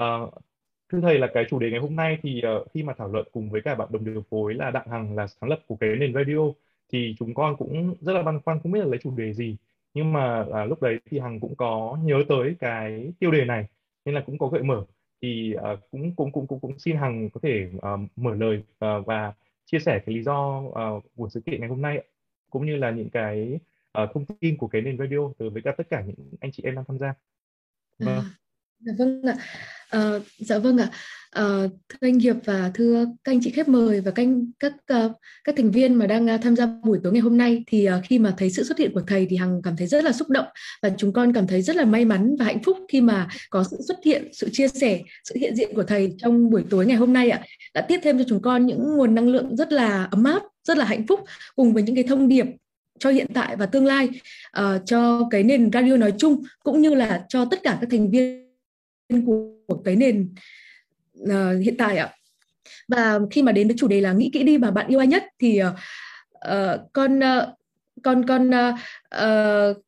uh, thưa thầy là cái chủ đề ngày hôm nay thì uh, khi mà thảo luận cùng với cả bạn đồng điều phối là Đặng Hằng là sáng lập của cái nền radio thì chúng con cũng rất là băn khoăn không biết là lấy chủ đề gì nhưng mà uh, lúc đấy thì Hằng cũng có nhớ tới cái tiêu đề này nên là cũng có gợi mở thì uh, cũng, cũng cũng cũng cũng xin Hằng có thể uh, mở lời uh, và chia sẻ cái lý do uh, của sự kiện ngày hôm nay cũng như là những cái uh, thông tin của cái nền radio từ với cả tất cả những anh chị em đang tham gia. Vâng. À, dạ vâng ạ. À, dạ vâng ạ. À, thưa anh Hiệp và thưa các anh chị khách mời và các các uh, các thành viên mà đang uh, tham gia buổi tối ngày hôm nay thì uh, khi mà thấy sự xuất hiện của thầy thì hằng cảm thấy rất là xúc động và chúng con cảm thấy rất là may mắn và hạnh phúc khi mà có sự xuất hiện, sự chia sẻ, sự hiện diện của thầy trong buổi tối ngày hôm nay ạ đã tiếp thêm cho chúng con những nguồn năng lượng rất là ấm áp, rất là hạnh phúc cùng với những cái thông điệp cho hiện tại và tương lai uh, cho cái nền radio nói chung cũng như là cho tất cả các thành viên của, của cái nền uh, hiện tại ạ. Và khi mà đến với chủ đề là nghĩ kỹ đi mà bạn yêu ai nhất thì uh, con uh, con con uh, uh,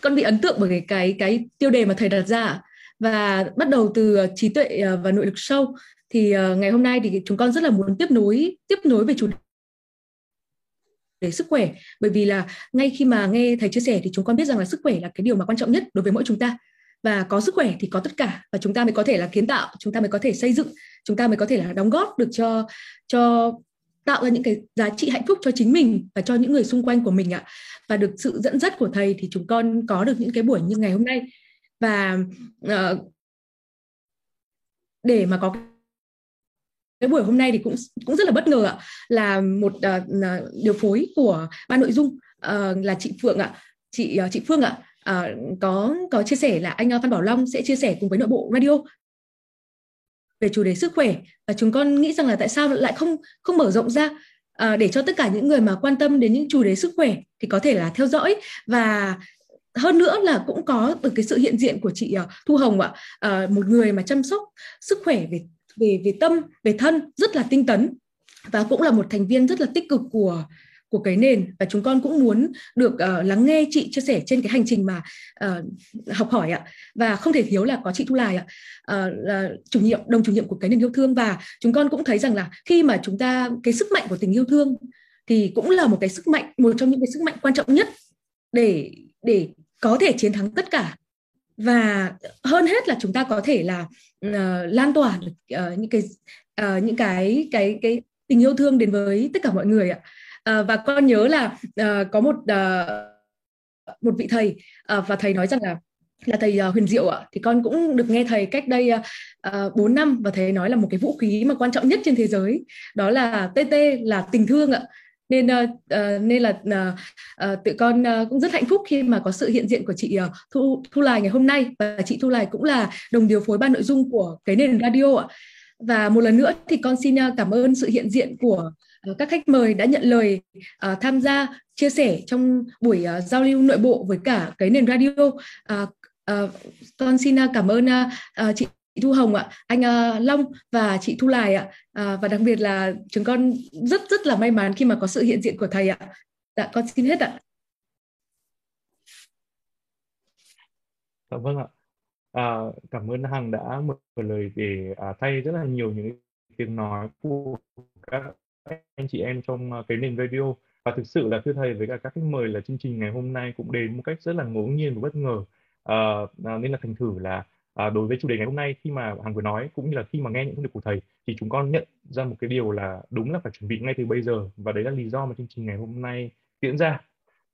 con bị ấn tượng bởi cái cái cái tiêu đề mà thầy đặt ra và bắt đầu từ trí tuệ và nội lực sâu thì ngày hôm nay thì chúng con rất là muốn tiếp nối tiếp nối về chủ về sức khỏe. Bởi vì là ngay khi mà nghe thầy chia sẻ thì chúng con biết rằng là sức khỏe là cái điều mà quan trọng nhất đối với mỗi chúng ta. Và có sức khỏe thì có tất cả và chúng ta mới có thể là kiến tạo chúng ta mới có thể xây dựng chúng ta mới có thể là đóng góp được cho cho tạo ra những cái giá trị hạnh phúc cho chính mình và cho những người xung quanh của mình ạ. Và được sự dẫn dắt của thầy thì chúng con có được những cái buổi như ngày hôm nay. Và uh, để mà có cái buổi hôm nay thì cũng cũng rất là bất ngờ ạ. Là một uh, điều phối của ban nội dung uh, là chị Phượng ạ. Chị uh, chị Phương ạ. Uh, có có chia sẻ là anh Phan Bảo Long sẽ chia sẻ cùng với nội bộ radio về chủ đề sức khỏe. Và chúng con nghĩ rằng là tại sao lại không không mở rộng ra à, để cho tất cả những người mà quan tâm đến những chủ đề sức khỏe thì có thể là theo dõi. Và hơn nữa là cũng có được cái sự hiện diện của chị uh, Thu Hồng ạ. Uh, một người mà chăm sóc sức khỏe về về về tâm về thân rất là tinh tấn và cũng là một thành viên rất là tích cực của của cái nền. Và chúng con cũng muốn được uh, lắng nghe chị chia sẻ trên cái hành trình mà uh, học hỏi ạ. Và không thể thiếu là có chị Thu Lài ạ. Uh, là chủ nhiệm đồng chủ nhiệm của cái nền yêu thương. Và chúng con cũng thấy rằng là khi mà chúng ta cái sức mạnh của tình yêu thương thì cũng là một cái sức mạnh một trong những cái sức mạnh quan trọng nhất để để có thể chiến thắng tất cả và hơn hết là chúng ta có thể là uh, lan tỏa được uh, những cái uh, những cái cái cái tình yêu thương đến với tất cả mọi người ạ. Uh, và con nhớ là uh, có một uh, một vị thầy uh, và thầy nói rằng là là thầy uh, Huyền Diệu ạ thì con cũng được nghe thầy cách đây uh, 4 năm và thầy nói là một cái vũ khí mà quan trọng nhất trên thế giới đó là TT là tình thương ạ nên uh, nên là uh, uh, tụi con uh, cũng rất hạnh phúc khi mà có sự hiện diện của chị uh, Thu Thu Lài ngày hôm nay. Và chị Thu Lài cũng là đồng điều phối ban nội dung của cái nền radio ạ. Và một lần nữa thì con xin uh, cảm ơn sự hiện diện của uh, các khách mời đã nhận lời uh, tham gia chia sẻ trong buổi uh, giao lưu nội bộ với cả cái nền radio. Uh, uh, con xin uh, cảm ơn uh, uh, chị Thu Hồng ạ, anh uh, Long và chị Thu Lài ạ, uh, và đặc biệt là chúng con rất rất là may mắn khi mà có sự hiện diện của thầy ạ. Dạ, con xin hết ạ. Dạ vâng ạ. À, cảm ơn Hằng đã mở lời để à, thay rất là nhiều những tiếng nói của các anh chị em trong uh, cái nền radio và thực sự là thưa thầy với cả các khách mời là chương trình ngày hôm nay cũng đến một cách rất là ngẫu nhiên và bất ngờ à, à nên là thành thử là à, đối với chủ đề ngày hôm nay khi mà hằng vừa nói cũng như là khi mà nghe những thông điệp của thầy thì chúng con nhận ra một cái điều là đúng là phải chuẩn bị ngay từ bây giờ và đấy là lý do mà chương trình ngày hôm nay diễn ra.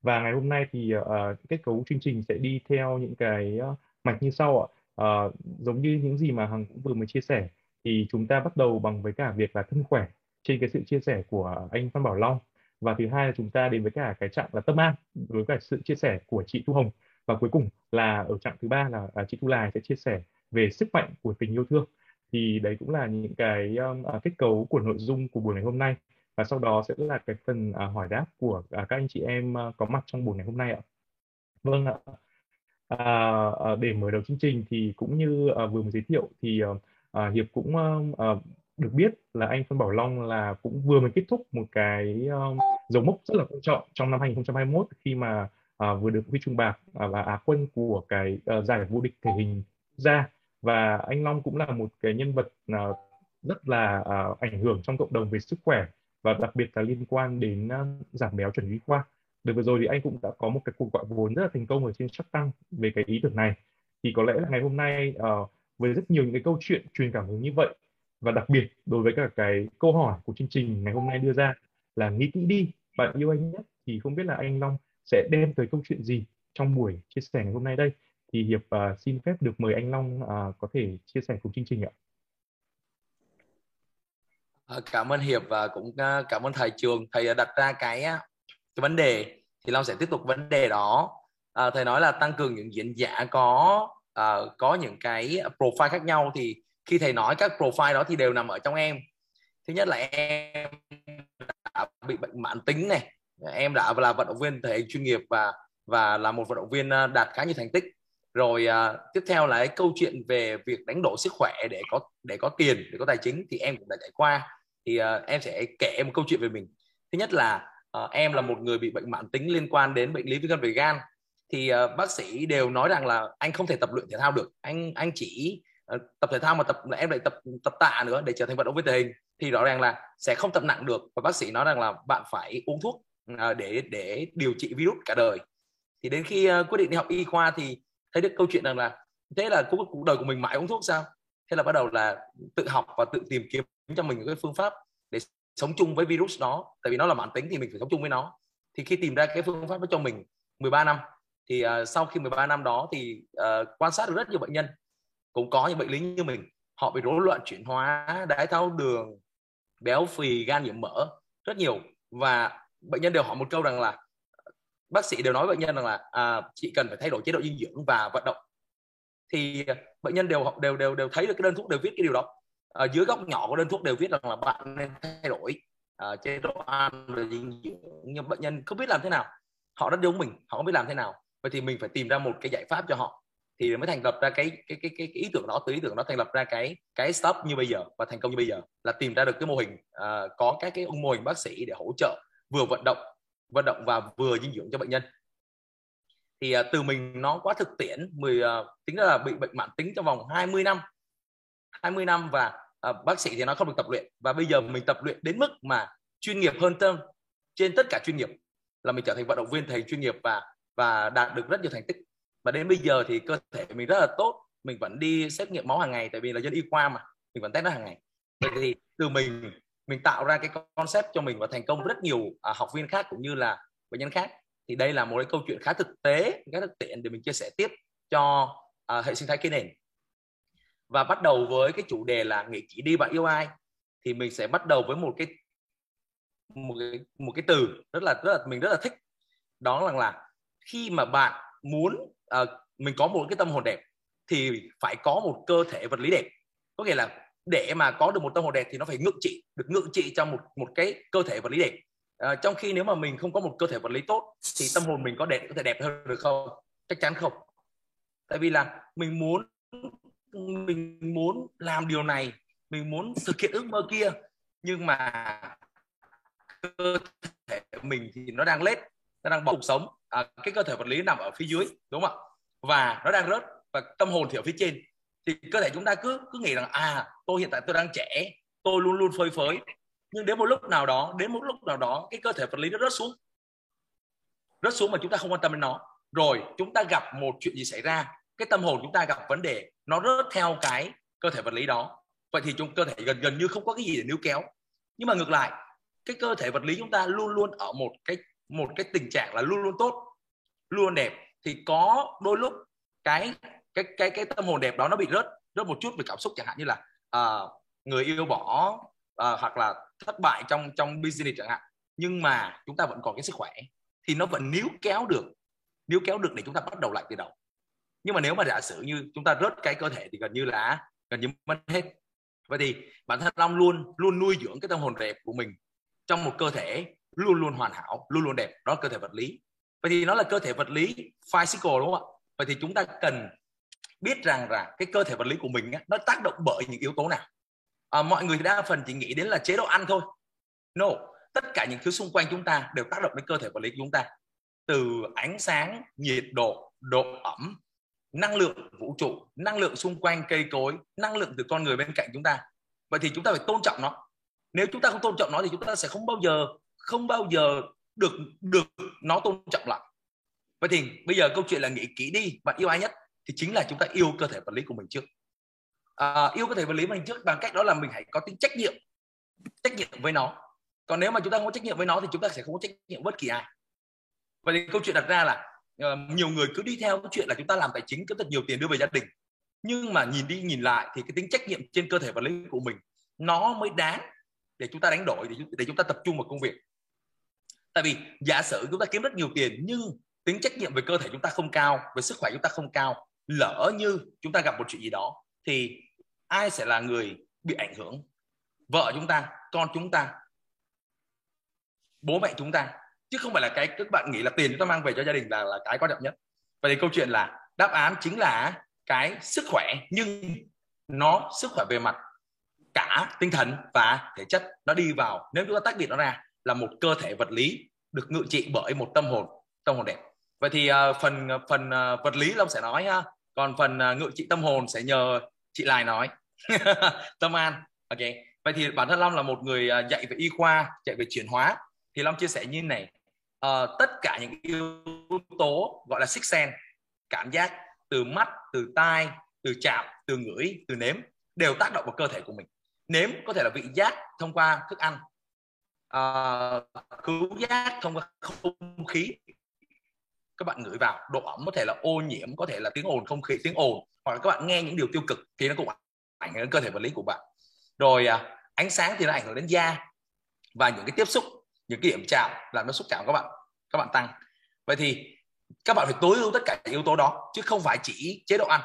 Và ngày hôm nay thì uh, kết cấu chương trình sẽ đi theo những cái uh, mạch như sau ạ. Uh, giống như những gì mà hằng cũng vừa mới chia sẻ thì chúng ta bắt đầu bằng với cả việc là thân khỏe trên cái sự chia sẻ của anh Phan Bảo Long. Và thứ hai là chúng ta đến với cả cái trạng là tâm an đối với cả sự chia sẻ của chị Thu Hồng và cuối cùng là ở trạng thứ ba là, à, chị Thu Lài sẽ chia sẻ về sức mạnh của tình yêu thương. Thì đấy cũng là những cái um, à, kết cấu của nội dung của buổi ngày hôm nay. Và sau đó sẽ là cái phần uh, hỏi đáp của uh, các anh chị em uh, có mặt trong buổi ngày hôm nay ạ. Vâng ạ. À, uh, để mở đầu chương trình thì cũng như uh, vừa mới giới thiệu thì uh, uh, hiệp cũng uh, uh, được biết là anh Phan Bảo Long là cũng vừa mới kết thúc một cái um, dấu mốc rất là quan trọng trong năm 2021 khi mà à, vừa được huy chương bạc à, và á quân của cái à, giải vô địch thể hình ra và anh Long cũng là một cái nhân vật à, rất là à, ảnh hưởng trong cộng đồng về sức khỏe và đặc biệt là liên quan đến à, giảm béo chuẩn lý khoa. Đợt vừa rồi thì anh cũng đã có một cái cuộc gọi vốn rất là thành công ở trên Shark tăng về cái ý tưởng này. Thì có lẽ là ngày hôm nay à, với rất nhiều những cái câu chuyện truyền cảm hứng như vậy và đặc biệt đối với cả cái câu hỏi của chương trình ngày hôm nay đưa ra là nghĩ kỹ đi bạn yêu anh nhất thì không biết là anh Long sẽ đem tới câu chuyện gì trong buổi chia sẻ ngày hôm nay đây? Thì hiệp uh, xin phép được mời anh Long uh, có thể chia sẻ cùng chương trình ạ. À, cảm ơn hiệp và cũng cảm ơn thầy trường. Thầy đặt ra cái cái vấn đề thì long sẽ tiếp tục vấn đề đó. À, thầy nói là tăng cường những diễn giả có à, có những cái profile khác nhau. Thì khi thầy nói các profile đó thì đều nằm ở trong em. Thứ nhất là em đã bị bệnh mãn tính này em đã là vận động viên thể hình chuyên nghiệp và và là một vận động viên à, đạt khá nhiều thành tích. Rồi uh, tiếp theo là cái câu chuyện về việc đánh đổi sức khỏe để có để có tiền để có tài chính thì em cũng đã trải qua. Thì uh, em sẽ kể một câu chuyện về mình. Thứ nhất là uh, em là một người bị bệnh mãn tính liên quan đến bệnh lý viêm về gan. Thì uh, bác sĩ đều nói rằng là anh không thể tập luyện thể thao được. Anh anh chỉ uh, tập thể thao mà tập là em lại tập tập tạ nữa để trở thành vận động viên thể hình. Thì rõ ràng là sẽ không tập nặng được. Và bác sĩ nói rằng là bạn phải uống thuốc À, để để điều trị virus cả đời. Thì đến khi à, quyết định đi học y khoa thì thấy được câu chuyện rằng là thế là cuộc, cuộc đời của mình mãi uống thuốc sao? Thế là bắt đầu là tự học và tự tìm kiếm cho mình những cái phương pháp để sống chung với virus đó tại vì nó là mãn tính thì mình phải sống chung với nó. Thì khi tìm ra cái phương pháp đó cho mình 13 năm thì uh, sau khi 13 năm đó thì uh, quan sát được rất nhiều bệnh nhân. Cũng có những bệnh lý như mình. Họ bị rối loạn chuyển hóa đái tháo đường béo phì gan nhiễm mỡ rất nhiều. Và bệnh nhân đều hỏi một câu rằng là bác sĩ đều nói với bệnh nhân rằng là à, chị cần phải thay đổi chế độ dinh dưỡng và vận động. Thì à, bệnh nhân đều đều đều đều thấy được cái đơn thuốc đều viết cái điều đó. Ở dưới góc nhỏ của đơn thuốc đều viết rằng là bạn nên thay đổi à, chế độ ăn và dinh dưỡng. Nhưng bệnh nhân không biết làm thế nào. Họ rất giống mình họ không biết làm thế nào. Vậy thì mình phải tìm ra một cái giải pháp cho họ. Thì mới thành lập ra cái cái cái cái, cái ý tưởng đó từ ý tưởng đó thành lập ra cái cái stop như bây giờ và thành công như bây giờ. Là tìm ra được cái mô hình uh, có các cái mô hình bác sĩ để hỗ trợ vừa vận động vận động và vừa dinh dưỡng cho bệnh nhân. Thì uh, từ mình nó quá thực tiễn 10 uh, à, tính là bị bệnh mãn tính trong vòng 20 năm 20 năm và uh, bác sĩ thì nó không được tập luyện. Và bây giờ mình tập luyện đến mức mà chuyên nghiệp hơn tâm trên tất cả chuyên nghiệp là mình trở thành vận động viên thầy chuyên nghiệp và và đạt được rất nhiều thành tích. Và đến bây giờ thì cơ thể mình rất là tốt mình vẫn đi xét nghiệm máu hàng ngày tại vì là dân y khoa mà mình vẫn test nó hàng ngày. Vậy thì từ mình mình tạo ra cái concept cho mình và thành công rất nhiều à, học viên khác cũng như là bệnh nhân khác. Thì đây là một cái câu chuyện khá thực tế khá thực tiễn để mình chia sẻ tiếp cho à, hệ sinh thái kinh nền. Và bắt đầu với cái chủ đề là nghĩ chỉ đi bạn yêu ai thì mình sẽ bắt đầu với một cái một cái một cái từ rất là rất là mình rất là thích. Đó là là khi mà bạn muốn à, mình có một cái tâm hồn đẹp thì phải có một cơ thể vật lý đẹp. Có nghĩa là để mà có được một tâm hồn đẹp thì nó phải ngự trị được ngự trị trong một một cái cơ thể vật lý đẹp. À, trong khi nếu mà mình không có một cơ thể vật lý tốt thì tâm hồn mình có đẹp có thể đẹp hơn được không? Chắc chắn không. Tại vì là mình muốn mình muốn làm điều này mình muốn thực hiện ước mơ kia nhưng mà cơ thể mình thì nó đang lết nó đang bỏ cuộc sống. À, cái cơ thể vật lý nằm ở phía dưới đúng không ạ? Và nó đang rớt và tâm hồn thì ở phía trên thì cơ thể chúng ta cứ cứ nghĩ rằng à tôi hiện tại tôi đang trẻ, tôi luôn luôn phơi phới. Nhưng đến một lúc nào đó, đến một lúc nào đó, cái cơ thể vật lý nó rớt xuống. Rớt xuống mà chúng ta không quan tâm đến nó. Rồi, chúng ta gặp một chuyện gì xảy ra, cái tâm hồn chúng ta gặp vấn đề, nó rớt theo cái cơ thể vật lý đó. Vậy thì chúng, cơ thể gần gần như không có cái gì để níu kéo. Nhưng mà ngược lại, cái cơ thể vật lý chúng ta luôn luôn ở một cái một cái tình trạng là luôn luôn tốt, luôn đẹp. Thì có đôi lúc cái cái cái cái tâm hồn đẹp đó nó bị rớt rớt một chút về cảm xúc chẳng hạn như là uh, người yêu bỏ uh, hoặc là thất bại trong trong business chẳng hạn. Nhưng mà chúng ta vẫn còn cái sức khỏe thì nó vẫn níu kéo được níu kéo được để chúng ta bắt đầu lại từ đầu. Nhưng mà nếu mà giả sử như chúng ta rớt cái cơ thể thì gần như là gần như mất hết. Vậy thì bản thân long luôn luôn nuôi dưỡng cái tâm hồn đẹp của mình trong một cơ thể luôn luôn hoàn hảo luôn luôn đẹp. Đó là cơ thể vật lý. Vậy thì nó là cơ thể vật lý physical đúng không ạ? Vậy thì chúng ta cần biết rằng là cái cơ thể vật lý của mình á, nó tác động bởi những yếu tố nào? À, mọi người đa phần chỉ nghĩ đến là chế độ ăn thôi. No tất cả những thứ xung quanh chúng ta đều tác động đến cơ thể vật lý của chúng ta. Từ ánh sáng nhiệt độ độ ẩm năng lượng vũ trụ năng lượng xung quanh cây cối năng lượng từ con người bên cạnh chúng ta. Vậy thì chúng ta phải tôn trọng nó. Nếu chúng ta không tôn trọng nó thì chúng ta sẽ không bao giờ không bao giờ được được nó tôn trọng lại vậy thì bây giờ câu chuyện là nghĩ kỹ đi bạn yêu ai nhất? Thì chính là chúng ta yêu cơ thể vật lý của mình trước. À, yêu cơ thể vật lý của mình trước bằng cách đó là mình hãy có tính trách nhiệm trách nhiệm với nó. Còn nếu mà chúng ta không có trách nhiệm với nó thì chúng ta sẽ không có trách nhiệm bất kỳ ai. Vậy thì câu chuyện đặt ra là uh, nhiều người cứ đi theo cái chuyện là chúng ta làm tài chính có thật nhiều tiền đưa về gia đình. Nhưng mà nhìn đi nhìn lại thì cái tính trách nhiệm trên cơ thể vật lý của mình nó mới đáng để chúng ta đánh đổi để, để chúng ta tập trung vào công việc. Tại vì giả sử chúng ta kiếm rất nhiều tiền nhưng tính trách nhiệm về cơ thể chúng ta không cao về sức khỏe chúng ta không cao lỡ như chúng ta gặp một chuyện gì đó thì ai sẽ là người bị ảnh hưởng? Vợ chúng ta con chúng ta bố mẹ chúng ta. Chứ không phải là cái các bạn nghĩ là tiền chúng ta mang về cho gia đình là là cái quan trọng nhất. Vậy thì câu chuyện là đáp án chính là cái sức khỏe nhưng nó sức khỏe về mặt cả tinh thần và thể chất nó đi vào nếu chúng ta tách biệt nó ra là một cơ thể vật lý được ngự trị bởi một tâm hồn tâm hồn đẹp. Vậy thì uh, phần ờ, phần uh, vật lý long sẽ nói ha còn phần uh, ngự trị tâm hồn sẽ nhờ chị lại nói. Tâm an ok. Vậy thì bản thân long là một người uh, dạy về y khoa dạy về chuyển hóa. Thì long chia sẻ như này. Uh, tất cả những yếu tố gọi là six sense cảm giác từ mắt từ tai từ chạm từ ngửi từ nếm đều tác động vào cơ thể của mình. Nếm có thể là vị giác thông qua thức ăn. Uh, khứu giác thông qua không khí các bạn ngửi vào độ ẩm có thể là ô nhiễm có thể là tiếng ồn không khí tiếng ồn hoặc là các bạn nghe những điều tiêu cực thì nó cũng ảnh hưởng đến cơ thể vật lý của bạn. Rồi à, ánh sáng thì nó ảnh hưởng đến da và những cái tiếp xúc những cái điểm chạm làm nó xúc chạm các bạn các bạn tăng. Vậy thì các bạn phải tối ưu tất cả những yếu tố đó chứ không phải chỉ chế độ ăn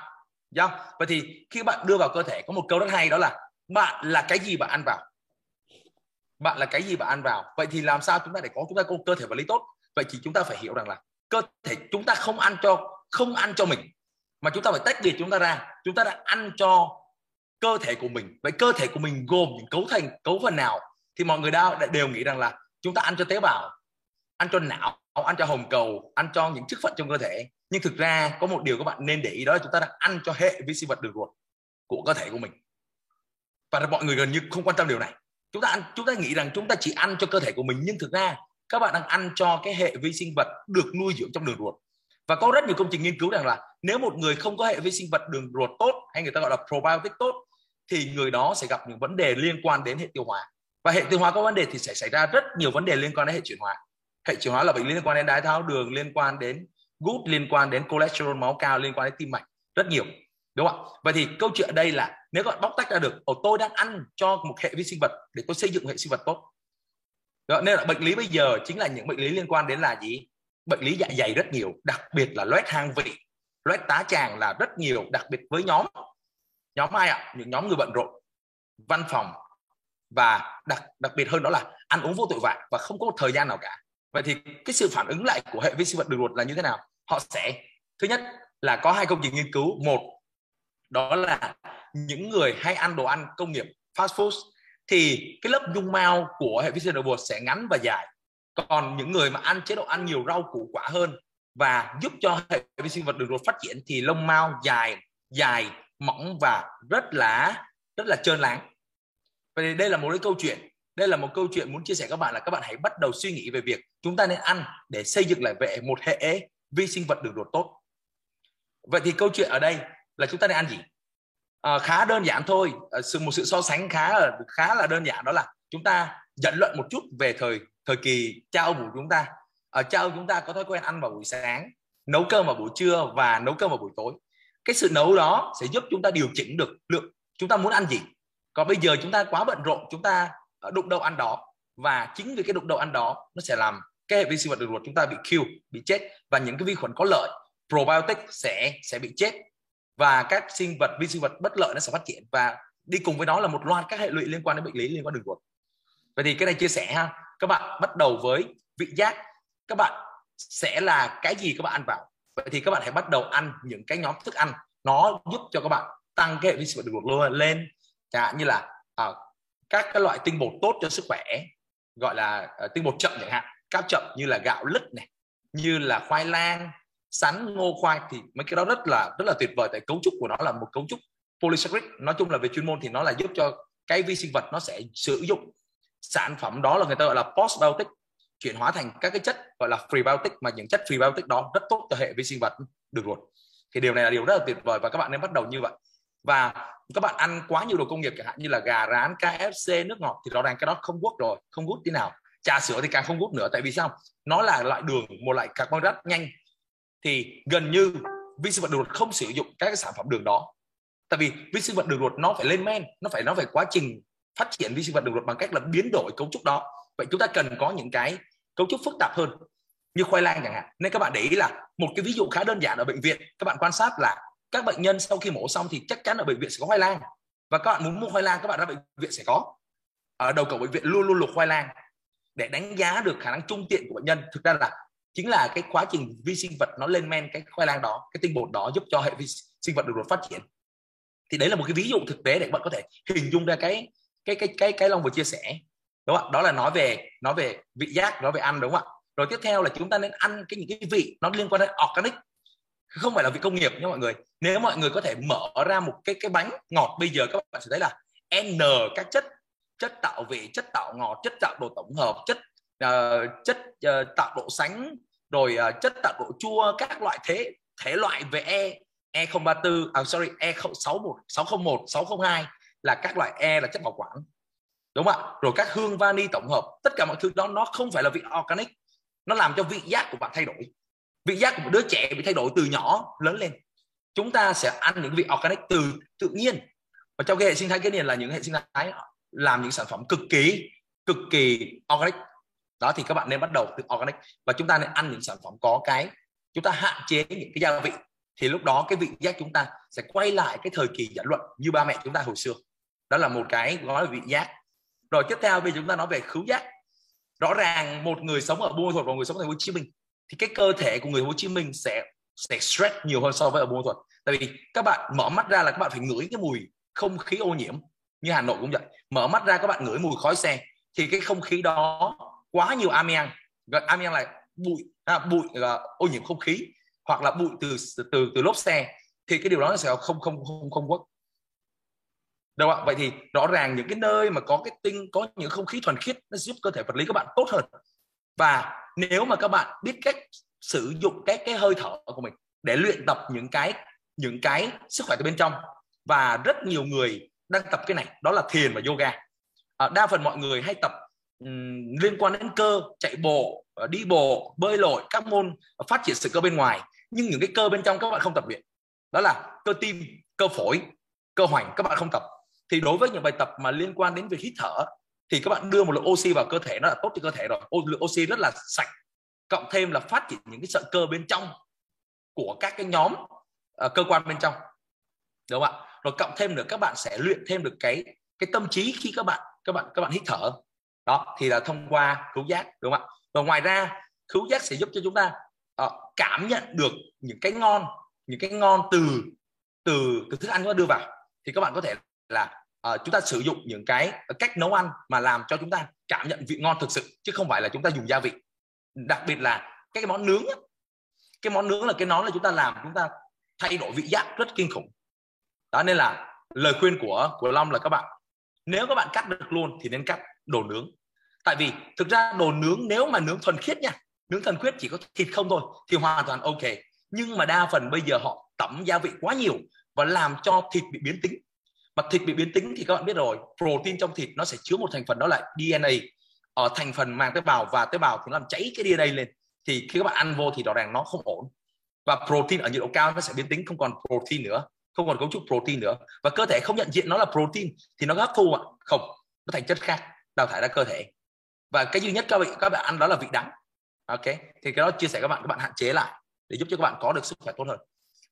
do vậy thì khi bạn đưa vào cơ thể có một câu rất hay đó là bạn là cái gì bạn ăn vào? Bạn là cái gì bạn ăn vào? Vậy thì làm sao chúng ta để có chúng ta có cơ thể vật lý tốt? Vậy thì chúng ta phải hiểu rằng là cơ thể chúng ta không ăn cho, không ăn cho mình, mà chúng ta phải tách biệt chúng ta ra. Chúng ta đã ăn cho cơ thể của mình. Vậy cơ thể của mình gồm những cấu thành, cấu phần nào? Thì mọi người đã đều nghĩ rằng là chúng ta ăn cho tế bào, ăn cho não, ăn cho hồng cầu, ăn cho những chức phận trong cơ thể. Nhưng thực ra có một điều các bạn nên để ý, đó là chúng ta đang ăn cho hệ vi sinh vật đường ruột của cơ thể của mình. Và mọi người gần như không quan tâm điều này. Chúng ta ăn, chúng ta nghĩ rằng chúng ta chỉ ăn cho cơ thể của mình, nhưng thực ra các bạn đang ăn cho cái hệ vi sinh vật được nuôi dưỡng trong đường ruột. Và có rất nhiều công trình nghiên cứu rằng là nếu một người không có hệ vi sinh vật đường ruột tốt, hay người ta gọi là probiotic tốt, thì người đó sẽ gặp những vấn đề liên quan đến hệ tiêu hóa. Và hệ tiêu hóa có vấn đề thì sẽ xảy ra rất nhiều vấn đề liên quan đến hệ chuyển hóa. Hệ chuyển hóa là bệnh liên quan đến đái tháo đường, liên quan đến gút, liên quan đến cholesterol máu cao, liên quan đến tim mạch, rất nhiều. Đúng không ạ? Vậy thì câu chuyện ở đây là nếu các bạn bóc tách ra được, ồ, tôi đang ăn cho một hệ vi sinh vật để tôi xây dựng hệ sinh vật tốt đó, nên là bệnh lý bây giờ chính là những bệnh lý liên quan đến là gì? Bệnh lý dạ dày rất nhiều đặc biệt là loét hang vị loét tá tràng là rất nhiều đặc biệt với nhóm nhóm ai ạ? Những nhóm người bận rộn văn phòng và đặc đặc biệt hơn đó là ăn uống vô tội vạ và không có một thời gian nào cả. Vậy thì cái sự phản ứng lại của hệ vi sinh vật đường ruột là như thế nào? Họ sẽ thứ nhất là có hai công trình nghiên cứu. Một đó là những người hay ăn đồ ăn công nghiệp fast food thì cái lớp dung mao của hệ vi sinh vật đường ruột sẽ ngắn và dài. Còn những người mà ăn chế độ ăn nhiều rau củ quả hơn và giúp cho hệ vi sinh vật đường ruột phát triển thì lông mao dài dài, mỏng và rất là rất là trơn láng. Vậy đây là một cái câu chuyện. Đây là một câu chuyện muốn chia sẻ các bạn là các bạn hãy bắt đầu suy nghĩ về việc chúng ta nên ăn để xây dựng lại vệ một hệ vi sinh vật đường ruột tốt. Vậy thì câu chuyện ở đây là chúng ta nên ăn gì? À, khá đơn giản thôi. À, sự một sự so sánh khá là khá là đơn giản đó là chúng ta dẫn luận một chút về thời thời kỳ cha ông của chúng ta. Ở cha ông chúng ta có thói quen ăn vào buổi sáng nấu cơm vào buổi trưa và nấu cơm vào buổi tối. Cái sự nấu đó sẽ giúp chúng ta điều chỉnh được lượng chúng ta muốn ăn gì. Còn bây giờ chúng ta quá bận rộn chúng ta đụng đầu ăn đó và chính vì cái đụng đầu ăn đó nó sẽ làm cái hệ vi sinh vật đường ruột chúng ta bị kill bị chết và những cái vi khuẩn có lợi probiotic sẽ sẽ bị chết và các sinh vật vi sinh vật bất lợi nó sẽ phát triển. Và đi cùng với đó là một loạt các hệ lụy liên quan đến bệnh lý liên quan đường ruột. Vậy thì cái này chia sẻ ha. Các bạn bắt đầu với vị giác. Các bạn sẽ là cái gì các bạn ăn vào? Vậy thì các bạn hãy bắt đầu ăn những cái nhóm thức ăn. Nó giúp cho các bạn tăng cái hệ vi sinh vật đường ruột lên chẳng hạn như là à, các cái loại tinh bột tốt cho sức khỏe gọi là à, tinh bột chậm chẳng hạn. Cáp chậm như là gạo lứt này như là khoai lang sắn, ngô khoai thì mấy cái đó rất là rất là tuyệt vời tại cấu trúc của nó là một cấu trúc polysaccharide nói chung là về chuyên môn thì nó là giúp cho cái vi sinh vật nó sẽ sử dụng sản phẩm đó là người ta gọi là postbiotic, chuyển hóa thành các cái chất gọi là prebiotic, mà những chất prebiotic đó rất tốt cho hệ vi sinh vật đường ruột. Thì điều này là điều rất là tuyệt vời và các bạn nên bắt đầu như vậy. Và các bạn ăn quá nhiều đồ công nghiệp chẳng hạn như là gà, rán KFC nước ngọt thì rõ ràng cái đó không good rồi, không good tí nào. Trà sữa thì càng không good nữa, tại vì sao? Nó là loại đường, một loại carbon rất nhanh thì gần như vi sinh vật đường ruột không sử dụng các cái sản phẩm đường đó. Tại vì vi sinh vật đường ruột nó phải lên men, nó phải nó phải quá trình phát triển vi sinh vật đường ruột bằng cách là biến đổi cấu trúc đó. Vậy chúng ta cần có những cái cấu trúc phức tạp hơn, như khoai lang chẳng hạn. Nên các bạn để ý là một cái ví dụ khá đơn giản ở bệnh viện, các bạn quan sát là các bệnh nhân sau khi mổ xong thì chắc chắn ở bệnh viện sẽ có khoai lang. Và các bạn muốn mua khoai lang, các bạn ra bệnh viện sẽ có. Ở đầu cầu bệnh viện luôn luôn luộc khoai lang để đánh giá được khả năng trung tiện của bệnh nhân. Thực ra là chính là cái quá trình vi sinh vật nó lên men cái khoai lang đó, cái tinh bột đó giúp cho hệ vi sinh vật được phát triển. Thì đấy là một cái ví dụ thực tế để các bạn có thể hình dung ra cái cái cái cái cái long vừa chia sẻ, đúng không ạ? Đó là nói về nói về vị giác, nói về ăn, đúng không ạ? Rồi tiếp theo là chúng ta nên ăn cái những cái vị nó liên quan đến organic, không phải là vị công nghiệp nha mọi người. Nếu mọi người có thể mở ra một cái cái bánh ngọt, bây giờ các bạn sẽ thấy là n các chất chất tạo vị, chất tạo ngọt, chất tạo đồ tổng hợp, chất uh, chất uh, tạo độ sánh rồi uh, chất tạo độ chua các loại thế thể loại về e e 034 à sorry e 61 601 602 là các loại e là chất bảo quản. Đúng không ạ? Rồi các hương vani tổng hợp tất cả mọi thứ đó nó không phải là vị organic nó làm cho vị giác của bạn thay đổi. Vị giác của một đứa trẻ bị thay đổi từ nhỏ lớn lên. Chúng ta sẽ ăn những vị organic từ tự nhiên. Và trong cái hệ sinh thái cái này là những hệ sinh thái làm những sản phẩm cực kỳ cực kỳ organic đó thì các bạn nên bắt đầu từ organic. Và chúng ta nên ăn những sản phẩm có cái, chúng ta hạn chế những cái gia vị. Thì lúc đó cái vị giác chúng ta sẽ quay lại cái thời kỳ dẫn luận như ba mẹ chúng ta hồi xưa. Đó là một cái gói vị giác. Rồi tiếp theo bây giờ chúng ta nói về khứu giác. Rõ ràng một người sống ở buôn thuật và người sống ở thành phố hồ chí minh thì cái cơ thể của người hồ chí minh sẽ sẽ stress nhiều hơn so với ở buôn thuật tại vì các bạn mở mắt ra là các bạn phải ngửi cái mùi không khí ô nhiễm. Như hà nội cũng vậy. Mở mắt ra các bạn ngửi mùi khói xe thì cái không khí đó quá nhiều amiang. Amiang là bụi à, bụi là ô nhiễm không khí hoặc là bụi từ từ từ lốp xe. Thì cái điều đó nó sẽ không không không không quốc đâu ạ? Vậy thì rõ ràng những cái nơi mà có cái tinh có những không khí thuần khiết nó giúp cơ thể vật lý các bạn tốt hơn. Và nếu mà các bạn biết cách sử dụng cái cái hơi thở của mình để luyện tập những cái những cái sức khỏe từ bên trong. Và rất nhiều người đang tập cái này đó là thiền và yoga. À, đa phần mọi người hay tập um, liên quan đến cơ chạy bộ ờ, đi bộ bơi lội các môn phát triển sự cơ bên ngoài. Nhưng những cái cơ bên trong các bạn không tập luyện đó là cơ tim cơ phổi cơ hoành các bạn không tập. Thì đối với những bài tập mà liên quan đến việc hít thở thì các bạn đưa một lượng oxy vào cơ thể nó là tốt cho cơ thể rồi. Lượng oxy rất là sạch cộng thêm là phát triển những cái sợi cơ bên trong của các cái nhóm uh, cơ quan bên trong. Đúng không ạ? Rồi cộng thêm nữa các bạn sẽ luyện thêm được cái cái tâm trí khi các bạn các bạn các bạn hít thở đó thì là thông qua khứu giác đúng không ạ? Và ngoài ra khứu giác sẽ giúp cho chúng ta uh, cảm nhận được những cái ngon những cái ngon từ từ từ thức ăn chúng ta đưa vào. Thì các bạn có thể là uh, chúng ta sử dụng những cái cách nấu ăn mà làm cho chúng ta cảm nhận vị ngon thực sự chứ không phải là chúng ta dùng gia vị. Đặc biệt là cái món nướng cái món nướng là cái món là chúng ta làm chúng ta thay đổi vị giác rất kinh khủng. Đó nên là lời khuyên của của Long là các bạn nếu các bạn cắt được luôn thì nên cắt đồ nướng. Tại vì thực ra đồ nướng nếu mà nướng thuần khiết nha, nướng thuần khiết chỉ có thịt không thôi thì hoàn toàn ok. Nhưng mà đa phần bây giờ họ tẩm gia vị quá nhiều và làm cho thịt bị biến tính. Mà thịt bị biến tính thì các bạn biết rồi, protein trong thịt nó sẽ chứa một thành phần đó là DNA ở ờ, thành phần mang tế bào và tế bào thì nó làm cháy cái DNA lên thì khi các bạn ăn vô thì rõ ràng nó không ổn. Và protein ở nhiệt độ cao nó sẽ biến tính, không còn protein nữa, không còn cấu trúc protein nữa. Và cơ thể không nhận diện nó là protein thì nó hấp thu ạ. Không, nó thành chất khác đào thải ra cơ thể. Và cái duy nhất các bạn các bạn ăn đó là vị đắng. Ok, thì cái đó chia sẻ các bạn các bạn hạn chế lại để giúp cho các bạn có được sức khỏe tốt hơn.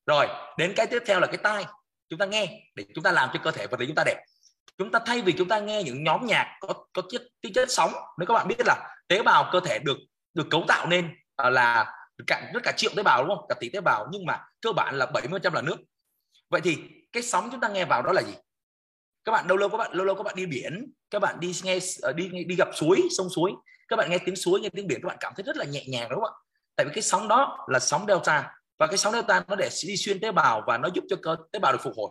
Rồi, đến cái tiếp theo là cái tai. Chúng ta nghe để chúng ta làm cho cơ thể vật lý chúng ta đẹp. Chúng ta thay vì chúng ta nghe những nhóm nhạc có có chất tính chất sóng, nếu các bạn biết là tế bào cơ thể được được cấu tạo nên à, là cả, rất cả triệu tế bào, đúng không? Cả tỷ tế bào. Nhưng mà cơ bản là 70% là nước. Vậy thì cái sóng chúng ta nghe vào đó là gì? Các bạn lâu lâu các bạn lâu lâu các bạn đi biển các bạn đi nghe ờ, đi đi gặp suối sông suối. Các bạn nghe tiếng suối nghe tiếng biển các bạn cảm thấy rất là nhẹ nhàng đúng không ạ? Tại vì cái sóng đó là sóng delta và cái sóng delta nó để đi xuyên tế bào và nó giúp cho cơ tế bào được phục hồi.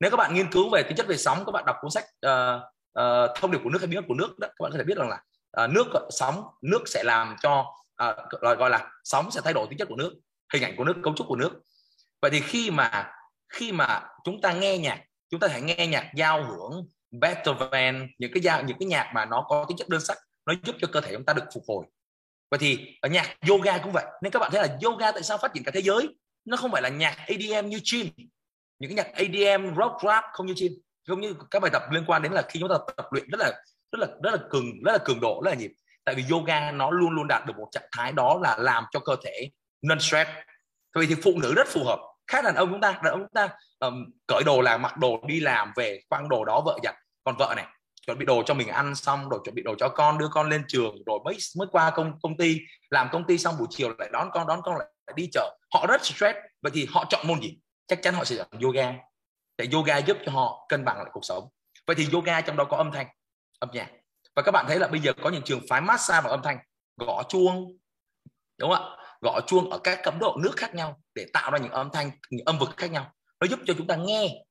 Nếu các bạn nghiên cứu về tính chất về sóng các bạn đọc cuốn sách uh, uh, thông điệp của nước hay bí mật của nước đó các bạn có thể biết rằng là uh, nước sóng nước sẽ làm cho uh, gọi là sóng sẽ thay đổi tính chất của nước hình ảnh của nước cấu trúc của nước. Vậy thì khi mà khi mà chúng ta nghe nhạc chúng ta hãy nghe nhạc giao hưởng Beethoven, những cái giao, những cái nhạc mà nó có tính chất đơn sắc, nó giúp cho cơ thể chúng ta được phục hồi. Vậy thì ở nhạc yoga cũng vậy. Nên các bạn thấy là yoga tại sao phát triển cả thế giới? Nó không phải là nhạc ADM như gym. Những cái nhạc ADM rock, rap không như gym. Không như các bài tập liên quan đến là khi chúng ta tập luyện rất là rất là rất là cường, rất là cường độ, rất là nhịp. Tại vì yoga nó luôn luôn đạt được một trạng thái đó là làm cho cơ thể non stress vậy thì phụ nữ rất phù hợp khác đàn ông chúng ta đàn ông chúng ta um, cởi đồ là mặc đồ đi làm về quăng đồ đó vợ giặt. Còn vợ này chuẩn bị đồ cho mình ăn xong rồi chuẩn bị đồ cho con đưa con lên trường rồi mới mới qua công công ty. Làm công ty xong buổi chiều lại đón con đón con lại đi chợ. Họ rất stress vậy thì họ chọn môn gì? Chắc chắn họ sẽ chọn yoga. Để yoga giúp cho họ cân bằng lại cuộc sống. Vậy thì yoga trong đó có âm thanh âm nhạc. Và các bạn thấy là bây giờ có những trường phái massage bằng âm thanh. Gõ chuông đúng không ạ? Gõ chuông ở các cấp độ nước khác nhau để tạo ra những âm thanh những âm vực khác nhau. Nó giúp cho chúng ta nghe.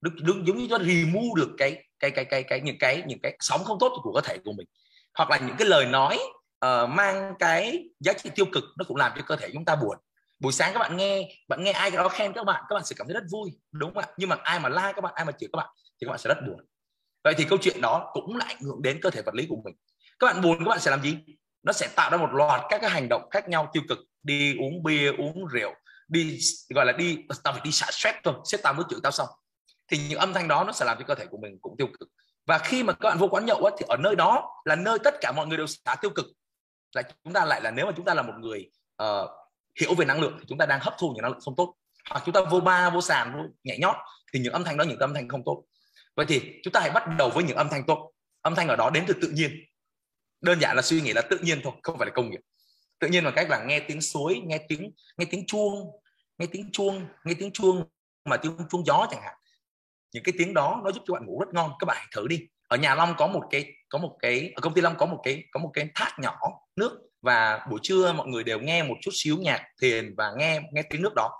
Được, được giống như nó remove được cái cái cái cái cái những cái những cái sóng không tốt của cơ thể của mình. Hoặc là những cái lời nói uh, mang cái giá trị tiêu cực nó cũng làm cho cơ thể chúng ta buồn. Buổi sáng các bạn nghe bạn nghe ai đó khen các bạn các bạn sẽ cảm thấy rất vui đúng không ạ? Nhưng mà ai mà like các bạn ai mà chửi các bạn thì các bạn sẽ rất buồn. Vậy thì câu chuyện đó cũng lại ảnh hưởng đến cơ thể vật lý của mình. Các bạn buồn các bạn sẽ làm gì? Nó sẽ tạo ra một loạt các cái hành động khác nhau tiêu cực đi uống bia uống rượu đi gọi là đi tao phải đi xả stress thôi xếp tao mới chửi tao xong. Thì những âm thanh đó nó sẽ làm cho cơ thể của mình cũng tiêu cực. Và khi mà các bạn vô quán nhậu á, thì ở nơi đó là nơi tất cả mọi người đều xả tiêu cực. Là chúng ta lại là nếu mà chúng ta là một người uh, hiểu về năng lượng thì chúng ta đang hấp thu những năng lượng không tốt. Hoặc chúng ta vô ba vô sàn vô nhảy nhót thì những âm thanh đó những âm thanh không tốt. Vậy thì chúng ta hãy bắt đầu với những âm thanh tốt. Âm thanh ở đó đến từ tự nhiên. Đơn giản là suy nghĩ là tự nhiên thôi không phải là công nghiệp tự nhiên bằng cách là nghe tiếng suối nghe tiếng nghe tiếng chuông nghe tiếng chuông nghe tiếng chuông mà tiếng chuông gió chẳng hạn. Những cái tiếng đó nó giúp cho bạn ngủ rất ngon. Các bạn hãy thử đi. Ở nhà long có một cái có một cái ở công ty long có một cái có một cái thác nhỏ nước và buổi trưa mọi người đều nghe một chút xíu nhạc thiền và nghe nghe tiếng nước đó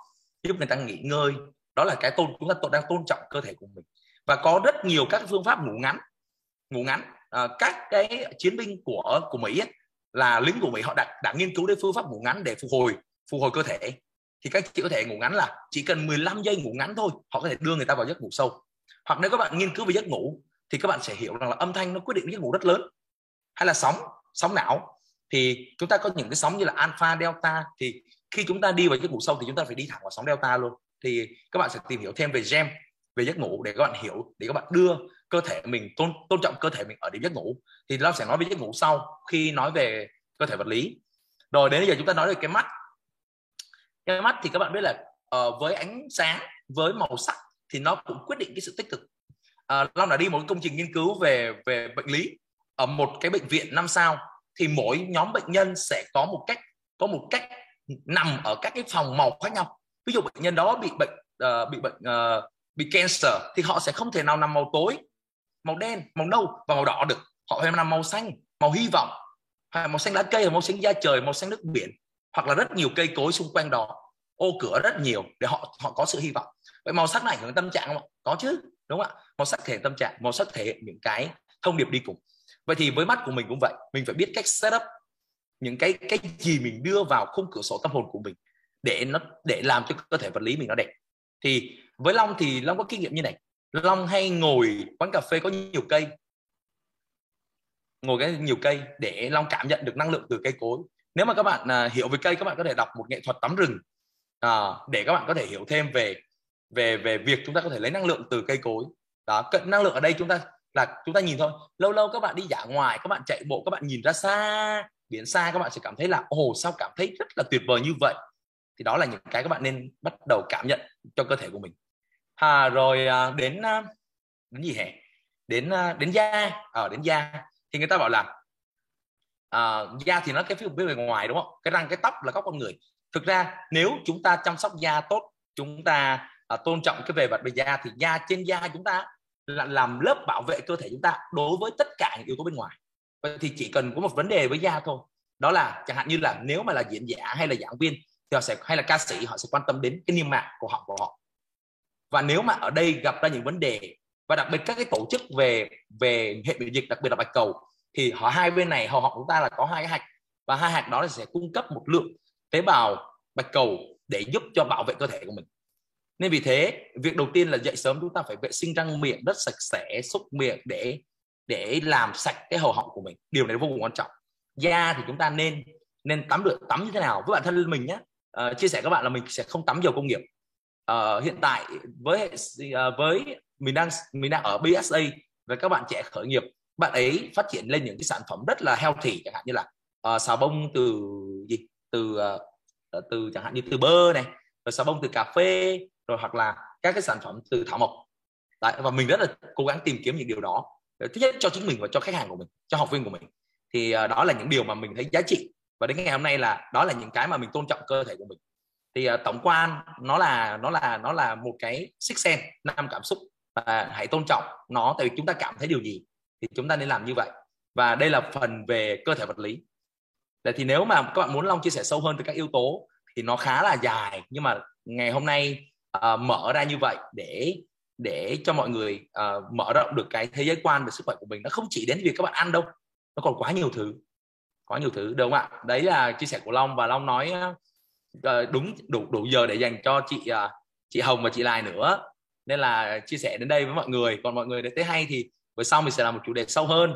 giúp người ta nghỉ ngơi. Đó là cái tôn chúng ta đang tôn trọng cơ thể của mình. Và có rất nhiều các phương pháp ngủ ngắn ngủ ngắn. À, các cái chiến binh của của mỹ ấy, là lính của mỹ họ đã, đã nghiên cứu đến phương pháp ngủ ngắn để phục hồi phục hồi cơ thể. Thì các chị có thể ngủ ngắn là chỉ cần 15 giây ngủ ngắn thôi họ có thể đưa người ta vào giấc ngủ sâu. Hoặc nếu các bạn nghiên cứu về giấc ngủ thì các bạn sẽ hiểu rằng là âm thanh nó quyết định giấc ngủ rất lớn. Hay là sóng sóng não. Thì chúng ta có những cái sóng như là alpha delta. Thì khi chúng ta đi vào giấc ngủ sâu thì chúng ta phải đi thẳng vào sóng delta luôn. Thì các bạn sẽ tìm hiểu thêm về gem về giấc ngủ để các bạn hiểu để các bạn đưa cơ thể mình tôn, tôn trọng cơ thể mình ở điểm giấc ngủ thì Long sẽ nói về giấc ngủ sau khi nói về cơ thể vật lý. Rồi đến bây giờ chúng ta nói về cái mắt. Cái mắt thì các bạn biết là uh, với ánh sáng với màu sắc thì nó cũng quyết định cái sự tích cực. À, uh, Long đã đi một công trình nghiên cứu về về bệnh lý ở một cái bệnh viện năm sao thì mỗi nhóm bệnh nhân sẽ có một cách có một cách nằm ở các cái phòng màu khác nhau. Ví dụ bệnh nhân đó bị bệnh uh, bị bệnh uh, bị cancer thì họ sẽ không thể nào nằm màu tối, màu đen, màu nâu và màu đỏ được. Họ phải nằm màu xanh, màu hy vọng. Hay màu xanh lá cây, màu xanh da trời, màu xanh nước biển. Hoặc là rất nhiều cây cối xung quanh đó, ô cửa rất nhiều để họ họ có sự hy vọng. Vậy màu sắc này ảnh hưởng tâm trạng không có chứ, đúng không ạ? Màu sắc thể hiện tâm trạng, màu sắc thể hiện những cái thông điệp đi cùng. Vậy thì với mắt của mình cũng vậy, mình phải biết cách setup những cái cái gì mình đưa vào khung cửa sổ tâm hồn của mình để nó, để làm cho cơ thể vật lý mình nó đẹp. Thì với long thì long có kinh nghiệm như này. Long hay ngồi quán cà phê có nhiều cây. Ngồi cái nhiều cây để long cảm nhận được năng lượng từ cây cối. Nếu mà các bạn à, hiểu về cây các bạn có thể đọc một nghệ thuật tắm rừng à, để các bạn có thể hiểu thêm về về về việc chúng ta có thể lấy năng lượng từ cây cối. Đó cận năng lượng ở đây chúng ta là chúng ta nhìn thôi. Lâu lâu các bạn đi dã ngoài các bạn chạy bộ các bạn nhìn ra xa biển xa các bạn sẽ cảm thấy là ồ sao cảm thấy rất là tuyệt vời như vậy? Thì đó là những cái các bạn nên bắt đầu cảm nhận cho cơ thể của mình à, rồi à, đến à, đến gì hả? Đến à, đến da. Ở đến da. Thì người ta bảo là à, da thì nó cái phía bên ngoài đúng không? Cái răng cái tóc là có con người. Thực ra nếu chúng ta chăm sóc da tốt chúng ta à, tôn trọng cái về vật về da thì da trên da chúng ta là làm lớp bảo vệ cơ thể chúng ta đối với tất cả những yếu tố bên ngoài. Vậy thì chỉ cần có một vấn đề với da thôi. Đó là chẳng hạn như là nếu mà là diễn giả hay là giảng viên thì họ sẽ hay là ca sĩ họ sẽ quan tâm đến cái niêm mạc của họ của họ và nếu mà ở đây gặp ra những vấn đề và đặc biệt các cái tổ chức về về hệ miễn dịch đặc biệt là bạch cầu thì họ hai bên này họ họ chúng ta là có hai cái hạch và hai hạch đó là sẽ cung cấp một lượng tế bào bạch cầu để giúp cho bảo vệ cơ thể của mình. Nên vì thế việc đầu tiên là dậy sớm chúng ta phải vệ sinh răng miệng rất sạch sẽ xúc miệng để để làm sạch cái hầu họng của mình. Điều này vô cùng quan trọng. Da thì chúng ta nên nên tắm được tắm như thế nào? Với bản thân mình nhé uh, ờ, chia sẻ các bạn là mình sẽ không tắm dầu công nghiệp uh, hiện tại với uh, với mình đang mình đang ở BSA và các bạn trẻ khởi nghiệp bạn ấy phát triển lên những cái sản phẩm rất là healthy chẳng hạn như là ờ, uh, xà bông từ gì? Từ uh, từ chẳng hạn như từ bơ này rồi xà bông từ cà phê rồi hoặc là các cái sản phẩm từ thảo mộc. Đấy, và mình rất là cố gắng tìm kiếm những điều đó. Thứ nhất cho chính mình và cho khách hàng của mình cho học viên của mình. Thì uh, đó là những điều mà mình thấy giá trị. Và đến ngày hôm nay là đó là những cái mà mình tôn trọng cơ thể của mình thì uh, tổng quan nó là nó là nó là một cái six sense năm cảm xúc. Và hãy tôn trọng nó tại vì chúng ta cảm thấy điều gì thì chúng ta nên làm như vậy. Và đây là phần về cơ thể vật lý. Để thì nếu mà các bạn muốn long chia sẻ sâu hơn từ các yếu tố thì nó khá là dài nhưng mà ngày hôm nay uh, mở ra như vậy để để cho mọi người uh, mở rộng được cái thế giới quan về sức khỏe của mình nó không chỉ đến việc các bạn ăn đâu nó còn quá nhiều thứ quá nhiều thứ đúng không ạ? Đấy là chia sẻ của long và long nói uh, Ờ, đúng đủ đủ giờ để dành cho chị ờ, chị hồng và chị lai nữa. Nên là chia sẻ đến đây với mọi người. Còn mọi người để thấy hay thì bữa sau mình sẽ làm một chủ đề sâu hơn.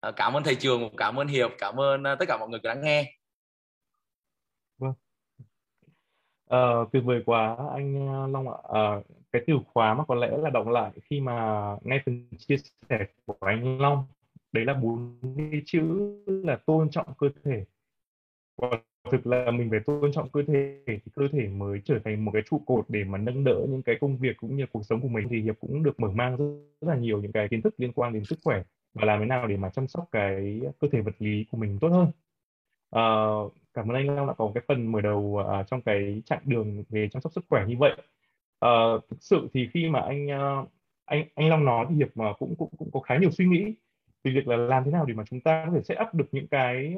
Ờ, cảm ơn thầy trường cảm ơn hiệp cảm ơn tất cả mọi người đã nghe. Vâng. À, tuyệt vời quá anh long ạ. À, cái từ khóa mà có lẽ là động lại khi mà nghe phần chia sẻ của anh long. Đấy là bốn chữ là tôn trọng cơ thể. Và thực là mình phải tôn trọng cơ thể thì cơ thể mới trở thành một cái trụ cột để mà nâng đỡ những cái công việc cũng như cuộc sống của mình. Thì hiệp cũng được mở mang rất, rất là nhiều những cái kiến thức liên quan đến sức khỏe và làm thế nào để mà chăm sóc cái cơ thể vật lý của mình tốt hơn. À, cảm ơn anh Long đã có cái phần mở đầu uh, trong cái chặng đường về chăm sóc sức khỏe như vậy. À, thực sự thì khi mà anh uh, anh anh Long nói thì hiệp mà cũng cũng cũng có khá nhiều suy nghĩ về việc là làm thế nào để mà chúng ta có thể set up được những cái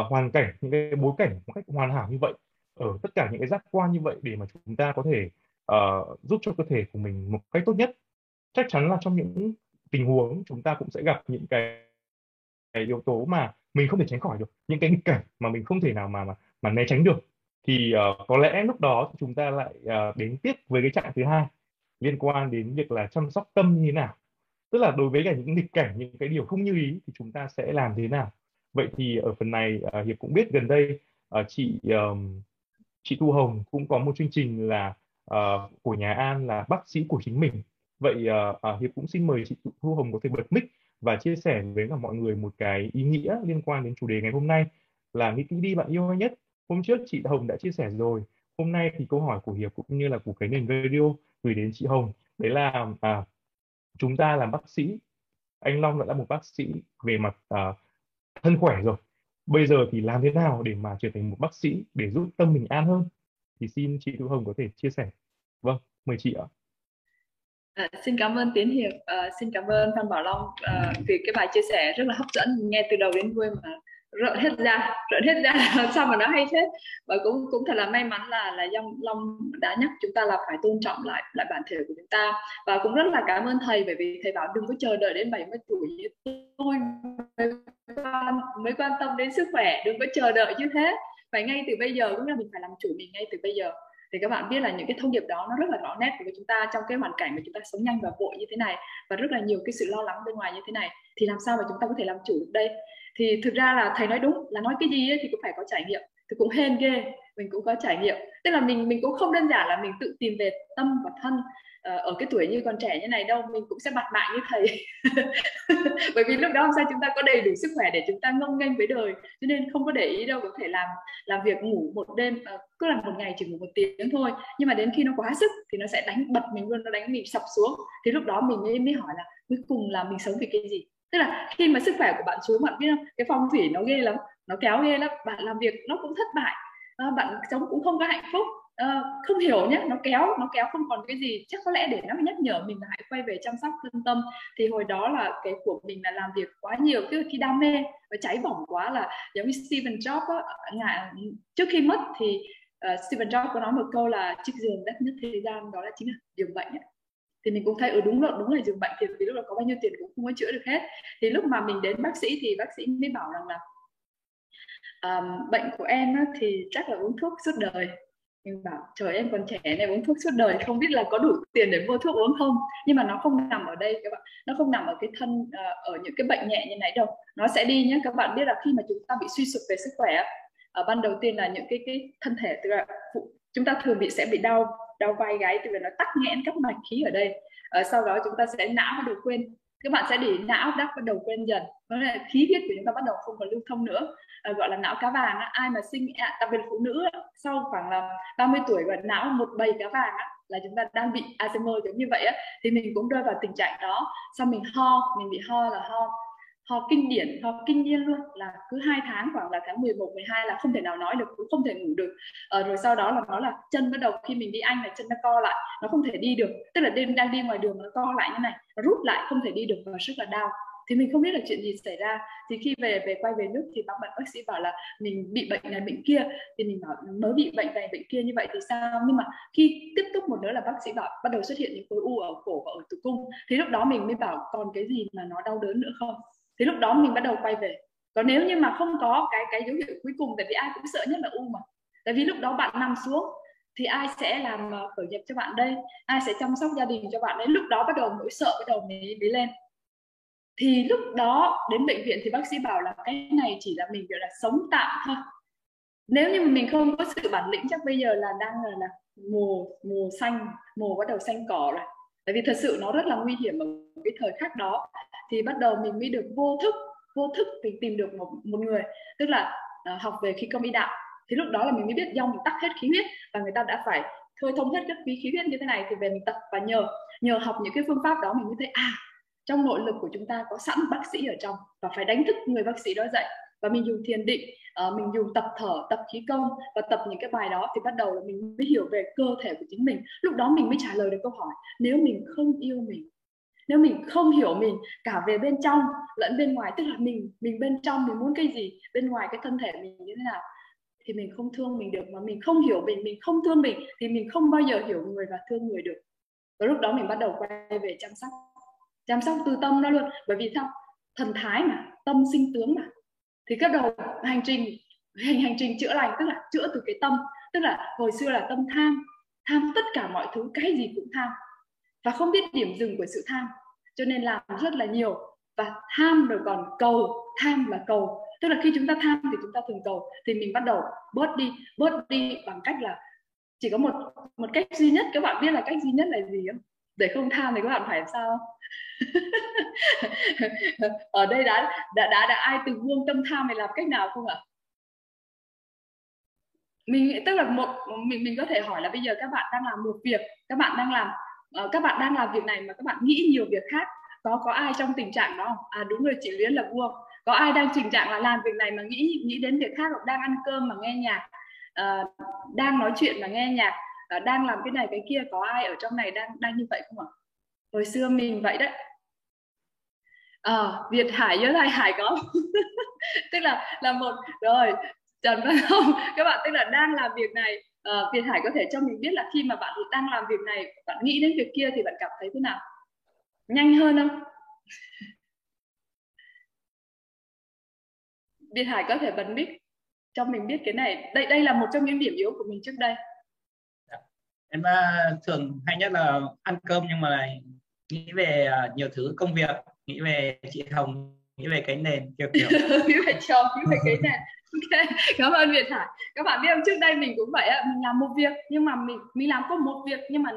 uh, hoàn cảnh những cái bối cảnh một cách hoàn hảo như vậy ở tất cả những cái giác quan như vậy để mà chúng ta có thể uh, giúp cho cơ thể của mình một cách tốt nhất. Chắc chắn là trong những tình huống chúng ta cũng sẽ gặp những cái, cái yếu tố mà mình không thể tránh khỏi được những cái nghịch cảnh mà mình không thể nào mà mà, mà né tránh được. Thì uh, có lẽ lúc đó thì chúng ta lại uh, đến tiếp với cái trạng thứ hai liên quan đến việc là chăm sóc tâm như thế nào. Tức là đối với cả những nghịch cảnh những cái điều không như ý thì chúng ta sẽ làm thế nào? Vậy thì ở phần này uh, hiệp cũng biết gần đây uh, chị um, chị thu hồng cũng có một chương trình là uh, của nhà an là bác sĩ của chính mình. Vậy uh, uh, hiệp cũng xin mời chị thu hồng có thể bật mic và chia sẻ với cả mọi người một cái ý nghĩa liên quan đến chủ đề ngày hôm nay. Là nghĩ kỹ đi bạn yêu hay nhất. Hôm trước chị hồng đã chia sẻ rồi. Hôm nay thì câu hỏi của hiệp cũng như là của cái nền video gửi đến chị hồng. Đấy là à, chúng ta làm bác sĩ. Anh long đã là một bác sĩ về mặt uh, thân khỏe rồi. Bây giờ thì làm thế nào để mà trở thành một bác sĩ để giúp tâm mình an hơn? Thì xin chị Thu Hồng có thể chia sẻ. Vâng mời chị ạ. À, xin cảm ơn Tiến Hiệp, à, xin cảm ơn Phan Bảo Long. À, vì cái bài chia sẻ rất là hấp dẫn, nghe từ đầu đến cuối mà rợn hết ra rợn hết ra sao mà nó hay thế? Và cũng cũng thật là may mắn là là Long Long đã nhắc chúng ta là phải tôn trọng lại lại bản thể của chúng ta. Và cũng rất là cảm ơn thầy bởi vì thầy bảo đừng có chờ đợi đến 70 tuổi như tôi mới quan, mới quan tâm đến sức khỏe đừng có chờ đợi như thế. Phải ngay từ bây giờ cũng là mình phải làm chủ mình ngay từ bây giờ. Thì các bạn biết là những cái thông điệp đó nó rất là rõ nét với chúng ta trong cái hoàn cảnh mà chúng ta sống nhanh và vội như thế này và rất là nhiều cái sự lo lắng bên ngoài như thế này. Thì làm sao mà chúng ta có thể làm chủ được đây? Thì thực ra là thầy nói đúng, là nói cái gì ấy thì cũng phải có trải nghiệm. Thì cũng hên ghê, mình cũng có trải nghiệm. Tức là mình mình cũng không đơn giản là mình tự tìm về tâm và thân ờ, ở cái tuổi như còn trẻ như này đâu, mình cũng sẽ bặt mạng như thầy. Bởi vì lúc đó làm sao chúng ta có đầy đủ sức khỏe để chúng ta ngông nghênh với đời. Cho nên không có để ý đâu, có thể làm làm việc ngủ một đêm ờ, cứ làm một ngày chỉ ngủ một tiếng thôi. Nhưng mà đến khi nó quá sức thì nó sẽ đánh bật mình luôn, nó đánh mình sập xuống. Thì lúc đó mình mới mới hỏi là cuối cùng là mình sống vì cái gì? Tức là khi mà sức khỏe của bạn xuống bạn biết không? Cái phong thủy nó ghê lắm nó kéo ghê lắm. Bạn làm việc nó cũng thất bại. À, bạn sống cũng không có hạnh phúc. À, không hiểu nhé nó kéo nó kéo không còn cái gì. Chắc có lẽ để nó nhắc nhở mình là hãy quay về chăm sóc thân tâm. Thì hồi đó là cái của mình là làm việc quá nhiều cứ khi đam mê và cháy bỏng quá là giống như Steven Jobs á, trước khi mất thì ờ, uh, Steven Jobs có nói một câu là chiếc giường đắt nhất thế gian đó là chính là giường bệnh ấy thì mình cũng thấy ở ừ, đúng rồi đúng là giường bệnh thì vì lúc đó có bao nhiêu tiền cũng không có chữa được hết. Thì lúc mà mình đến bác sĩ thì bác sĩ mới bảo rằng là um, bệnh của em á, thì chắc là uống thuốc suốt đời. Mình bảo trời em còn trẻ này uống thuốc suốt đời không biết là có đủ tiền để mua thuốc uống không? Nhưng mà nó không nằm ở đây các bạn nó không nằm ở cái thân uh, ở những cái bệnh nhẹ như này đâu. Nó sẽ đi nhé các bạn biết là khi mà chúng ta bị suy sụp về sức khỏe ở ban đầu tiên là những cái cái thân thể tức là chúng ta thường bị sẽ bị đau đau vai gáy thì là nó tắc nghẽn các mạch khí ở đây. Ở sau đó chúng ta sẽ não bắt đầu quên. Các bạn sẽ để não đã bắt đầu quên dần. Nó là khí huyết của chúng ta bắt đầu không còn lưu thông nữa. À, gọi là não cá vàng á. ai mà sinh à, đặc biệt phụ nữ á, sau khoảng là 30 tuổi và não một bầy cá vàng á, là chúng ta đang bị Alzheimer giống như vậy á, thì mình cũng rơi vào tình trạng đó. Sau mình ho mình bị ho là ho ho kinh điển ho kinh niên luôn là cứ hai tháng khoảng là tháng 11 12 là không thể nào nói được cũng không thể ngủ được. Ờ, rồi sau đó là nó là chân bắt đầu khi mình đi Anh là chân nó co lại nó không thể đi được. Tức là đêm đang đi ngoài đường nó co lại như này nó rút lại không thể đi được và rất là đau. Thì mình không biết là chuyện gì xảy ra. Thì khi về về quay về nước thì bác bác sĩ bảo là mình bị bệnh này bệnh kia. Thì mình bảo mới bị bệnh này bệnh kia như vậy thì sao? Nhưng mà khi tiếp tục một nữa là bác sĩ bảo bắt đầu xuất hiện những khối u ở cổ và ở tử cung. Thì lúc đó mình mới bảo còn cái gì mà nó đau đớn nữa không? Thì lúc đó mình bắt đầu quay về. Còn nếu như mà không có cái cái dấu hiệu cuối cùng tại vì ai cũng sợ nhất là u mà. Tại vì lúc đó bạn nằm xuống thì ai sẽ làm à, khởi nghiệp cho bạn đây? Ai sẽ chăm sóc gia đình cho bạn đấy? Lúc đó bắt đầu nỗi sợ bắt đầu mới mới lên. Thì lúc đó đến bệnh viện thì bác sĩ bảo là cái này chỉ là mình gọi là sống tạm thôi. Nếu như mà mình không có sự bản lĩnh chắc bây giờ là đang là, là mùa mùa xanh mùa bắt đầu xanh cỏ rồi tại vì thật sự nó rất là nguy hiểm ở cái thời khắc đó. Thì bắt đầu mình mới được vô thức vô thức mình tìm được một một người tức là uh, học về khí công y đạo. Thì lúc đó là mình mới biết do mình tắt hết khí huyết và người ta đã phải khơi thông hết các khí khí huyết như thế này thì về mình tập và nhờ nhờ học những cái phương pháp đó mình mới thấy à trong nội lực của chúng ta có sẵn bác sĩ ở trong và phải đánh thức người bác sĩ đó dậy và mình dùng thiền định uh, mình dùng tập thở tập khí công và tập những cái bài đó thì bắt đầu là mình mới hiểu về cơ thể của chính mình. Lúc đó mình mới trả lời được câu hỏi nếu mình không yêu mình nếu mình không hiểu mình cả về bên trong lẫn bên ngoài tức là mình mình bên trong mình muốn cái gì bên ngoài cái thân thể mình như thế nào thì mình không thương mình được. Mà mình không hiểu mình mình không thương mình thì mình không bao giờ hiểu người và thương người được. Và lúc đó mình bắt đầu quay về chăm sóc chăm sóc từ tâm đó luôn. Bởi vì sao? Thần thái mà tâm sinh tướng mà thì bắt đầu hành trình, hành hành trình chữa lành, tức là chữa từ cái tâm, tức là hồi xưa là tâm tham tham tất cả mọi thứ, cái gì cũng tham, và không biết điểm dừng của sự tham, cho nên làm rất là nhiều, và tham rồi còn cầu, tham là cầu. Tức là khi chúng ta tham thì chúng ta thường cầu, thì mình bắt đầu bớt đi bớt đi bằng cách là chỉ có một một cách duy nhất, các bạn biết là cách duy nhất là gì không? Để không tham thì các bạn phải làm sao? Ở đây đã đã đã, đã ai từng buông tâm tham này làm cách nào không ạ? Mình tức là một mình mình có thể hỏi là bây giờ các bạn đang làm một việc các bạn đang làm uh, các bạn đang làm việc này mà các bạn nghĩ nhiều việc khác có có ai trong tình trạng đó không? À đúng rồi chị Luyến là buông có ai đang tình trạng là làm việc này mà nghĩ nghĩ đến việc khác hoặc đang ăn cơm mà nghe nhạc uh, đang nói chuyện mà nghe nhạc đang làm cái này cái kia có ai ở trong này đang đang như vậy không ạ? Hồi xưa mình vậy đấy. À, Việt Hải nhớ lại Hải có tức là là một rồi Trần Văn Hồng các bạn tức là đang làm việc này. À, Việt Hải có thể cho mình biết là khi mà bạn đang làm việc này bạn nghĩ đến việc kia thì bạn cảm thấy thế nào? Nhanh hơn không? Việt Hải có thể bật mic cho mình biết cái này. Đây đây là một trong những điểm yếu của mình trước đây em uh, thường hay nhất là ăn cơm nhưng mà nghĩ về uh, nhiều thứ công việc nghĩ về chị Hồng nghĩ về cái nền kiểu kiểu. Nghĩ về chồng nghĩ về cái nền. Ok cảm ơn Việt Hải. Các bạn biết không trước đây mình cũng vậy mình làm một việc nhưng mà mình mình làm có một việc nhưng mà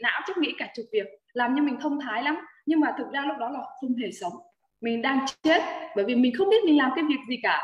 não chắc nghĩ cả chục việc làm như mình thông thái lắm. Nhưng mà thực ra lúc đó là không hề sống. Mình đang chết bởi vì mình không biết mình làm cái việc gì cả.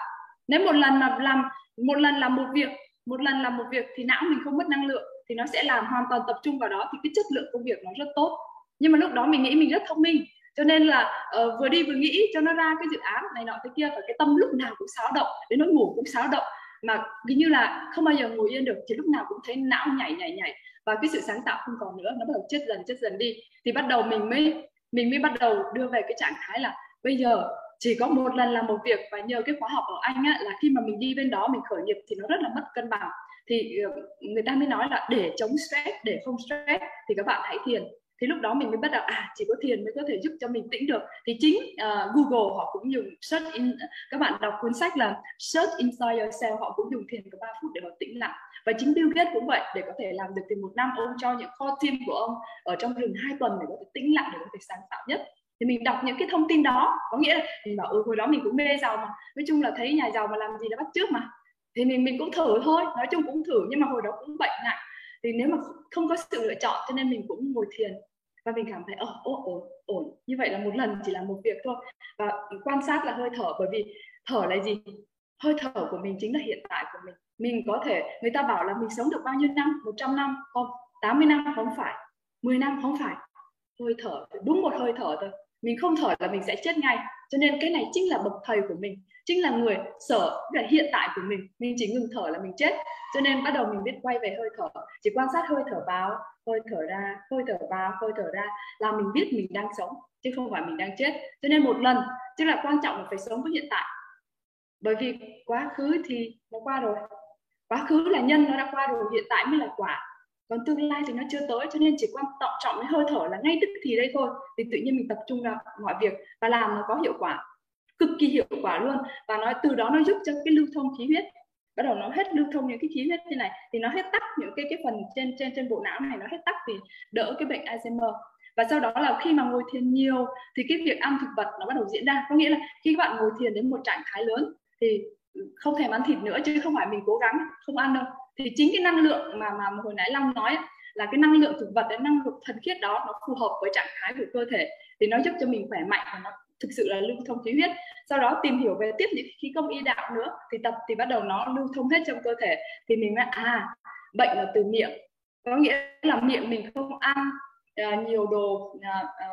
Nếu một lần mà làm một lần làm một việc một lần làm một việc thì não mình không mất năng lượng thì nó sẽ làm hoàn toàn tập trung vào đó thì cái chất lượng công việc nó rất tốt. Nhưng mà lúc đó mình nghĩ mình rất thông minh cho nên là uh, vừa đi vừa nghĩ cho nó ra cái dự án này nọ cái kia và cái tâm lúc nào cũng xáo động đến nỗi ngủ cũng xáo động. Mà cứ như là không bao giờ ngồi yên được thì lúc nào cũng thấy não nhảy nhảy nhảy và cái sự sáng tạo không còn nữa nó bắt đầu chết dần chết dần đi. Thì bắt đầu mình mới mình mới bắt đầu đưa về cái trạng thái là bây giờ chỉ có một lần làm một việc và nhờ cái khóa học ở anh á, là khi mà mình đi bên đó mình khởi nghiệp thì nó rất là mất cân bằng thì ờ, người ta mới nói là để chống stress để không stress thì các bạn hãy thiền. Thì lúc đó mình mới bắt đầu à chỉ có thiền mới có thể giúp cho mình tĩnh được. Thì chính uh, Google họ cũng dùng search in các bạn đọc cuốn sách là search inside yourself họ cũng dùng thiền có 3 phút để họ tĩnh lặng. Và chính Bill Gates cũng vậy để có thể làm được thì một năm ông cho những core team của ông ở trong rừng hai tuần để có thể tĩnh lặng để có thể sáng tạo nhất. Thì mình đọc những cái thông tin đó có nghĩa là mình bảo ừ hồi đó mình cũng mê giàu mà. Nói chung là thấy nhà giàu mà làm gì là bắt trước mà thì mình mình cũng thử thôi, nói chung cũng thử nhưng mà hồi đó cũng bệnh nặng. Thì nếu mà không có sự lựa chọn cho nên mình cũng ngồi thiền và mình cảm thấy ờ ổn ổn ổn. Như vậy là một lần chỉ là một việc thôi. Và quan sát là hơi thở, bởi vì thở là gì? Hơi thở của mình chính là hiện tại của mình. Mình có thể, người ta bảo là mình sống được bao nhiêu năm? 100 năm, không 80 năm, không phải. 10 năm, không phải. Hơi thở, đúng một hơi thở thôi. Mình không thở là mình sẽ chết ngay. Cho nên cái này chính là bậc thầy của mình chính là người sở là hiện tại của mình. Mình chỉ ngừng thở là mình chết. Cho nên bắt đầu mình biết quay về hơi thở. Chỉ quan sát hơi thở vào, hơi thở ra, hơi thở vào, hơi thở ra là mình biết mình đang sống, chứ không phải mình đang chết. Cho nên một lần, tức là quan trọng là phải sống với hiện tại. Bởi vì quá khứ thì nó qua rồi. Quá khứ là nhân, nó đã qua rồi, hiện tại mới là quả. Còn tương lai thì nó chưa tới, cho nên chỉ quan trọng trọng cái hơi thở là ngay tức thì đây thôi. Thì tự nhiên mình tập trung vào mọi việc và làm nó có hiệu quả cực kỳ hiệu quả luôn. Và nó, từ đó nó giúp cho cái lưu thông khí huyết, bắt đầu nó hết lưu thông những cái khí huyết như này, thì nó hết tắc những cái cái phần trên trên trên bộ não này, nó hết tắc thì đỡ cái bệnh Alzheimer. Và sau đó là khi mà ngồi thiền nhiều, thì cái việc ăn thực vật nó bắt đầu diễn ra. Có nghĩa là khi các bạn ngồi thiền đến một trạng thái lớn, thì không thèm ăn thịt nữa, chứ không phải mình cố gắng không ăn đâu. Thì chính cái năng lượng mà mà hồi nãy Long nói là cái năng lượng thực vật, cái năng lượng thần khiết đó, nó phù hợp với trạng thái của cơ thể, thì nó giúp cho mình khỏe mạnh và nó thực sự là lưu thông khí huyết. Sau đó tìm hiểu về tiếp những khí công y đạo nữa thì tập thì bắt đầu nó lưu thông hết trong cơ thể. Thì mình mới à bệnh là từ miệng. Có nghĩa là miệng mình không ăn uh, nhiều đồ uh,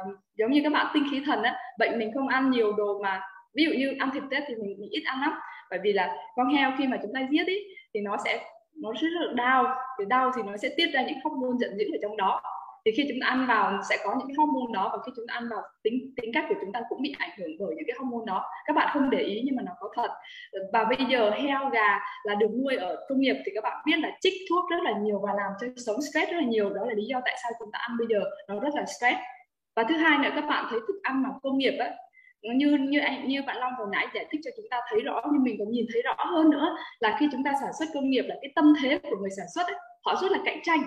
uh, giống như các bạn tinh khí thần á bệnh mình không ăn nhiều đồ mà ví dụ như ăn thịt tết thì mình, mình ít ăn lắm. Bởi vì là con heo khi mà chúng ta giết ý, thì nó sẽ nó rất là đau. Thì đau thì nó sẽ tiết ra những hormone giận dữ ở trong đó thì khi chúng ta ăn vào sẽ có những cái hormone đó và khi chúng ta ăn vào tính tính cách của chúng ta cũng bị ảnh hưởng bởi những cái hormone đó. Các bạn không để ý nhưng mà nó có thật. Và bây giờ heo gà là được nuôi ở công nghiệp thì các bạn biết là trích thuốc rất là nhiều và làm cho sống stress rất là nhiều. Đó là lý do tại sao chúng ta ăn bây giờ nó rất là stress. Và thứ hai nữa các bạn thấy thức ăn mà công nghiệp á như như anh như bạn Long vừa nãy giải thích cho chúng ta thấy rõ nhưng mình còn nhìn thấy rõ hơn nữa là khi chúng ta sản xuất công nghiệp là cái tâm thế của người sản xuất ấy, họ rất là cạnh tranh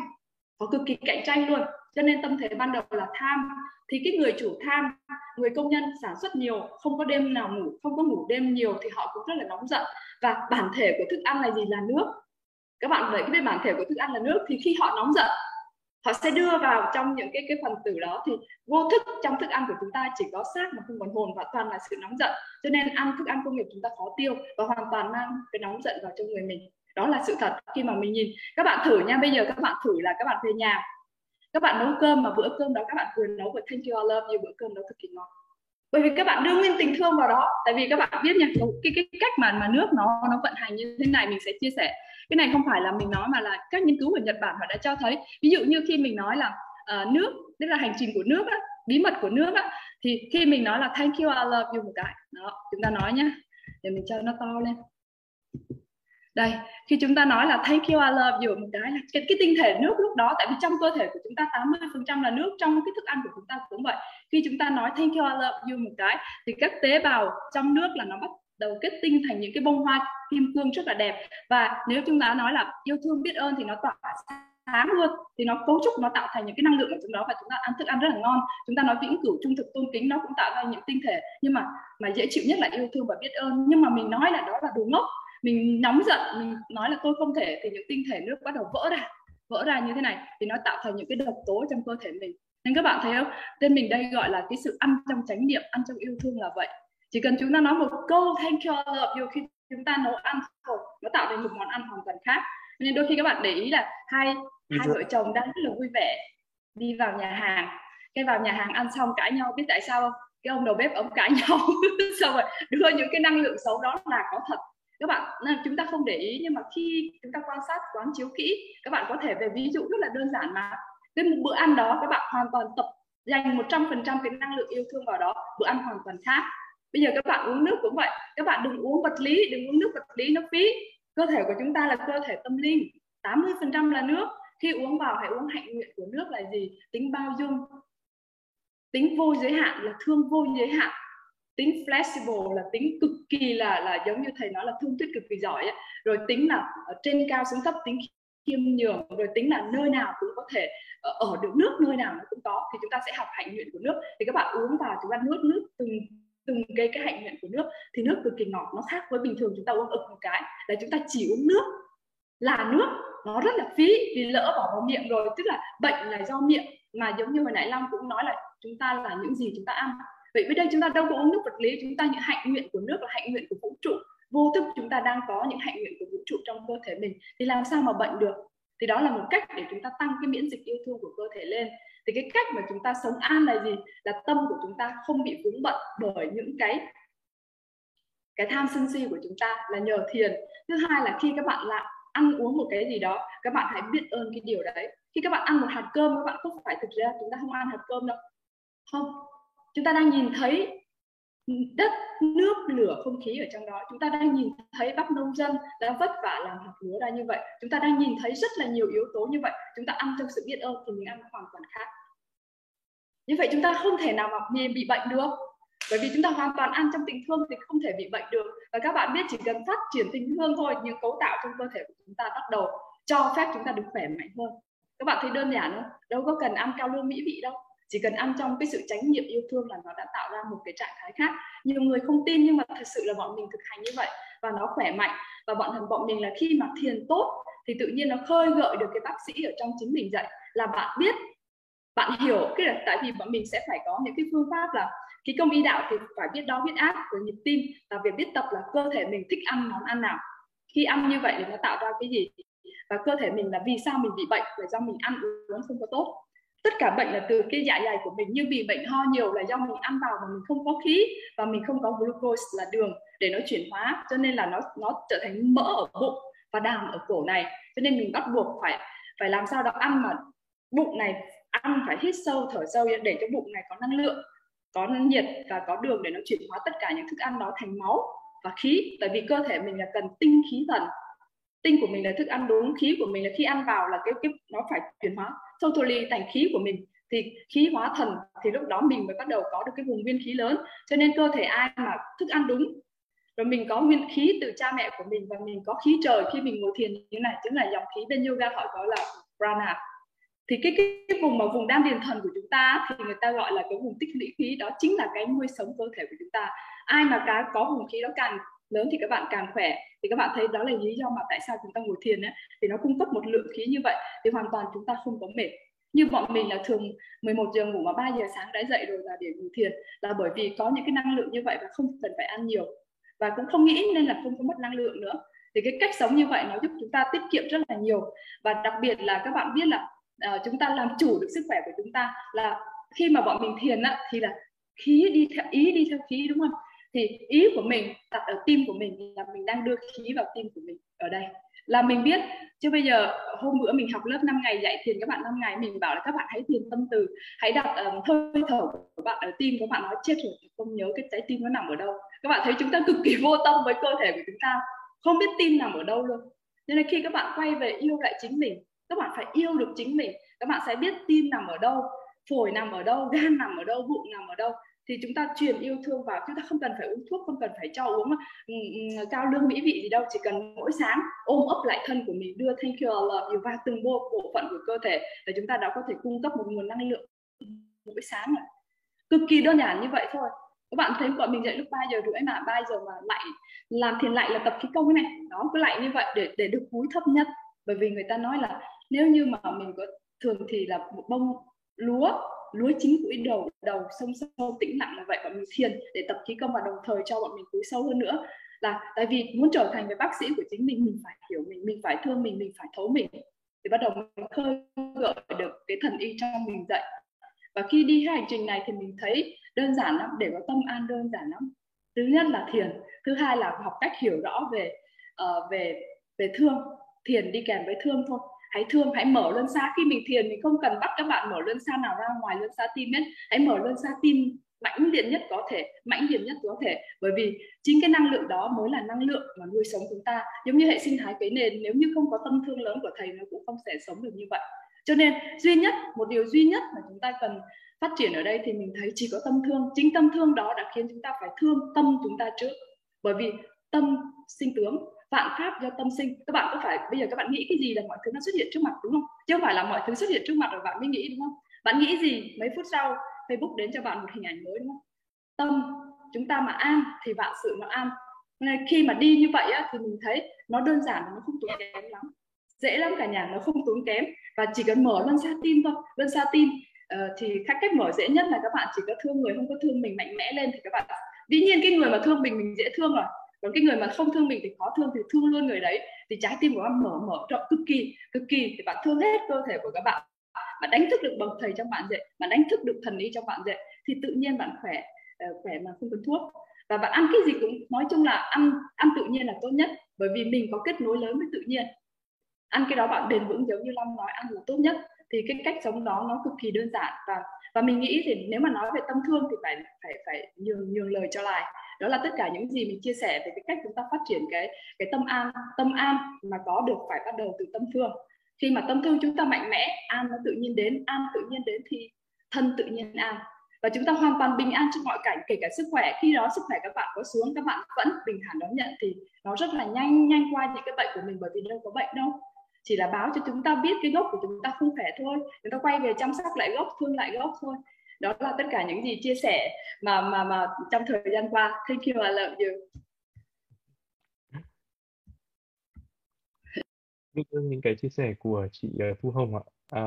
họ cực kỳ cạnh tranh luôn. Cho nên tâm thế ban đầu là tham. Thì cái người chủ tham, người công nhân sản xuất nhiều, không có đêm nào ngủ, không có ngủ đêm nhiều thì họ cũng rất là nóng giận. Và bản thể của thức ăn là gì là nước. Các bạn thấy cái bản thể của thức ăn là nước thì khi họ nóng giận, họ sẽ đưa vào trong những cái cái phần tử đó. Thì vô thức trong thức ăn của chúng ta chỉ có xác mà không còn hồn và toàn là sự nóng giận. Cho nên ăn thức ăn công nghiệp chúng ta khó tiêu và hoàn toàn mang cái nóng giận vào trong người mình đó là sự thật. Khi mà mình nhìn các bạn thử nha. Bây giờ các bạn thử là các bạn về nhà. Các bạn nấu cơm mà bữa cơm đó các bạn vừa nấu vừa thank you I love you bữa cơm đó cực kỳ ngon. Bởi vì các bạn đưa nguyên tình thương vào đó. Tại vì các bạn biết nha cái cái cách mà mà nước nó nó vận hành như thế này mình sẽ chia sẻ. Cái này không phải là mình nói mà là các nghiên cứu của Nhật Bản họ đã cho thấy. Ví dụ như khi mình nói là uh, nước tức là hành trình của nước á, bí mật của nước á, thì khi mình nói là thank you I love you một cái đó chúng ta nói nhá. Để mình cho nó to lên đây khi chúng ta nói là thank you I love you một cái là cái, cái tinh thể nước lúc đó tại vì trong cơ thể của chúng ta 80% là nước trong cái thức ăn của chúng ta cũng vậy. Khi chúng ta nói thank you I love you một cái thì các tế bào trong nước là nó bắt đầu kết tinh thành những cái bông hoa kim cương rất là đẹp. Và nếu chúng ta nói là yêu thương biết ơn thì nó tỏa sáng luôn thì nó cấu trúc nó tạo thành những cái năng lượng ở trong đó và chúng ta ăn thức ăn rất là ngon. Chúng ta nói vĩnh cửu trung thực tôn kính nó cũng tạo ra những tinh thể. Nhưng mà mà dễ chịu nhất là yêu thương và biết ơn. Nhưng mà mình nói là đó là đồ ngốc mình nóng giận mình nói là tôi không thể thì những tinh thể nước bắt đầu vỡ ra vỡ ra như thế này thì nó tạo thành những cái độc tố trong cơ thể mình. Nên các bạn thấy không? Tên mình đây gọi là cái sự ăn trong chánh niệm ăn trong yêu thương là vậy. Chỉ cần chúng ta nói một câu thank you I love you khi chúng ta nấu ăn thôi nó tạo thành một món ăn hoàn toàn khác. Nên đôi khi các bạn để ý là hai hai vợ chồng đang rất là vui vẻ đi vào nhà hàng. Cái vào nhà hàng ăn xong cãi nhau biết tại sao không? Cái ông đầu bếp ông cãi nhau. Xong rồi đưa những cái năng lượng xấu đó là có thật các bạn chúng ta không để ý, nhưng mà khi chúng ta quan sát, quán chiếu kỹ, các bạn có thể về ví dụ rất là đơn giản mà. Cái một bữa ăn đó, các bạn hoàn toàn tập dành 100% cái năng lượng yêu thương vào đó, bữa ăn hoàn toàn khác. Bây giờ các bạn uống nước cũng vậy, các bạn đừng uống vật lý, đừng uống nước vật lý, nó phí. Cơ thể của chúng ta là cơ thể tâm linh 80% là nước. Khi uống vào, hãy uống hạnh nguyện của nước là gì? Tính bao dung, tính vô giới hạn, là thương vô giới hạn tính flexible là tính cực kỳ là là giống như thầy nói là thương thuyết cực kỳ giỏi ấy. rồi tính là ở trên cao xuống thấp, tính khiêm nhường, rồi tính là nơi nào cũng có thể ờ, ở được nước, nơi nào nó cũng có, thì chúng ta sẽ học hạnh nguyện của nước. Thì các bạn uống vào chúng ta nuốt nước, từng từng cái cái hạnh nguyện của nước, thì nước cực kỳ ngọt, nó khác với bình thường chúng ta uống ực một cái. Là chúng ta chỉ uống nước là nước, nó rất là phí vì lỡ bỏ vào miệng rồi. Tức là bệnh là do miệng, mà giống như hồi nãy Long cũng nói là chúng ta là những gì chúng ta ăn vậy bây đây chúng ta đâu có uống nước vật lý, chúng ta những hạnh nguyện của nước là hạnh nguyện của vũ trụ. Vô thức chúng ta đang có những hạnh nguyện của vũ trụ trong cơ thể mình, thì làm sao mà bệnh được? Thì đó là một cách để chúng ta tăng cái miễn dịch yêu thương của cơ thể lên. Thì cái cách mà chúng ta sống an là gì? Là tâm của chúng ta không bị vướng bận bởi những cái cái tham sân si của chúng ta là nhờ thiền. Thứ hai là khi các bạn làm ăn uống một cái gì đó, các bạn hãy biết ơn cái điều đấy. Khi các bạn ăn một hạt cơm, các bạn không phải thực ra chúng ta không ăn hạt cơm đâu. Không chúng ta đang nhìn thấy đất, nước, lửa, không khí ở trong đó. Chúng ta đang nhìn thấy bác nông dân đang vất vả làm hạt lúa ra như vậy. Chúng ta đang nhìn thấy rất là nhiều yếu tố như vậy. Chúng ta ăn trong sự biết ơn thì mình ăn hoàn toàn khác. Như vậy chúng ta không thể nào mà bị bệnh được. Bởi vì chúng ta hoàn toàn ăn trong tình thương thì không thể bị bệnh được. Và các bạn biết chỉ cần phát triển tình thương thôi, những cấu tạo trong cơ thể của chúng ta bắt đầu cho phép chúng ta được khỏe mạnh hơn. Các bạn thấy đơn giản không? Đâu có cần ăn cao lương mỹ vị đâu chỉ cần ăn trong cái sự tránh niệm yêu thương là nó đã tạo ra một cái trạng thái khác. Nhiều người không tin nhưng mà thật sự là bọn mình thực hành như vậy và nó khỏe mạnh. Và bọn bọn mình là khi mà thiền tốt thì tự nhiên nó khơi gợi được cái bác sĩ ở trong chính mình dậy là bạn biết, bạn hiểu. Cái là tại vì bọn mình sẽ phải có những cái phương pháp là cái công y đạo thì phải biết đo huyết áp rồi nhịp tim và việc biết tập là cơ thể mình thích ăn món ăn nào. Khi ăn như vậy thì nó tạo ra cái gì? Và cơ thể mình là vì sao mình bị bệnh? Là do mình ăn uống không có tốt tất cả bệnh là từ cái dạ dày của mình nhưng vì bệnh ho nhiều là do mình ăn vào mà mình không có khí và mình không có glucose là đường để nó chuyển hóa, cho nên là nó nó trở thành mỡ ở bụng và đàm ở cổ này. Cho nên mình bắt buộc phải phải làm sao đó ăn mà bụng này, ăn phải hít sâu, thở sâu để cho bụng này có năng lượng, có nhiệt và có đường để nó chuyển hóa tất cả những thức ăn đó thành máu và khí. Tại vì cơ thể mình là cần tinh khí thần. Tinh của mình là thức ăn, đúng khí của mình là khi ăn vào là cái cái, nó phải chuyển hóa totally thành khí của mình thì khí hóa thần thì lúc đó mình mới bắt đầu có được cái vùng nguyên khí lớn. Cho nên cơ thể ai mà thức ăn đúng rồi mình có nguyên khí từ cha mẹ của mình và mình có khí trời khi mình ngồi thiền như này chính là dòng khí bên yoga họ gọi là prana. Thì cái, cái cái vùng mà vùng đan điền thần của chúng ta thì người ta gọi là cái vùng tích lũy khí đó chính là cái nuôi sống cơ thể của chúng ta. Ai mà cái có vùng khí đó càng lớn thì các bạn càng khỏe. Thì các bạn thấy đó là lý do mà tại sao chúng ta ngồi thiền ấy, thì nó cung cấp một lượng khí như vậy thì hoàn toàn chúng ta không có mệt. Như bọn mình là thường 11 giờ ngủ mà 3 giờ sáng đã dậy rồi là để ngủ thiền là bởi vì có những cái năng lượng như vậy và không cần phải ăn nhiều. Và cũng không nghĩ nên là không có mất năng lượng nữa. Thì cái cách sống như vậy nó giúp chúng ta tiết kiệm rất là nhiều. Và đặc biệt là các bạn biết là uh, chúng ta làm chủ được sức khỏe của chúng ta là khi mà bọn mình thiền á, thì là khí đi theo ý đi theo khí đúng không? Thì ý của mình đặt ở tim của mình là mình đang đưa khí vào tim của mình ở đây. Là mình biết chứ bây giờ hôm bữa mình học lớp 5 ngày dạy thiền các bạn 5 ngày mình bảo là các bạn hãy thiền tâm từ hãy đặt um, hơi thở của bạn ở tim các bạn nói chết rồi không nhớ cái trái tim nó nằm ở đâu. Các bạn thấy chúng ta cực kỳ vô tâm với cơ thể của chúng ta không biết tim nằm ở đâu luôn. Nên là khi các bạn quay về yêu lại chính mình các bạn phải yêu được chính mình. Các bạn sẽ biết tim nằm ở đâu phổi nằm ở đâu gan nằm ở đâu bụng nằm ở đâu thì chúng ta truyền yêu thương vào, chúng ta không cần phải uống thuốc, không cần phải cho uống ừ, ừ, cao lương mỹ vị gì đâu, chỉ cần mỗi sáng ôm ấp lại thân của mình, đưa thank you, I love you vào từng bộ bộ phận của cơ thể để chúng ta đã có thể cung cấp một nguồn năng lượng mỗi sáng rồi cực kỳ đơn giản như vậy thôi. Các bạn thấy bọn mình dậy lúc 3 giờ rưỡi mà 3 giờ mà lại làm thiền lại là tập khí công cái này. Đó, cứ lại như vậy để để được cúi thấp nhất. Bởi vì người ta nói là nếu như mà mình có thường thì là một bông lúa lúa chín cúi đầu đầu sông sâu tĩnh lặng là vậy bọn mình thiền để tập khí công và đồng thời cho bọn mình cúi sâu hơn nữa. Là tại vì muốn trở thành người bác sĩ của chính mình mình phải hiểu mình mình phải thương mình mình phải thấu mình. Thì bắt đầu mình khơi gợi được cái thần y trong mình dậy và khi đi cái hành trình này thì mình thấy đơn giản lắm để có tâm an đơn giản lắm. Thứ nhất là thiền thứ hai là học cách hiểu rõ về uh, về về thương thiền đi kèm với thương thôi hãy thương, hãy mở luân xa. Khi mình thiền, mình không cần bắt các bạn mở luân xa nào ra ngoài luân xa tim hết. Hãy mở luân xa tim mãnh liệt nhất có thể, mãnh liệt nhất có thể. Bởi vì chính cái năng lượng đó mới là năng lượng mà nuôi sống chúng ta. Giống như hệ sinh thái cấy nền, nếu như không có tâm thương lớn của thầy, nó cũng không sẽ sống được như vậy. Cho nên, duy nhất, một điều duy nhất mà chúng ta cần phát triển ở đây thì mình thấy chỉ có tâm thương. Chính tâm thương đó đã khiến chúng ta phải thương tâm chúng ta trước. Bởi vì tâm sinh tướng vạn pháp do tâm sinh. Các bạn có phải bây giờ các bạn nghĩ cái gì là mọi thứ nó xuất hiện trước mặt đúng không? Chứ không phải là mọi thứ xuất hiện trước mặt rồi bạn mới nghĩ đúng không? Bạn nghĩ gì mấy phút sau Facebook đến cho bạn một hình ảnh mới đúng không? Tâm chúng ta mà an thì vạn sự nó an. Nên khi mà đi như vậy á, thì mình thấy nó đơn giản nó không tốn kém lắm. Dễ lắm cả nhà nó không tốn kém. Và chỉ cần mở luân xa tim thôi. Luân xa tim uh, ờ, thì cách cách mở dễ nhất là các bạn chỉ có thương người không có thương mình mạnh mẽ lên thì các bạn. Dĩ nhiên cái người mà thương mình mình dễ thương rồi còn cái người mà không thương mình thì khó thương thì thương luôn người đấy. Thì trái tim của bạn mở mở rộng cực kỳ cực kỳ. Thì bạn thương hết cơ thể của các bạn. Bạn đánh thức được bậc thầy trong bạn dậy bạn đánh thức được thần ý trong bạn dậy thì tự nhiên bạn khỏe uh, khỏe mà không cần thuốc. Và bạn ăn cái gì cũng nói chung là ăn ăn tự nhiên là tốt nhất bởi vì mình có kết nối lớn với tự nhiên. Ăn cái đó bạn bền vững giống như long nói ăn là tốt nhất. Thì cái cách sống đó nó cực kỳ đơn giản và và mình nghĩ thì nếu mà nói về tâm thương thì phải phải phải nhường nhường lời cho lại đó là tất cả những gì mình chia sẻ về cái cách chúng ta phát triển cái cái tâm an tâm an mà có được phải bắt đầu từ tâm thương. Khi mà tâm thương chúng ta mạnh mẽ, an nó tự nhiên đến, an tự nhiên đến thì thân tự nhiên an. Và chúng ta hoàn toàn bình an trong mọi cảnh, kể cả sức khỏe. Khi đó sức khỏe các bạn có xuống, các bạn vẫn bình thản đón nhận thì nó rất là nhanh nhanh qua những cái bệnh của mình bởi vì đâu có bệnh đâu. Chỉ là báo cho chúng ta biết cái gốc của chúng ta không khỏe thôi. Chúng ta quay về chăm sóc lại gốc, thương lại gốc thôi đó là tất cả những gì chia sẻ mà mà mà trong thời gian qua. Thank you I love you. Những cái chia sẻ của chị ờ, Thu Hồng ạ. À,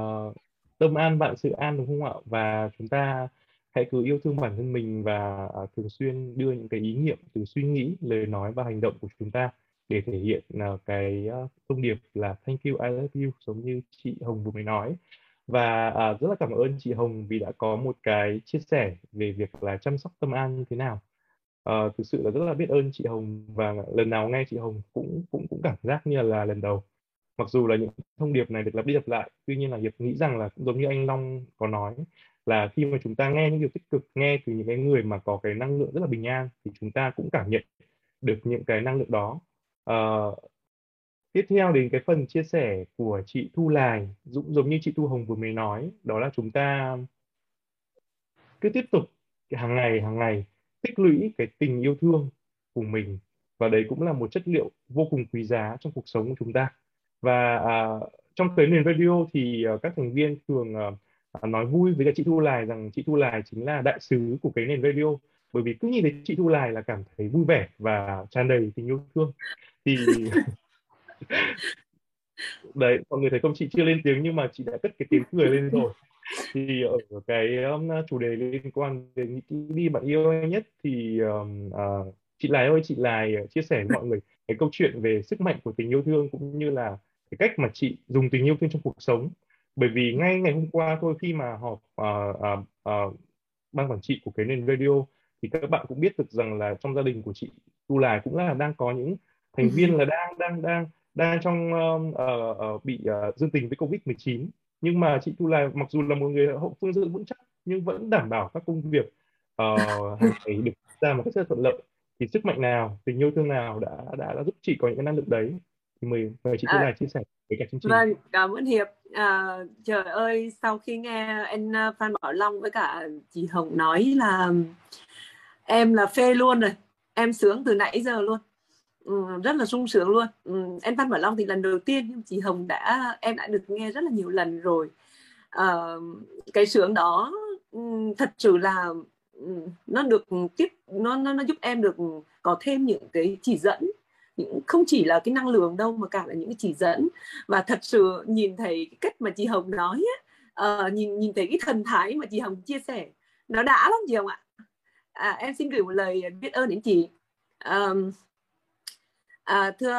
tâm an vạn sự an đúng không ạ? Và chúng ta hãy cứ yêu thương bản thân mình và à, thường xuyên đưa những cái ý niệm từ suy nghĩ lời nói và hành động của chúng ta để thể hiện à, cái thông điệp là thank you I love you giống như chị Hồng vừa mới nói và à, rất là cảm ơn chị Hồng vì đã có một cái chia sẻ về việc là chăm sóc tâm an như thế nào. À, thực sự là rất là biết ơn chị Hồng và lần nào nghe chị Hồng cũng cũng cũng cảm giác như là lần đầu. Mặc dù là những thông điệp này được lặp đi lặp lại tuy nhiên là hiệp nghĩ rằng là cũng giống như anh Long có nói là khi mà chúng ta nghe những điều tích cực nghe từ những cái người mà có cái năng lượng rất là bình an thì chúng ta cũng cảm nhận được những cái năng lượng đó. Uh, tiếp theo đến cái phần chia sẻ của chị Thu Lài dũng giống như chị Thu Hồng vừa mới nói đó là chúng ta cứ tiếp tục hàng ngày hàng ngày tích lũy cái tình yêu thương của mình. Và đấy cũng là một chất liệu vô cùng quý giá trong cuộc sống của chúng ta. Và uh, trong cái nền radio thì uh, các thành viên thường uh, nói vui với cả chị Thu Lài rằng chị Thu Lài chính là đại sứ của cái nền radio. Bởi vì cứ nhìn thấy chị Thu Lài là cảm thấy vui vẻ và tràn đầy tình yêu thương. Thì đấy mọi người thấy không? Chị chưa lên tiếng nhưng mà chị đã cất cái tiếng cười lên rồi. Thì ở cái um, chủ đề liên quan đến những đi bạn yêu nhất thì um, uh, chị Lài ơi chị Lài chia sẻ với mọi người cái câu chuyện về sức mạnh của tình yêu thương cũng như là cái cách mà chị dùng tình yêu thương trong cuộc sống. Bởi vì ngay ngày hôm qua thôi khi mà họp uh, uh, uh, ban quản trị của cái nền radio thì các bạn cũng biết được rằng là trong gia đình của chị Tu Lài cũng là đang có những thành viên là đang đang đang đang trong uh, uh, bị uh, dương tình với covid 19 nhưng mà chị Tu Lài mặc dù là một người hậu phương rất vững chắc nhưng vẫn đảm bảo các công việc uh, hàng ngày được ra một cách rất thuận lợi. Thì sức mạnh nào tình yêu thương nào đã đã, đã giúp chị có những cái năng lượng đấy? Thì mời mời chị Tu à, chia sẻ với cả chương trình. Vâng cảm ơn hiệp. À, trời ơi sau khi nghe anh phan bảo long với cả chị hồng nói là em là phê luôn rồi em sướng từ nãy giờ luôn Ừ, rất là sung sướng luôn. Ừ, em Phan Bảo Long thì lần đầu tiên nhưng chị Hồng đã em đã được nghe rất là nhiều lần rồi. À, cái sướng đó ừ, thật sự là nó được tiếp nó, nó nó giúp em được có thêm những cái chỉ dẫn. Những không chỉ là cái năng lượng đâu mà cả là những cái chỉ dẫn. Và thật sự nhìn thấy cái cách mà chị Hồng nói á, uh, nhìn nhìn thấy cái thần thái mà chị Hồng chia sẻ nó đã lắm chị Hồng ạ. À, em xin gửi một lời biết ơn đến chị. Um, à, thưa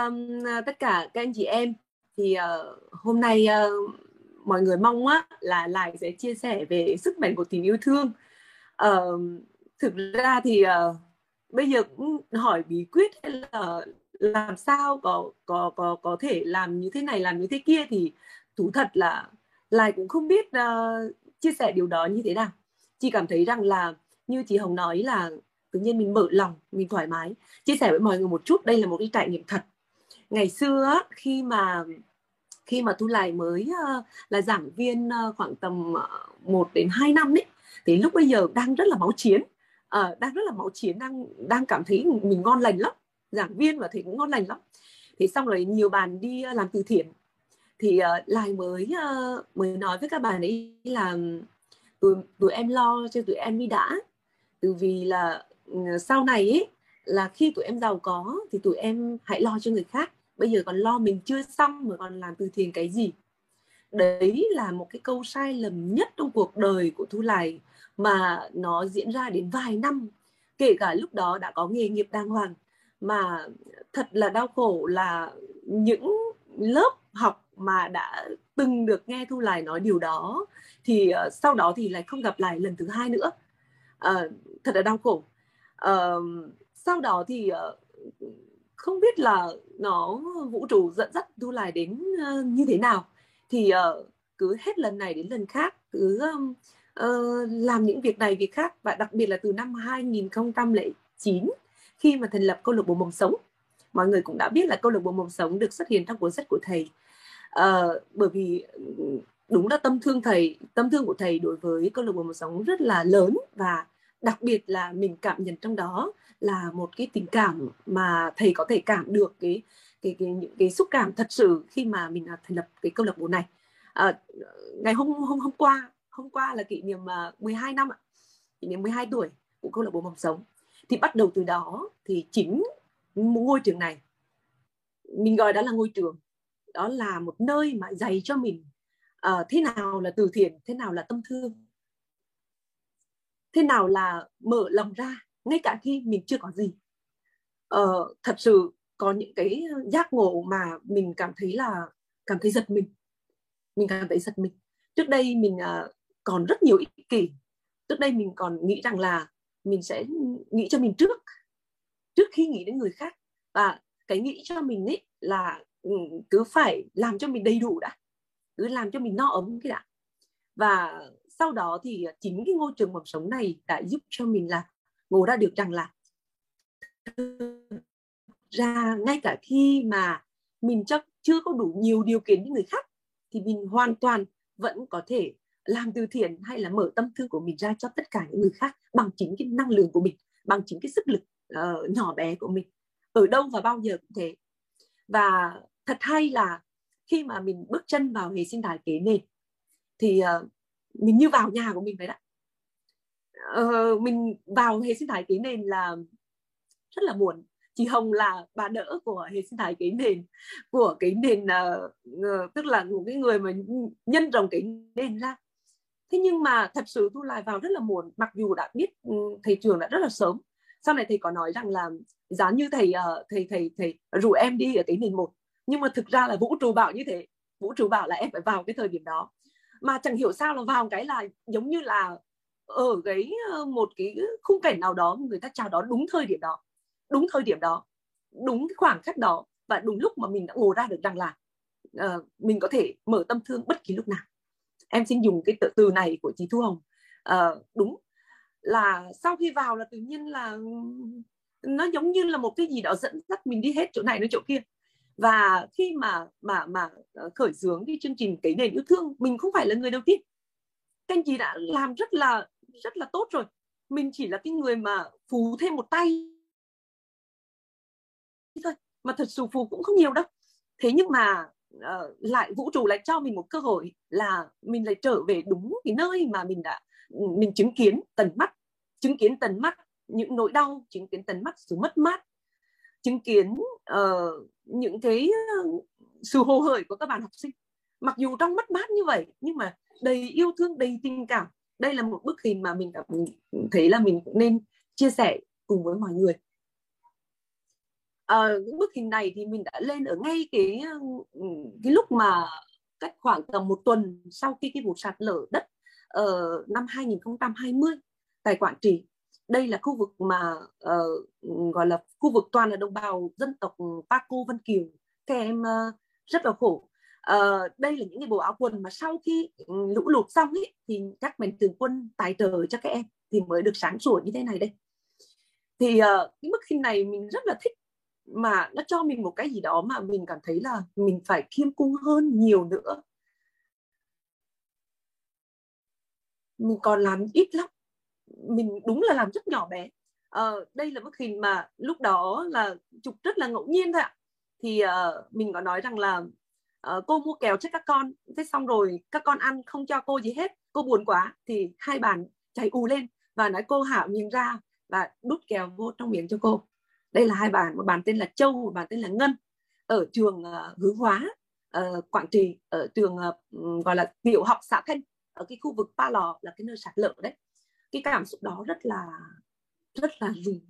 à, tất cả các anh chị em thì uh, hôm nay uh, mọi người mong á là lại sẽ chia sẻ về sức mạnh của tình yêu thương. Uh, thực ra thì uh, bây giờ cũng hỏi bí quyết hay là làm sao có có có có thể làm như thế này làm như thế kia thì thú thật là lại cũng không biết uh, chia sẻ điều đó như thế nào. Chị cảm thấy rằng là như chị hồng nói là tự nhiên mình mở lòng mình thoải mái. Chia sẻ với mọi người một chút đây là một cái trải nghiệm thật. Ngày xưa khi mà khi mà thu lại mới ờ, là giảng viên ờ, khoảng tầm ờ, 1 đến 2 năm đấy thì lúc bây giờ đang rất là máu chiến. Đang rất là máu chiến đang đang cảm thấy mình ngon lành lắm. Giảng viên và thầy cũng ngon lành lắm. Thì xong rồi nhiều bạn đi làm từ thiện. Thì uh, lại mới uh, mới nói với các bạn ấy là tụi tụi em lo cho tụi em đi đã. Từ vì là Ờ, sau này ấy, là khi tụi em giàu có thì tụi em hãy lo cho người khác. Bây giờ còn lo mình chưa xong mà còn làm từ thiện cái gì? Đấy là một cái câu sai lầm nhất trong cuộc đời của thu lài mà nó diễn ra đến vài năm. Kể cả lúc đó đã có nghề nghiệp đàng hoàng mà thật là đau khổ là những lớp học mà đã từng được nghe thu lài nói điều đó thì uh, sau đó thì lại không gặp lại lần thứ hai nữa. Uh, thật là đau khổ uh, sau đó thì uh, không biết là nó vũ trụ dẫn dắt thu lại đến uh, như thế nào. Thì uh, cứ hết lần này đến lần khác cứ um, uh, làm những việc này việc khác. Và đặc biệt là từ năm 2009 khi mà thành lập câu lạc bộ mầm sống mọi người cũng đã biết là câu lạc bộ mầm sống được xuất hiện trong cuốn sách của thầy. Uh, bởi vì đúng là tâm thương thầy tâm thương của thầy đối với câu lạc bộ mầm sống rất là lớn và đặc biệt là mình cảm nhận trong đó là một cái tình cảm mà thầy có thể cảm được cái cái, cái những cái xúc cảm thật sự khi mà mình à, thành lập cái câu lạc bộ này. À, ngày hôm hôm hôm qua hôm qua là kỷ niệm à, 12 năm ạ. Kỷ niệm 12 tuổi của câu lạc bộ mầm sống. Thì bắt đầu từ đó thì chính ngôi trường này mình gọi đó là ngôi trường đó là một nơi mà dạy cho mình uh, thế nào là từ thiện thế nào là tâm thương thế nào là mở lòng ra ngay cả khi mình chưa có gì? Ờ, thật sự có những cái giác ngộ mà mình cảm thấy là cảm thấy giật mình. Mình cảm thấy giật mình. Trước đây mình uh, còn rất nhiều ích kỷ. Trước đây mình còn nghĩ rằng là mình sẽ nghĩ cho mình trước trước khi nghĩ đến người khác. Và cái nghĩ cho mình ấy là ừ, cứ phải làm cho mình đầy đủ đã. Cứ làm cho mình no ấm cái đã. Và sau đó thì ờ, chính cái ngôi trường mầm sống này đã giúp cho mình là ngộ ra được rằng là ra ngay cả khi mà mình chắc chưa có đủ nhiều điều kiện như người khác thì mình hoàn toàn vẫn có thể làm từ thiện hay là mở tâm thương của mình ra cho tất cả những người khác bằng chính cái năng lượng của mình bằng chính cái sức lực uh, nhỏ bé của mình. Ở đâu và bao giờ cũng thế. Và thật hay là khi mà mình bước chân vào hệ sinh thái kế nền thì uh, mình như vào nhà của mình vậy đó. Ờ, mình vào hệ sinh thái kế nền là rất là buồn. Chị Hồng là bà đỡ của hệ sinh thái cái nền của cái nền uh, tức là một cái người mà nhân rồng cái nền ra. Thế nhưng mà thật sự thu lại vào rất là muộn mặc dù đã biết ừ, thầy trường đã rất là sớm. Sau này thầy có nói rằng là giá như thầy uh, thầy thầy thầy rủ em đi ở cái nền một nhưng mà thực ra là vũ trụ bảo như thế. Vũ trụ bảo là em phải vào cái thời điểm đó mà chẳng hiểu sao là vào cái là giống như là ở cái ờ, một cái khung cảnh nào đó người ta chào đó đúng thời điểm đó đúng thời điểm đó đúng cái khoảng khắc đó và đúng lúc mà mình đã ngồi ra được rằng là uh, mình có thể mở tâm thương bất kỳ lúc nào. Em xin dùng cái từ này của chị Thu Hồng. Uh, đúng là sau khi vào là tự nhiên là nó giống như là một cái gì đó dẫn dắt mình đi hết chỗ này đến chỗ kia và khi mà mà mà ờ, khởi xướng cái chương trình cái nền yêu thương mình không phải là người đầu tiên. Kênh anh chị đã làm rất là rất là tốt rồi. Mình chỉ là cái người mà phù thêm một tay thôi mà thật sự phù cũng không nhiều đâu. Thế nhưng mà uh, lại vũ trụ lại cho mình một cơ hội là mình lại trở về đúng cái nơi mà mình đã mình chứng kiến tận mắt. Chứng kiến tận mắt những nỗi đau chứng kiến tận mắt sự mất mát. Chứng kiến uh, những cái ờ, sự hồ hởi của các bạn học sinh. Mặc dù trong mất mát như vậy nhưng mà đầy yêu thương đầy tình cảm đây là một bức hình mà mình cảm thấy là mình cũng nên chia sẻ cùng với mọi người. À, bức hình này thì mình đã lên ở ngay cái cái lúc mà cách khoảng tầm một tuần sau khi cái vụ sạt lở đất ở năm 2020 tại Quảng Trị đây là khu vực mà uh, gọi là khu vực toàn là đồng bào dân tộc Paco Vân Kiều. Các em uh, rất là khổ. Uh, đây là những cái bộ áo quần mà sau khi lũ lụt xong ấy, thì các mạnh thường quân tài trợ cho các em thì mới được sáng sủa như thế này đây. Thì uh, cái bức hình này mình rất là thích mà nó cho mình một cái gì đó mà mình cảm thấy là mình phải khiêm cung hơn nhiều nữa. Mình còn làm ít lắm mình đúng là làm rất nhỏ bé. Uh, đây là bức hình mà lúc đó là chụp rất là ngẫu nhiên thôi ạ. Thì uh, mình có nói rằng là uh, cô mua kẹo cho các con. Thế xong rồi các con ăn không cho cô gì hết. Cô buồn quá thì hai bạn chạy ù lên và nói cô hảo nhìn ra và đút kẹo vô trong miệng cho cô. Đây là hai bạn một bạn tên là châu một bạn tên là ngân. Ở trường uh, hướng hóa uh, quảng trị ở trường uh, gọi là tiểu học xã thanh ở cái khu vực pa lò là cái nơi sạt lở đấy cái cảm xúc đó rất là rất là rùng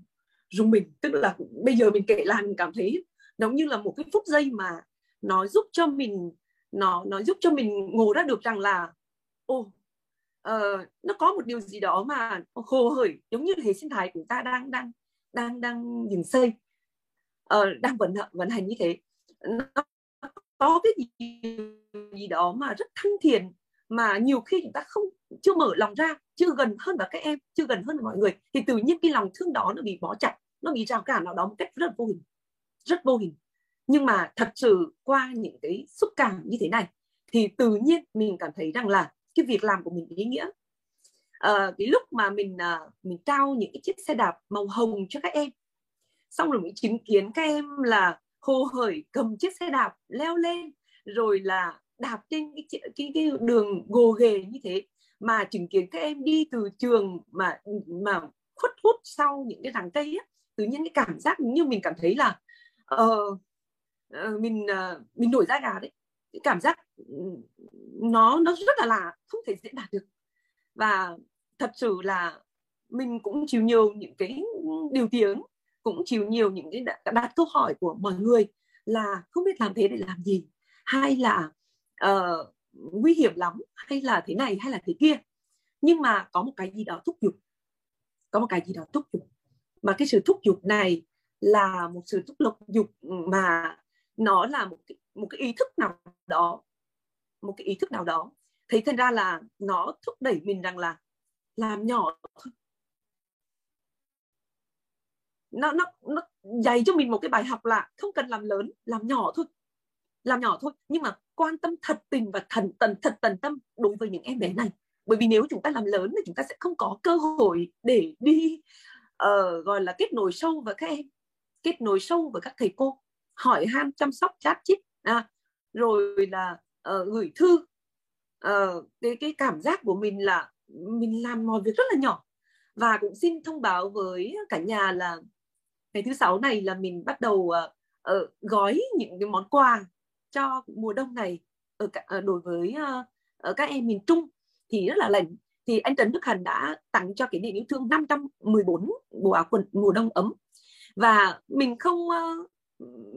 rùng mình. Tức là bây giờ mình kể lại mình cảm thấy giống như là một cái phút giây mà nó giúp cho mình nó nó giúp cho mình ngộ ra được rằng là ô uh, ờ, nó có một điều gì đó mà hồ hởi giống như hệ sinh thái của ta đang đang đang đang dừng xây. Uh, đang vận vận hành như thế. Nó có cái gì, gì đó mà rất thân thiện mà nhiều khi chúng ta không chưa mở lòng ra chưa gần hơn vào các em chưa gần hơn mọi người thì tự nhiên cái lòng thương đó nó bị bó chặt nó bị rào cản nào đó một cách rất vô hình rất vô hình. Nhưng mà thật sự qua những cái xúc cảm như thế này thì tự nhiên mình cảm thấy rằng là cái việc làm của mình ý nghĩa. À, cái lúc mà mình à, mình trao những cái chiếc xe đạp màu hồng cho các em xong rồi mình chứng kiến các em là hồ hởi cầm chiếc xe đạp leo lên rồi là đạp trên cái, cái, cái đường gồ ghề như thế mà chứng kiến các em đi từ trường mà mà khuất hút sau những cái hàng cây á tự nhiên cái cảm giác như mình cảm thấy là uh, uh, mình uh, mình nổi da gà đấy. Cái cảm giác ừ, nó nó rất là lạ không thể diễn đạt được. Và thật sự là mình cũng chịu nhiều những cái điều tiếng cũng chịu nhiều những cái đặt, đặt câu hỏi của mọi người là không biết làm thế để làm gì? Hay là uh, nguy hiểm lắm hay là thế này hay là thế kia. Nhưng mà có một cái gì đó thúc giục. Có một cái gì đó thúc giục. Mà cái sự thúc giục này là một sự thúc lục dục mà nó là một cái, một cái ý thức nào đó một cái ý thức nào đó. Thì thành ra là nó thúc đẩy mình rằng là làm nhỏ thôi. Nó nó nó dạy cho mình một cái bài học là không cần làm lớn làm nhỏ thôi làm nhỏ thôi. Nhưng mà quan tâm thật tình và thần tần thật tần tâm đối với những em bé này. Bởi vì nếu chúng ta làm lớn thì chúng ta sẽ không có cơ hội để đi uh, gọi là kết nối sâu với các em kết nối sâu với các thầy cô hỏi han chăm sóc chat chít à, rồi là uh, gửi thư. Uh, cái cái cảm giác của mình là mình làm mọi việc rất là nhỏ. Và cũng xin thông báo với cả nhà là ngày thứ sáu này là mình bắt đầu uh, uh, gói những cái món quà cho mùa đông này ở cả, ờ, đối với ờ, ở các em miền Trung thì rất là lạnh. Thì anh Trần Đức Hằng đã tặng cho kỷ niệm yêu thương 514 bộ áo quần mùa đông ấm. Và mình không ờ,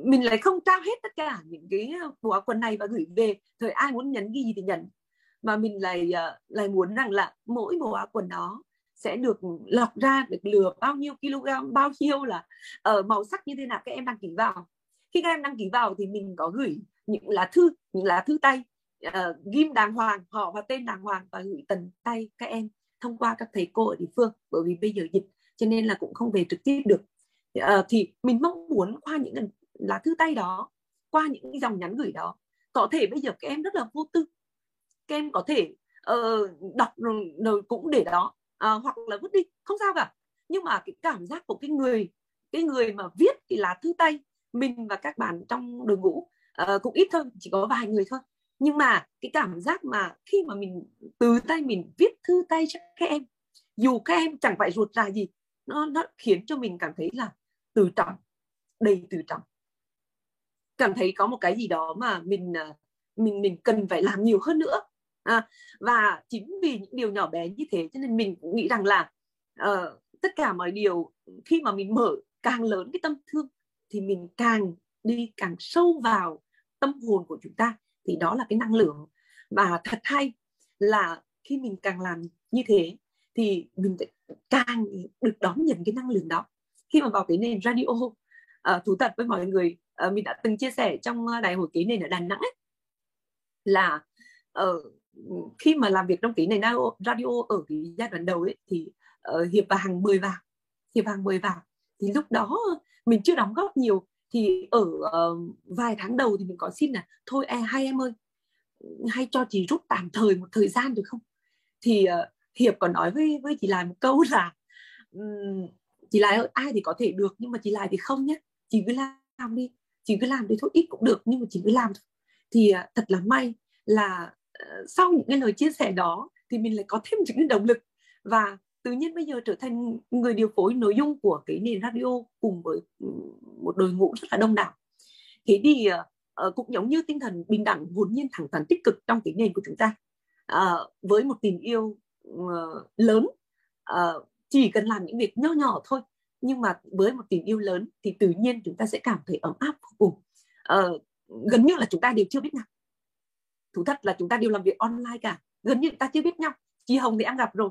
mình lại không trao hết tất cả những cái bộ áo quần này và gửi về. Thời ai muốn nhắn ghi gì thì nhận mà mình lại lại muốn rằng là mỗi bộ áo quần đó sẽ được lọc ra được lừa bao nhiêu kg bao nhiêu là ở màu sắc như thế nào các em đăng ký vào. Khi các em đăng ký vào thì mình có gửi những lá thư những lá thư tay uh, ghim đàng hoàng họ và tên đàng hoàng và gửi tận tay các em thông qua các thầy cô ở địa phương. Bởi vì bây giờ dịch cho nên là cũng không về trực tiếp được. Uh, thì mình mong muốn qua những lá thư tay đó qua những dòng nhắn gửi đó có thể bây giờ các em rất là vô tư. Các em có thể uh, đọc rồi cũng để đó uh, hoặc là vứt đi không sao cả. Nhưng mà cái cảm giác của cái người cái người mà viết cái lá thư tay mình và các bạn trong đội ngũ uh, cũng ít thôi chỉ có vài người thôi. Nhưng mà cái cảm giác mà khi mà mình từ tay mình viết thư tay cho các em dù các em chẳng phải ruột ra gì nó nó khiến cho mình cảm thấy là từ trọng đầy từ trọng. Cảm thấy có một cái gì đó mà mình ờ, mình mình cần phải làm nhiều hơn nữa. À, và chính vì những điều nhỏ bé như thế cho nên mình cũng nghĩ rằng là uh, tất cả mọi điều khi mà mình mở càng lớn cái tâm thương thì mình càng đi càng sâu vào tâm hồn của chúng ta thì đó là cái năng lượng. Và thật hay là khi mình càng làm như thế thì mình càng được đón nhận cái năng lượng đó. Khi mà vào cái nền radio uh, thú thật với mọi người uh, mình đã từng chia sẻ trong à, đại hội ký nền ở Đà Nẵng ấy, là uh, khi mà làm việc trong cái nền radio ở cái giai đoạn đầu ấy, thì uh, hiệp và hàng 10 vàng hiệp hàng 10 vàng thì lúc đó mình chưa đóng góp nhiều thì ở uh, vài tháng đầu thì mình có xin là thôi à, hai em ơi hay cho chị rút tạm thời một thời gian được không? Thì uh, hiệp còn nói với với chị lại một câu là um, chị lại ơi ai thì có thể được nhưng mà chị lại thì không nhé chị cứ làm đi chị cứ làm đi thôi ít cũng được nhưng mà chị cứ làm thôi. Thì uh, thật là may là uh, sau những cái lời chia sẻ đó thì mình lại có thêm những cái động lực. Và tự nhiên bây giờ trở thành người điều phối nội dung của cái nền radio cùng với ừ, một đội ngũ rất là đông đảo. Thế thì uh, cũng giống như tinh thần bình đẳng hồn nhiên thẳng thắn tích cực trong cái nền của chúng ta. Uh, với một tình yêu uh, lớn uh, chỉ cần làm những việc nho nhỏ thôi nhưng mà với một tình yêu lớn thì tự nhiên chúng ta sẽ cảm thấy ấm áp vô cùng. Uh, gần như là chúng ta đều chưa biết nhau. Thú thật là chúng ta đều làm việc online cả gần như chúng ta chưa biết nhau. Chị hồng thì ăn gặp rồi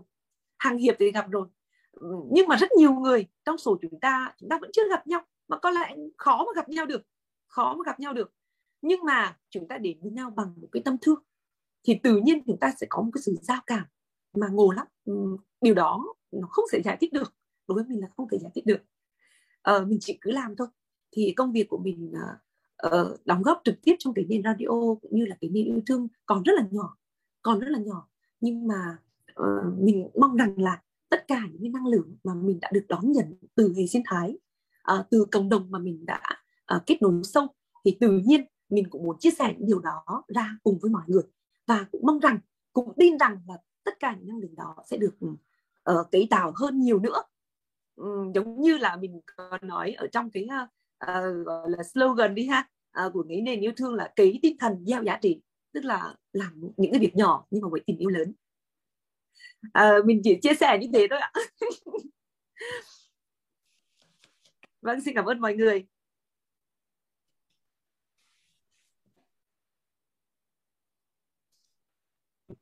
hàng hiệp thì gặp rồi. Nhưng mà rất nhiều người trong số chúng ta chúng ta vẫn chưa gặp nhau mà có lẽ khó mà gặp nhau được khó mà gặp nhau được. Nhưng mà chúng ta đến với nhau bằng một cái tâm thương thì tự nhiên chúng ta sẽ có một cái sự giao cảm mà ngộ lắm. Điều đó nó không thể giải thích được đối với mình là không thể giải thích được. Ờ, mình chỉ cứ làm thôi. Thì công việc của mình uh, đóng góp trực tiếp trong cái nền radio cũng như là cái nền yêu thương còn rất là nhỏ còn rất là nhỏ. Nhưng mà uh, mình mong rằng là tất cả những cái năng lượng mà mình đã được đón nhận từ hệ sinh thái uh, từ cộng đồng mà mình đã uh, kết nối sâu thì tự nhiên mình cũng muốn chia sẻ những điều đó ra cùng với mọi người. Và cũng mong rằng cũng tin rằng là tất cả những năng lượng đó sẽ được uh, cấy tạo hơn nhiều nữa. Um, giống như là mình có nói ở trong cái uh, gọi là slogan đi ha uh, của cái nền yêu thương là cấy tinh thần gieo giá trị tức là làm những cái việc nhỏ nhưng mà với tình yêu lớn à, mình chỉ chia sẻ như thế thôi ạ. Vâng xin cảm ơn mọi người.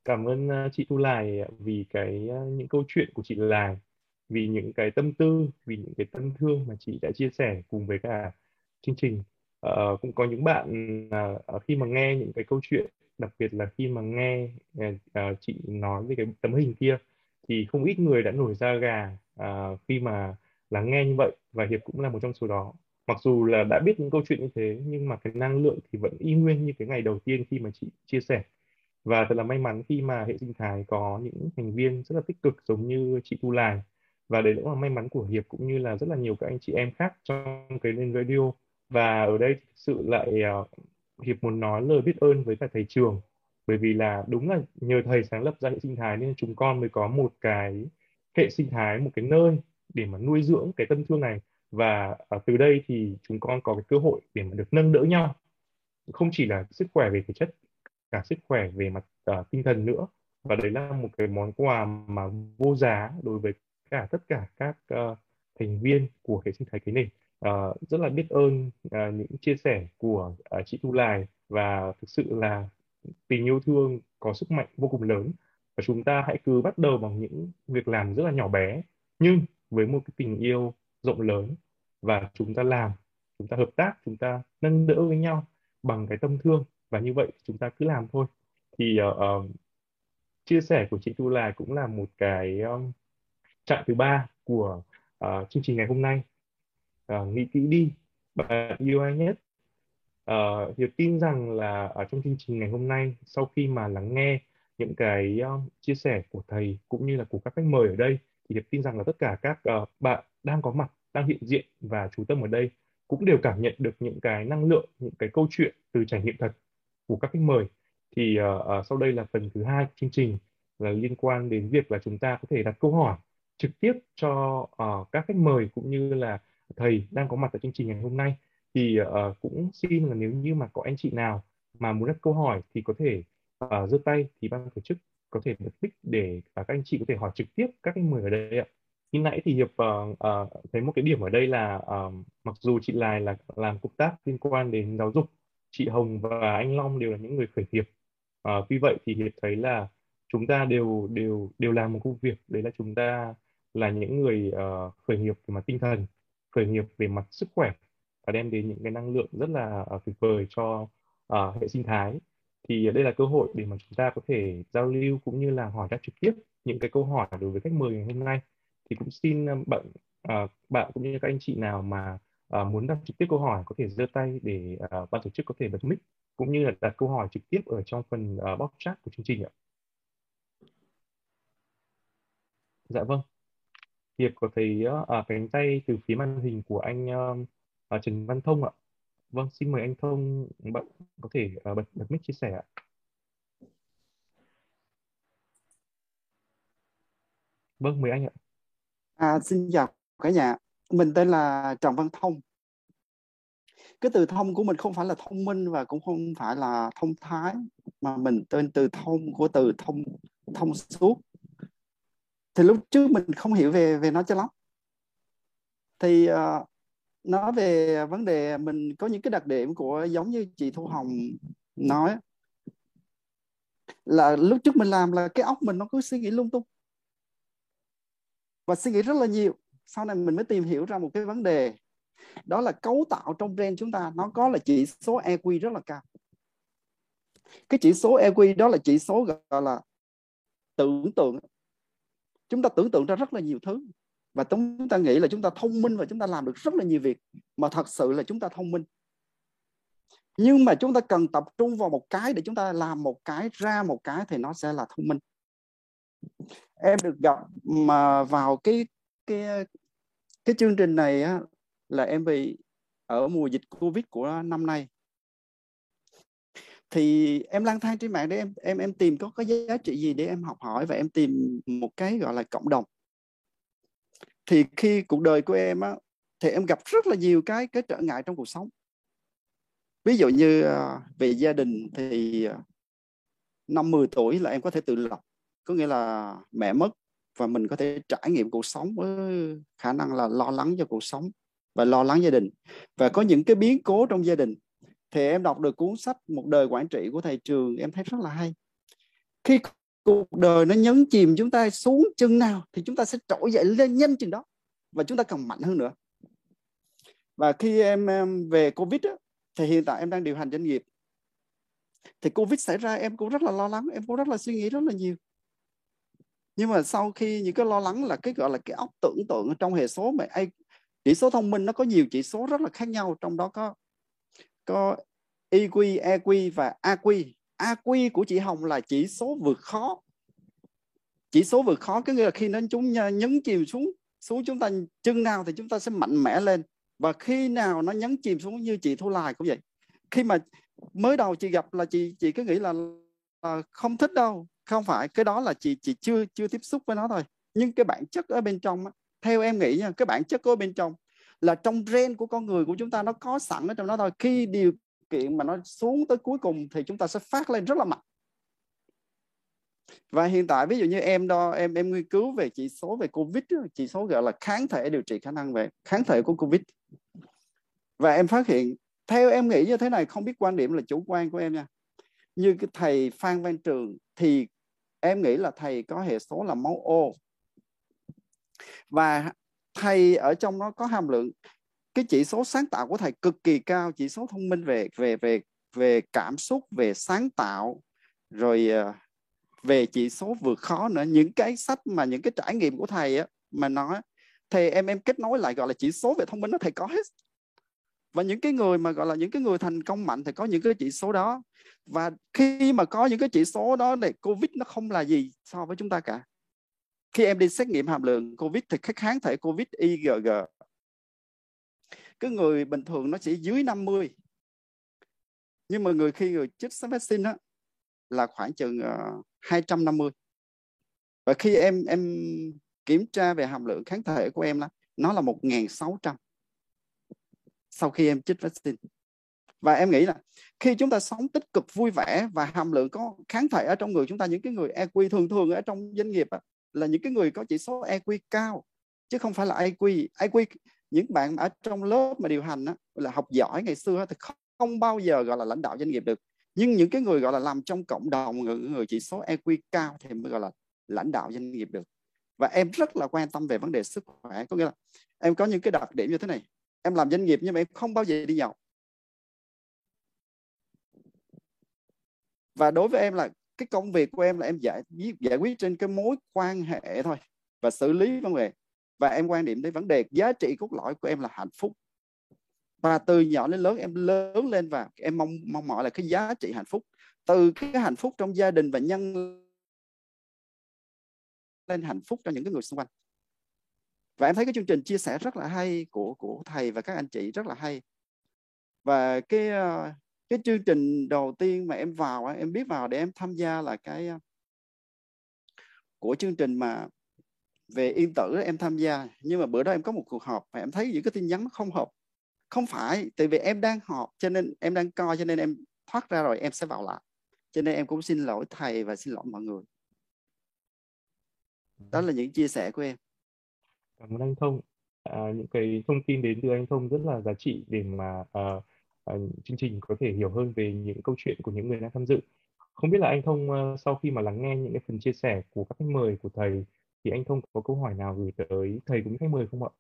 Cảm ơn ờ, chị Thu Lài vì cái ờ, những câu chuyện của chị Lài vì những cái tâm tư vì những cái tâm thương mà chị đã chia sẻ cùng với cả chương trình uh, cũng có những bạn uh, khi mà nghe những cái câu chuyện đặc biệt là khi mà nghe uh, chị nói về cái tấm hình kia thì không ít người đã nổi da gà uh, khi mà lắng nghe như vậy và hiệp cũng là một trong số đó. Mặc dù là đã biết những câu chuyện như thế nhưng mà cái năng lượng thì vẫn y nguyên như cái ngày đầu tiên khi mà chị chia sẻ. Và thật là may mắn khi mà hệ sinh thái có những thành viên rất là tích cực giống như chị Tu Lài và đấy cũng là may mắn của Hiệp cũng như là rất là nhiều các anh chị em khác trong cái lên radio và ở đây thực sự lại uh, Hiệp muốn nói lời biết ơn với cả thầy trường. Bởi vì là đúng là nhờ thầy sáng lập ra hệ sinh thái nên chúng con mới có một cái hệ sinh thái một cái nơi để mà nuôi dưỡng cái tâm thương này. Và uh, từ đây thì chúng con có cái cơ hội để mà được nâng đỡ nhau. Không chỉ là sức khỏe về thể chất cả sức khỏe về mặt uh, tinh thần nữa. Và đấy là một cái món quà mà vô giá đối với cả tất cả các uh, thành viên của hệ sinh thái cái nền uh, rất là biết ơn uh, những chia sẻ của uh, chị Thu Lài và thực sự là tình yêu thương có sức mạnh vô cùng lớn. Và chúng ta hãy cứ bắt đầu bằng những việc làm rất là nhỏ bé nhưng với một cái tình yêu rộng lớn và chúng ta làm chúng ta hợp tác chúng ta nâng đỡ với nhau bằng cái tâm thương. Và như vậy chúng ta cứ làm thôi. Thì uh, uh, chia sẻ của chị Thu Lài cũng là một cái um, chặng thứ ba của uh, chương trình ngày hôm nay uh, nghĩ kỹ đi. Bạn yêu ai nhất uh, hiệp tin rằng là ở trong chương trình ngày hôm nay sau khi mà lắng nghe những cái um, chia sẻ của thầy cũng như là của các khách mời ở đây thì hiệp tin rằng là tất cả các uh, bạn đang có mặt đang hiện diện và chú tâm ở đây cũng đều cảm nhận được những cái năng lượng những cái câu chuyện từ trải nghiệm thật của các khách mời. Thì uh, uh, sau đây là phần thứ hai của chương trình là liên quan đến việc là chúng ta có thể đặt câu hỏi trực tiếp cho uh, các khách mời cũng như là thầy đang có mặt tại chương trình ngày hôm nay. Thì uh, cũng xin là nếu như mà có anh chị nào mà muốn đặt câu hỏi thì có thể uh, giơ tay thì ban tổ chức có thể bật mic để và các anh chị có thể hỏi trực tiếp các anh mời ở đây ạ. Như nãy thì hiệp uh, uh, thấy một cái điểm ở đây là uh, mặc dù chị Lài là làm công tác liên quan đến giáo dục chị Hồng và anh Long đều là những người khởi nghiệp. Uh, tuy vậy thì hiệp thấy là chúng ta đều đều đều làm một công việc. Đấy là chúng ta là những người uh, khởi nghiệp về mặt tinh thần khởi nghiệp về mặt sức khỏe và đem đến những cái năng lượng rất là à, tuyệt vời cho uh, hệ sinh thái thì đây là cơ hội để mà chúng ta có thể giao lưu cũng như là hỏi đáp trực tiếp những cái câu hỏi đối với khách mời ngày hôm nay thì cũng xin à, bạn uh, bạn cũng như các anh chị nào mà uh, muốn đặt trực tiếp câu hỏi có thể giơ tay để uh, ban tổ chức có thể bật mic cũng như là đặt câu hỏi trực tiếp ở trong phần uh, box chat của chương trình ạ. Dạ vâng. Hiệp có thấy uh, cánh tay từ phía màn hình của anh uh, Trần Văn Thông ạ. Vâng, xin mời anh Thông bạn có thể uh, bật bật mic chia sẻ ạ. Vâng, mời anh ạ. À, xin chào cả nhà. Mình tên là Trần Văn Thông. Cái từ thông của mình không phải là thông minh và cũng không phải là thông thái mà mình tên từ thông của từ thông thông suốt. Thì lúc trước mình không hiểu về về nó cho lắm. Thì uh, nói về vấn đề mình có những cái đặc điểm của giống như chị Thu Hồng nói là lúc trước mình làm là cái óc mình nó cứ suy nghĩ lung tung và suy nghĩ rất là nhiều. Sau này mình mới tìm hiểu ra một cái vấn đề đó là cấu tạo trong gen chúng ta nó có là chỉ số EQ rất là cao. Cái chỉ số EQ đó là chỉ số gọi là tưởng tượng chúng ta tưởng tượng ra rất là nhiều thứ. Và chúng ta nghĩ là chúng ta thông minh và chúng ta làm được rất là nhiều việc. Mà thật sự là chúng ta thông minh. Nhưng mà chúng ta cần tập trung vào một cái để chúng ta làm một cái ra một cái thì nó sẽ là thông minh. Em được gặp mà vào cái cái cái chương trình này á, là em bị ở mùa dịch covid của năm nay thì em lang thang trên mạng để em em em tìm có cái giá trị gì để em học hỏi và em tìm một cái gọi là cộng đồng. Thì khi cuộc đời của em á, thì em gặp rất là nhiều cái cái trở ngại trong cuộc sống. Ví dụ như à, về gia đình thì à, năm 10 tuổi là em có thể tự lập, có nghĩa là mẹ mất và mình có thể trải nghiệm cuộc sống với khả năng là lo lắng cho cuộc sống và lo lắng gia đình. Và có những cái biến cố trong gia đình thì em đọc được cuốn sách một đời quản trị của thầy trường em thấy rất là hay. Khi cuộc đời nó nhấn chìm chúng ta xuống chừng nào thì chúng ta sẽ trỗi dậy lên nhanh chừng đó và chúng ta cần mạnh hơn nữa. Và khi em, em về covid á, thì hiện tại em đang điều hành doanh nghiệp. Thì covid xảy ra em cũng rất là lo lắng em cũng rất là suy nghĩ rất là nhiều. Nhưng mà sau khi những cái lo lắng là cái gọi là cái óc tưởng tượng trong hệ số mà ai chỉ số thông minh nó có nhiều chỉ số rất là khác nhau trong đó có có EQ, EQ và AQ. AQ của chị Hồng là chỉ số vượt khó. Chỉ số vượt khó có nghĩa là khi nó chúng nhấn chìm xuống xuống chúng ta chân nào thì chúng ta sẽ mạnh mẽ lên và khi nào nó nhấn chìm xuống như chị Thu Lai cũng vậy. Khi mà mới đầu chị gặp là chị chị cứ nghĩ là, là không thích đâu, không phải cái đó là chị chị chưa chưa tiếp xúc với nó thôi. Nhưng cái bản chất ở bên trong theo em nghĩ nha cái bản chất ở bên trong là trong gen của con người của chúng ta nó có sẵn ở trong đó thôi. Khi điều kiện mà nó xuống tới cuối cùng thì chúng ta sẽ phát lên rất là mạnh. Và hiện tại ví dụ như em đo, em em nghiên cứu về chỉ số về covid chỉ số gọi là kháng thể điều trị khả năng về kháng thể của covid. Và em phát hiện, theo em nghĩ như thế này, không biết quan điểm là chủ quan của em nha. Như cái thầy Phan Văn Trường thì em nghĩ là thầy có hệ số là máu ô. Và thầy ở trong nó có hàm lượng cái chỉ số sáng tạo của thầy cực kỳ cao, chỉ số thông minh về về về về cảm xúc, về sáng tạo, rồi ờ, về chỉ số vượt khó nữa. Những cái sách mà những cái trải nghiệm của thầy á, mà nói thì em em kết nối lại gọi là chỉ số về thông minh nó thầy có hết. Và những cái người mà gọi là những cái người thành công mạnh thì có những cái chỉ số đó. Và khi mà có những cái chỉ số đó thì covid nó không là gì so với chúng ta cả khi em đi xét nghiệm hàm lượng covid thì các kháng thể covid IgG cái người bình thường nó chỉ dưới 50 nhưng mà người khi người chích vaccine đó là khoảng chừng ờ, uh, 250 và khi em em kiểm tra về hàm lượng kháng thể của em là nó là 1.600 sau khi em chích vaccine. Và em nghĩ là khi chúng ta sống tích cực vui vẻ và hàm lượng có kháng thể ở trong người chúng ta những cái người EQ thường thường ở trong doanh nghiệp là những cái người có chỉ số EQ cao chứ không phải là IQ IQ những bạn ở trong lớp mà điều hành á, là học giỏi ngày xưa thì không, không bao giờ gọi là lãnh đạo doanh nghiệp được. Nhưng những cái người gọi là làm trong cộng đồng người, người chỉ số EQ cao thì mới gọi là lãnh đạo doanh nghiệp được. Và em rất là quan tâm về vấn đề sức khỏe. Có nghĩa là em có những cái đặc điểm như thế này. Em làm doanh nghiệp nhưng mà em không bao giờ đi nhậu. Và đối với em là cái công việc của em là em giải giải quyết trên cái mối quan hệ thôi và xử lý vấn đề. Và em quan điểm đến vấn đề giá trị cốt lõi của em là hạnh phúc. Và từ nhỏ đến lớn em lớn lên và em mong mong mỏi là cái giá trị hạnh phúc. Từ cái hạnh phúc trong gia đình và nhân lên hạnh phúc cho những cái người xung quanh. Và em thấy cái chương trình chia sẻ rất là hay của của thầy và các anh chị rất là hay. Và cái ờ, cái chương trình đầu tiên mà em vào em biết vào để em tham gia là cái à, của chương trình mà về yên tử em tham gia. Nhưng mà bữa đó em có một cuộc họp và em thấy những cái tin nhắn nó không hợp. Không phải tại vì em đang họp cho nên em đang coi cho nên em thoát ra rồi em sẽ vào lại. Cho nên em cũng xin lỗi thầy và xin lỗi mọi người. Đó là những chia sẻ của em. Cảm ơn anh thông. À, những cái thông tin đến từ anh thông rất là giá trị để mà uh, uh, chương trình có thể hiểu hơn về những câu chuyện của những người đang tham dự. Không biết là anh thông uh, sau khi mà lắng nghe những cái phần chia sẻ của các khách mời của thầy thì anh thông có câu hỏi nào gửi tới thầy cũng khách mời không ạ?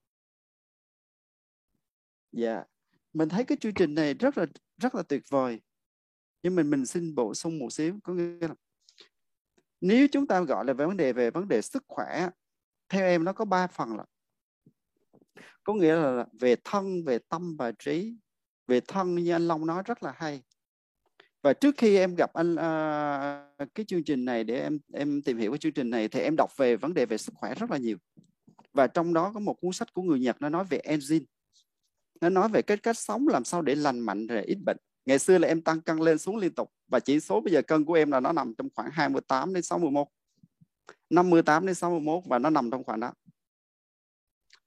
Dạ yeah. mình thấy cái chương trình này rất là rất là tuyệt vời. Nhưng mình mình xin bổ sung một xíu có nghĩa là nếu chúng ta gọi là về vấn đề về vấn đề sức khỏe theo em nó có ba phần là có nghĩa là về thân về tâm và trí về thân như anh Long nói rất là hay. Và trước khi em gặp anh uh, cái chương trình này để em em tìm hiểu cái chương trình này thì em đọc về vấn đề về sức khỏe rất là nhiều. Và trong đó có một cuốn sách của người Nhật nó nói về enzyme nó nói về cái cách sống làm sao để lành mạnh rồi ít bệnh. Ngày xưa là em tăng cân lên xuống liên tục. Và chỉ số bây giờ cân của em là nó nằm trong khoảng 28 đến 61 58 đến 61 và nó nằm trong khoảng đó.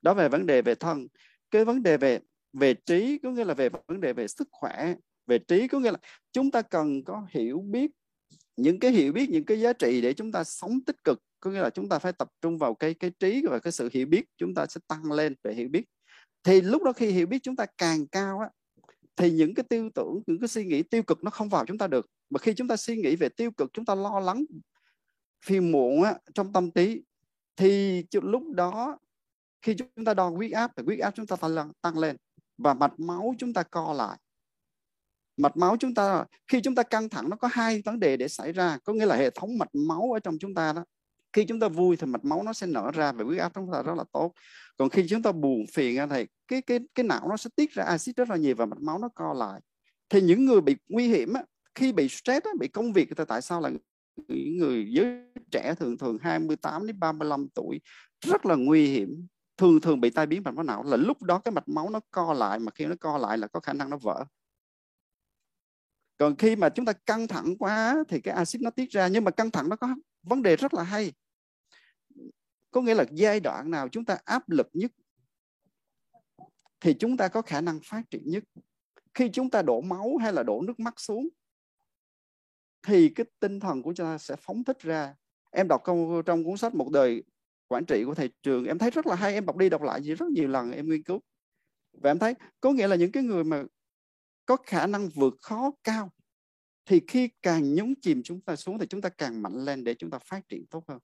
Đó về vấn đề về thân. Cái vấn đề về về trí có nghĩa là về vấn đề về sức khỏe. Về trí có nghĩa là chúng ta cần có hiểu biết những cái hiểu biết những cái giá trị để chúng ta sống tích cực. Có nghĩa là chúng ta phải tập trung vào cái cái trí và cái sự hiểu biết. Chúng ta sẽ tăng lên về hiểu biết. Thì lúc đó khi hiểu biết chúng ta càng cao á thì những cái tư tưởng những cái suy nghĩ tiêu cực nó không vào chúng ta được. Mà khi chúng ta suy nghĩ về tiêu cực chúng ta lo lắng phiền muộn á, trong tâm trí thì lúc đó khi chúng ta đo huyết áp thì huyết áp chúng ta tăng, tăng lên và mạch máu chúng ta co lại. Mạch máu chúng ta khi chúng ta căng thẳng nó có hai vấn đề để xảy ra. Có nghĩa là hệ thống mạch máu ở trong chúng ta đó khi chúng ta vui thì mạch máu nó sẽ nở ra và huyết áp chúng ta rất là tốt. Còn khi chúng ta buồn phiền thì cái cái cái não nó sẽ tiết ra axit rất là nhiều và mạch máu nó co lại. Thì những người bị nguy hiểm á, khi bị stress á, bị công việc thì tại sao là những người giới trẻ thường thường 28 đến 35 tuổi rất là nguy hiểm? Thường thường bị tai biến mạch máu não là lúc đó cái mạch máu nó co lại, mà khi nó co lại là có khả năng nó vỡ. Còn khi mà chúng ta căng thẳng quá thì cái axit nó tiết ra, nhưng mà căng thẳng nó có vấn đề rất là hay. Có nghĩa là giai đoạn nào chúng ta áp lực nhất thì chúng ta có khả năng phát triển nhất. Khi chúng ta đổ máu hay là đổ nước mắt xuống thì cái tinh thần của chúng ta sẽ phóng thích ra. Em đọc trong cuốn sách một đời quản trị của thầy trường, em thấy rất là hay, em đọc đi đọc lại gì rất nhiều lần, em nghiên cứu. Và em thấy, có nghĩa là những cái người mà có khả năng vượt khó cao, thì khi càng nhúng chìm chúng ta xuống thì chúng ta càng mạnh lên để chúng ta phát triển tốt hơn.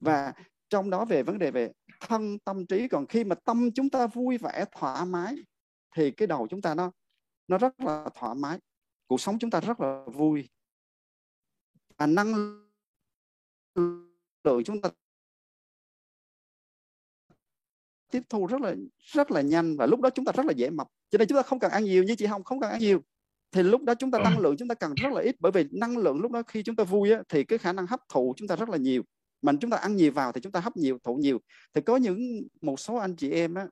Và trong đó về vấn đề về thân tâm trí, còn khi mà tâm chúng ta vui vẻ, thoải mái, thì cái đầu chúng ta nó nó rất là thoải mái. Cuộc sống chúng ta rất là vui. Và năng lượng chúng ta tiếp thu rất là rất là nhanh và lúc đó chúng ta rất là dễ mập cho nên chúng ta không cần ăn nhiều như chị Hồng không cần ăn nhiều thì lúc đó chúng ta năng lượng chúng ta cần rất là ít bởi vì năng lượng lúc đó khi chúng ta vui á, thì cái khả năng hấp thụ chúng ta rất là nhiều mà chúng ta ăn nhiều vào thì chúng ta hấp nhiều thụ nhiều thì có những một số anh chị em á,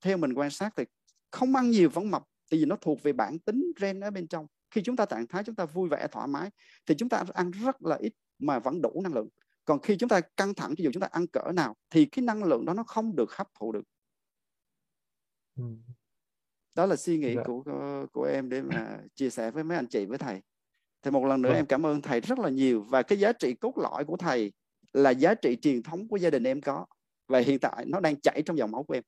theo mình quan sát thì không ăn nhiều vẫn mập tại vì nó thuộc về bản tính gen ở bên trong khi chúng ta trạng thái chúng ta vui vẻ thoải mái thì chúng ta ăn rất là ít mà vẫn đủ năng lượng. Còn khi chúng ta căng thẳng ví dụ chúng ta ăn cỡ nào thì cái năng lượng đó nó không được hấp thụ được. Ừ. đó là suy nghĩ dạ. của của em để mà chia sẻ với mấy anh chị với thầy. Thì một lần nữa vâng. em cảm ơn thầy rất là nhiều. Và cái giá trị cốt lõi của thầy là giá trị truyền thống của gia đình em có. Và hiện tại nó đang chảy trong dòng máu của em.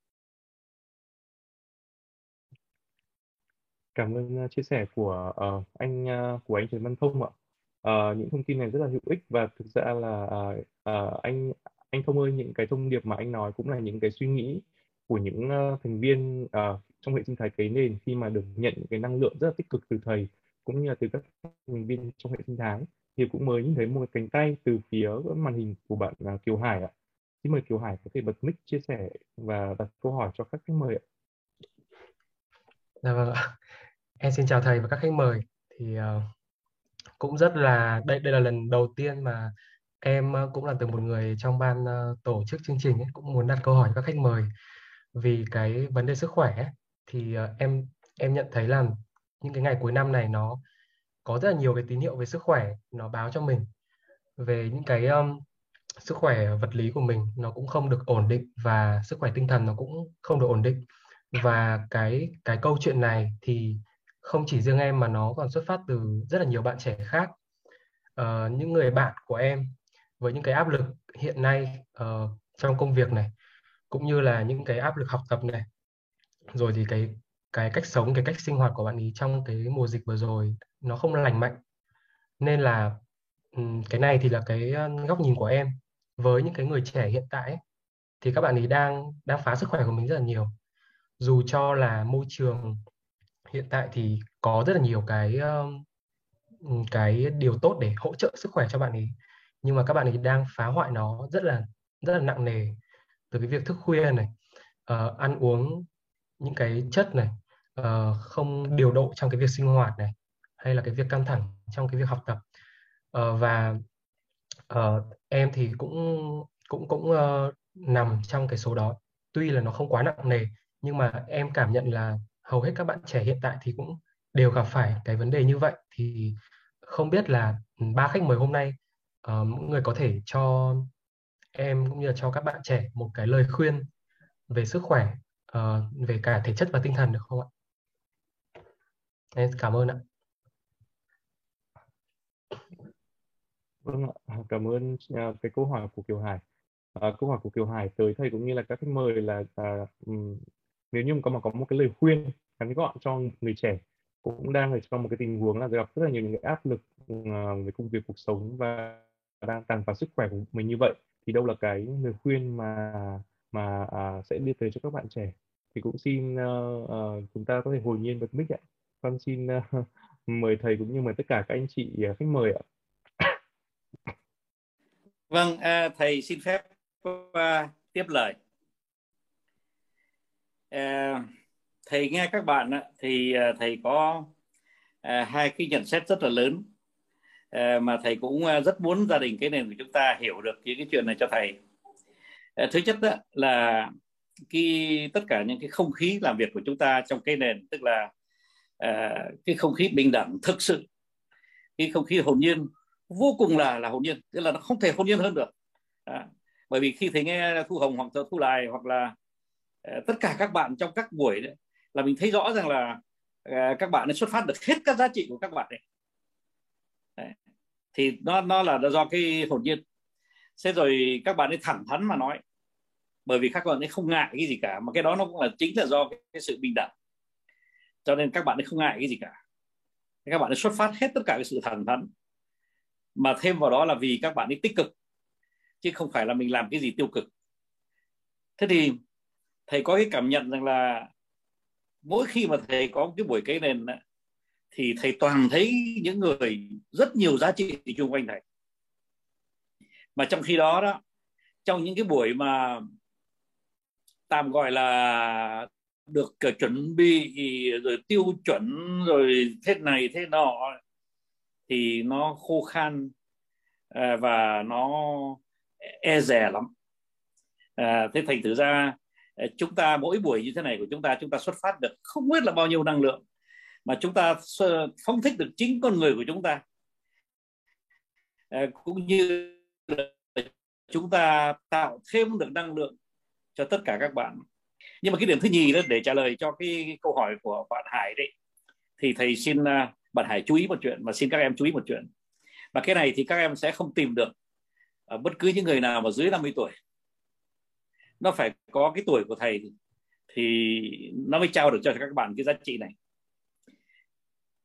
Cảm ơn uh, chia sẻ của uh, anh uh, của anh Trần Văn Thông ạ uh, những thông tin này rất là hữu ích và thực ra là uh, uh, anh anh thông ơi những cái thông điệp mà anh nói cũng là những cái suy nghĩ của những uh, thành viên uh, trong hệ sinh thái cấy nền khi mà được nhận những cái năng lượng rất là tích cực từ thầy cũng như là từ các thành viên trong hệ sinh thái thì cũng mới nhìn thấy một cánh tay từ phía màn hình của bạn uh, Kiều Hải ạ. Xin mời Kiều Hải có thể bật mic chia sẻ và đặt câu hỏi cho các khách mời ạ. Dạ vâng ạ. Em xin chào thầy và các khách mời. Thì uh, cũng rất là đây đây là lần đầu tiên mà em ờ, cũng là từ một người trong ban ờ, tổ chức chương trình ấy, cũng muốn đặt câu hỏi cho các khách mời vì cái vấn đề sức khỏe ấy, thì ờ, em em nhận thấy là những cái ngày cuối năm này nó có rất là nhiều cái tín hiệu về sức khỏe nó báo cho mình. Về những cái um, sức khỏe vật lý của mình nó cũng không được ổn định và sức khỏe tinh thần nó cũng không được ổn định. Và cái cái câu chuyện này thì không chỉ riêng em mà nó còn xuất phát từ rất là nhiều bạn trẻ khác. Uh, những người bạn của em với những cái áp lực hiện nay uh, trong công việc này cũng như là những cái áp lực học tập này. Rồi thì cái cái cách sống cái cách sinh hoạt của bạn ý trong cái mùa dịch vừa rồi nó không lành mạnh. Nên là cái này thì là cái ờ, góc nhìn của em. Với những cái người trẻ hiện tại ấy, thì các bạn ấy đang đang phá sức khỏe của mình rất là nhiều. Dù cho là môi trường hiện tại thì có rất là nhiều cái cái điều tốt để hỗ trợ sức khỏe cho bạn ấy. Nhưng mà các bạn ấy đang phá hoại nó rất là rất là nặng nề từ cái việc thức khuya này uh, ăn uống những cái chất này uh, không điều độ trong cái việc sinh hoạt này hay là cái việc căng thẳng trong cái việc học tập. Uh, và uh, em thì cũng cũng cũng uh, nằm trong cái số đó. Tuy là nó không quá nặng nề nhưng mà em cảm nhận là hầu hết các bạn trẻ hiện tại thì cũng đều gặp phải cái vấn đề như vậy thì không biết là ba khách mời hôm nay uh, mỗi người có thể cho em cũng như là cho các bạn trẻ một cái lời khuyên về sức khỏe uh, về cả thể chất và tinh thần được không ạ? Em cảm ơn ạ. Vâng ạ, cảm ơn uh, cái câu hỏi của Kiều Hải. Uh, câu hỏi của Kiều Hải tới thầy cũng như là các khách mời là uh, nếu như có mà có một cái lời khuyên ngắn gọn cho người trẻ cũng đang ở trong một cái tình huống là gặp rất là nhiều những cái áp lực ừ, à, về công việc cuộc sống và đang tàn phá sức khỏe của mình như vậy thì đâu là cái lời khuyên mà mà à, sẽ đưa tới cho các bạn trẻ? Thì cũng xin uh, uh, chúng ta có thể hồi nhiên bật mic ạ. Con xin uh, mời thầy cũng như mời tất cả các anh chị uh, khách mời ạ. Vâng uh, thầy xin phép uh, tiếp lời. Ờ, thầy nghe các bạn thì ờ, thầy có ờ, hai cái nhận xét rất là lớn. Mà thầy cũng rất muốn gia đình cái nền của chúng ta hiểu được những cái chuyện này cho thầy. Uh, thứ nhất đó là cái tất cả những cái không khí làm việc của chúng ta trong cái nền tức là cái không khí bình đẳng thực sự cái không khí hồn nhiên vô cùng là là hồn nhiên tức là nó không thể hồn nhiên hơn được. À, bởi vì khi thầy nghe thu hồng hoặc thu lại hoặc là uh, Ờ, tất cả các bạn trong các buổi đấy, là mình thấy rõ rằng là uh, các bạn đã xuất phát được hết các giá trị của các bạn ấy đấy. thì nó nó là do cái hồn nhiên. Thế rồi các bạn ấy thẳng thắn mà nói bởi vì các bạn ấy không ngại cái gì cả mà cái đó nó cũng là chính là do cái, cái sự bình đẳng. Cho nên các bạn ấy không ngại cái gì cả. Các bạn ấy xuất phát hết tất cả cái sự thẳng thắn mà thêm vào đó là vì các bạn ấy tích cực chứ không phải là mình làm cái gì tiêu cực. Thế thì thầy có cái cảm nhận rằng là mỗi khi mà thầy có cái buổi cây nền thì thầy toàn thấy những người rất nhiều giá trị chung quanh thầy. Mà trong khi đó đó trong những cái buổi mà tạm gọi là được chuẩn bị rồi tiêu chuẩn rồi thế này thế nọ thì nó khô khan à, và nó e, e dè lắm. À, thế thành thử ra Ờ, chúng ta mỗi buổi như thế này của chúng ta chúng ta xuất phát được không biết là bao nhiêu năng lượng, mà chúng ta phóng thích được chính con người của chúng ta. Ờ, cũng như chúng ta tạo thêm được năng lượng cho tất cả các bạn. Nhưng mà cái điểm thứ nhì đó, để trả lời cho cái câu hỏi của bạn Hải đấy, thì thầy xin à, bạn Hải chú ý một chuyện và xin các em chú ý một chuyện. Và cái này thì các em sẽ không tìm được ở bất cứ những người nào mà dưới 50 tuổi nó phải có cái tuổi của thầy thì nó mới trao được cho các bạn cái giá trị này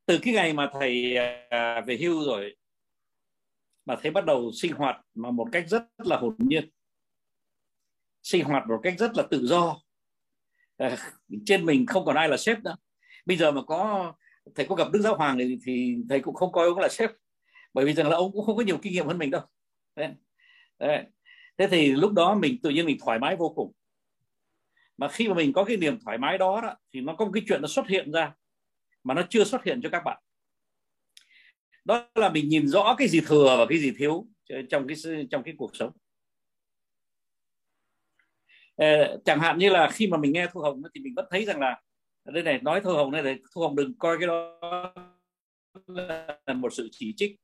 từ cái ngày mà thầy à, về hưu rồi mà thấy bắt đầu sinh hoạt mà một cách rất là hồn nhiên sinh hoạt một cách rất là tự do à, trên mình không còn ai là sếp nữa bây giờ mà có thầy có gặp đức giáo hoàng thì, thì thầy cũng không coi ông là sếp bởi vì rằng là ông cũng không có nhiều kinh nghiệm hơn mình đâu đấy. Đấy thế thì lúc đó mình tự nhiên mình thoải mái vô cùng. Mà khi mà mình có cái niềm thoải mái đó, đó thì nó có một cái chuyện nó xuất hiện ra mà nó chưa xuất hiện cho các bạn. Đó là mình nhìn rõ cái gì thừa và cái gì thiếu trong cái trong cái cuộc sống. Ờ, chẳng hạn như là khi mà mình nghe thu hồng thì mình vẫn thấy rằng là đây này nói thu hồng này này thu hồng đừng coi cái đó là một sự chỉ trích.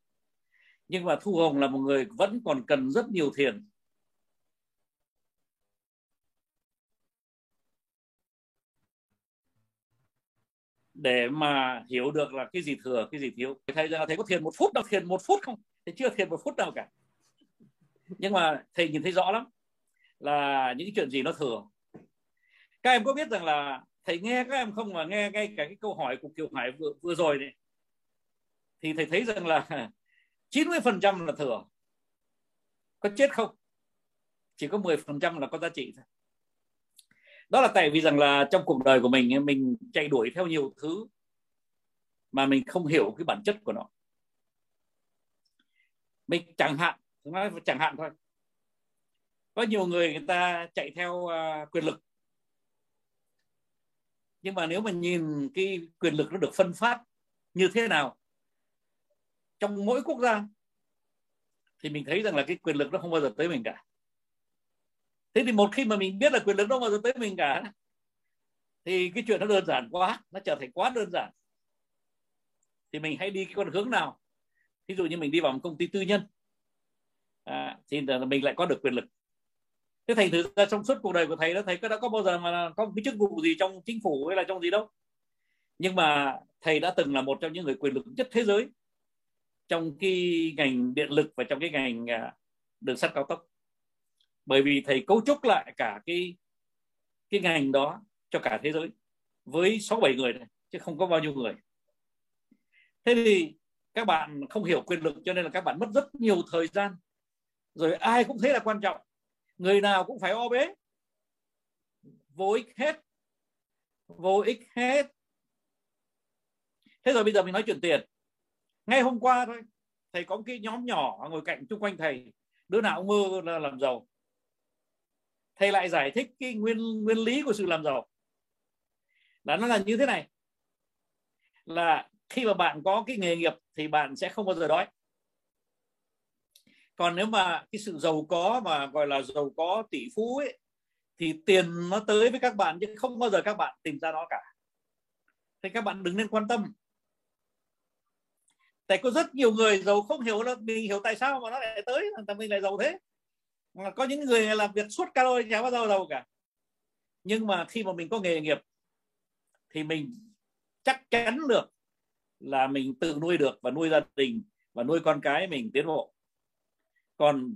Nhưng mà thu hồng là một người vẫn còn cần rất nhiều thiền. Để mà hiểu được là cái gì thừa cái gì thiếu. Thầy là thầy có thiền một phút đâu thiền một phút không? Thầy chưa thiền một phút nào cả. Nhưng mà thầy nhìn thấy rõ lắm là những chuyện gì nó thừa. Các em có biết rằng là thầy nghe các em không mà nghe ngay cả cái câu hỏi của Kiều Hải vừa, vừa rồi này thì thầy thấy rằng là 90% là thừa. Có chết không? Chỉ có 10% là có giá trị thôi đó là tại vì rằng là trong cuộc đời của mình mình chạy đuổi theo nhiều thứ mà mình không hiểu cái bản chất của nó. Mình chẳng hạn nói chẳng hạn thôi. Có nhiều người người ta chạy theo uh, quyền lực. Nhưng mà nếu mà nhìn cái quyền lực nó được phân phát như thế nào trong mỗi quốc gia thì mình thấy rằng là cái quyền lực nó không bao giờ tới mình cả thế thì một khi mà mình biết là quyền lực đâu bao giờ tới mình cả thì cái chuyện nó đơn giản quá nó trở thành quá đơn giản. Thì mình hãy đi cái con hướng nào? Ví dụ như mình đi vào một công ty tư nhân. À, thì mình lại có được quyền lực. Thế thành thử ra trong suốt cuộc đời của thầy đó thầy có đã có bao giờ mà có cái chức vụ gì trong chính phủ hay là trong gì đâu? Nhưng mà thầy đã từng là một trong những người quyền lực nhất thế giới trong cái ngành điện lực và trong cái ngành à, đường sắt cao tốc bởi vì thầy cấu trúc lại cả cái cái ngành đó cho cả thế giới với sáu bảy người này, chứ không có bao nhiêu người. Thế thì các bạn không hiểu quyền lực cho nên là các bạn mất rất nhiều thời gian. Rồi ai cũng thấy là quan trọng. Người nào cũng phải o bế. Vô ích hết. Vô ích hết. Thế rồi bây giờ mình nói chuyện tiền. Ngay hôm qua thôi thầy có một cái nhóm nhỏ ngồi cạnh chung quanh thầy. Đứa nào cũng mơ là làm giàu thầy lại giải thích cái nguyên nguyên lý của sự làm giàu. Là nó là như thế này. Là khi mà bạn có cái nghề nghiệp thì bạn sẽ không bao giờ đói. Còn nếu mà cái sự giàu có mà gọi là giàu có tỷ phú ấy, thì tiền nó tới với các bạn chứ không bao giờ các bạn tìm ra nó cả. Thì các bạn đừng nên quan tâm. Tại có rất nhiều người giàu không hiểu là mình hiểu tại sao mà nó lại tới là mình lại giàu thế có những người làm việc suốt cả đời chả bao giờ giàu cả. Nhưng mà khi mà mình có nghề nghiệp, thì mình chắc chắn được là mình tự nuôi được và nuôi gia đình và nuôi con cái mình tiến bộ. Còn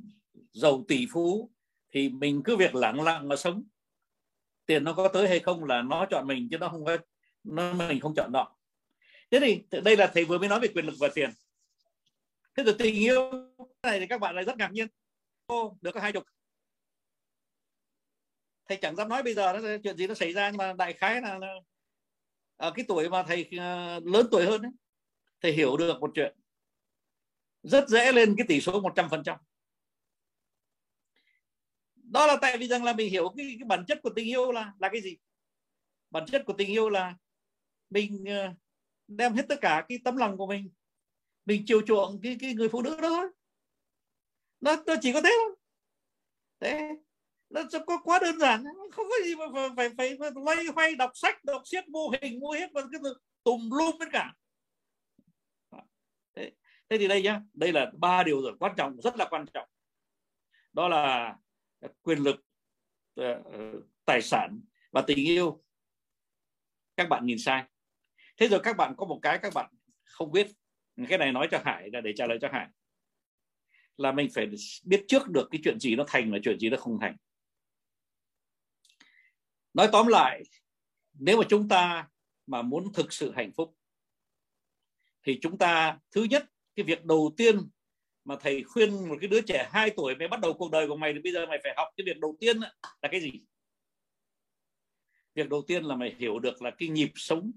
giàu tỷ phú thì mình cứ việc lặng lặng mà sống. Tiền nó có tới hay không là nó chọn mình chứ nó không có, nó mình không chọn nó thế thì đây là thầy vừa mới nói về quyền lực và tiền. Thế rồi tình yêu này thì các bạn lại rất ngạc nhiên ô được có hai chục. Thầy chẳng dám nói bây giờ nó chuyện gì nó xảy ra nhưng mà đại khái là, là ở cái tuổi mà thầy ờ, lớn tuổi hơn ấy, thầy hiểu được một chuyện. Rất dễ lên cái tỷ số 100% đó là tại vì rằng là mình hiểu cái, cái bản chất của tình yêu là là cái gì. Bản chất của tình yêu là mình ờ, đem hết tất cả cái tấm lòng của mình. Mình chiều chuộng cái cái người phụ nữ đó thôi nó nó chỉ có thế thôi. Thế. Nó có quá đơn giản. Không có gì mà phải phải, phải loay hoay đọc sách đọc siết mô hình mua hết và cái tùm lum tất cả. Thế, thế thì đây nhá. Đây là ba điều rất quan trọng rất là quan trọng. Đó là quyền lực ờ, ờ, tài sản và tình yêu. Các bạn nhìn sai. Thế rồi các bạn có một cái các bạn không biết. Cái này nói cho hải là để trả lời cho hải là mình phải biết trước được cái chuyện gì nó thành và chuyện gì nó không thành. Nói tóm lại, nếu mà chúng ta mà muốn thực sự hạnh phúc, thì chúng ta, thứ nhất, cái việc đầu tiên mà thầy khuyên một cái đứa trẻ 2 tuổi mày bắt đầu cuộc đời của mày thì bây giờ mày phải học cái việc đầu tiên là cái gì? Việc đầu tiên là mày hiểu được là cái nhịp sống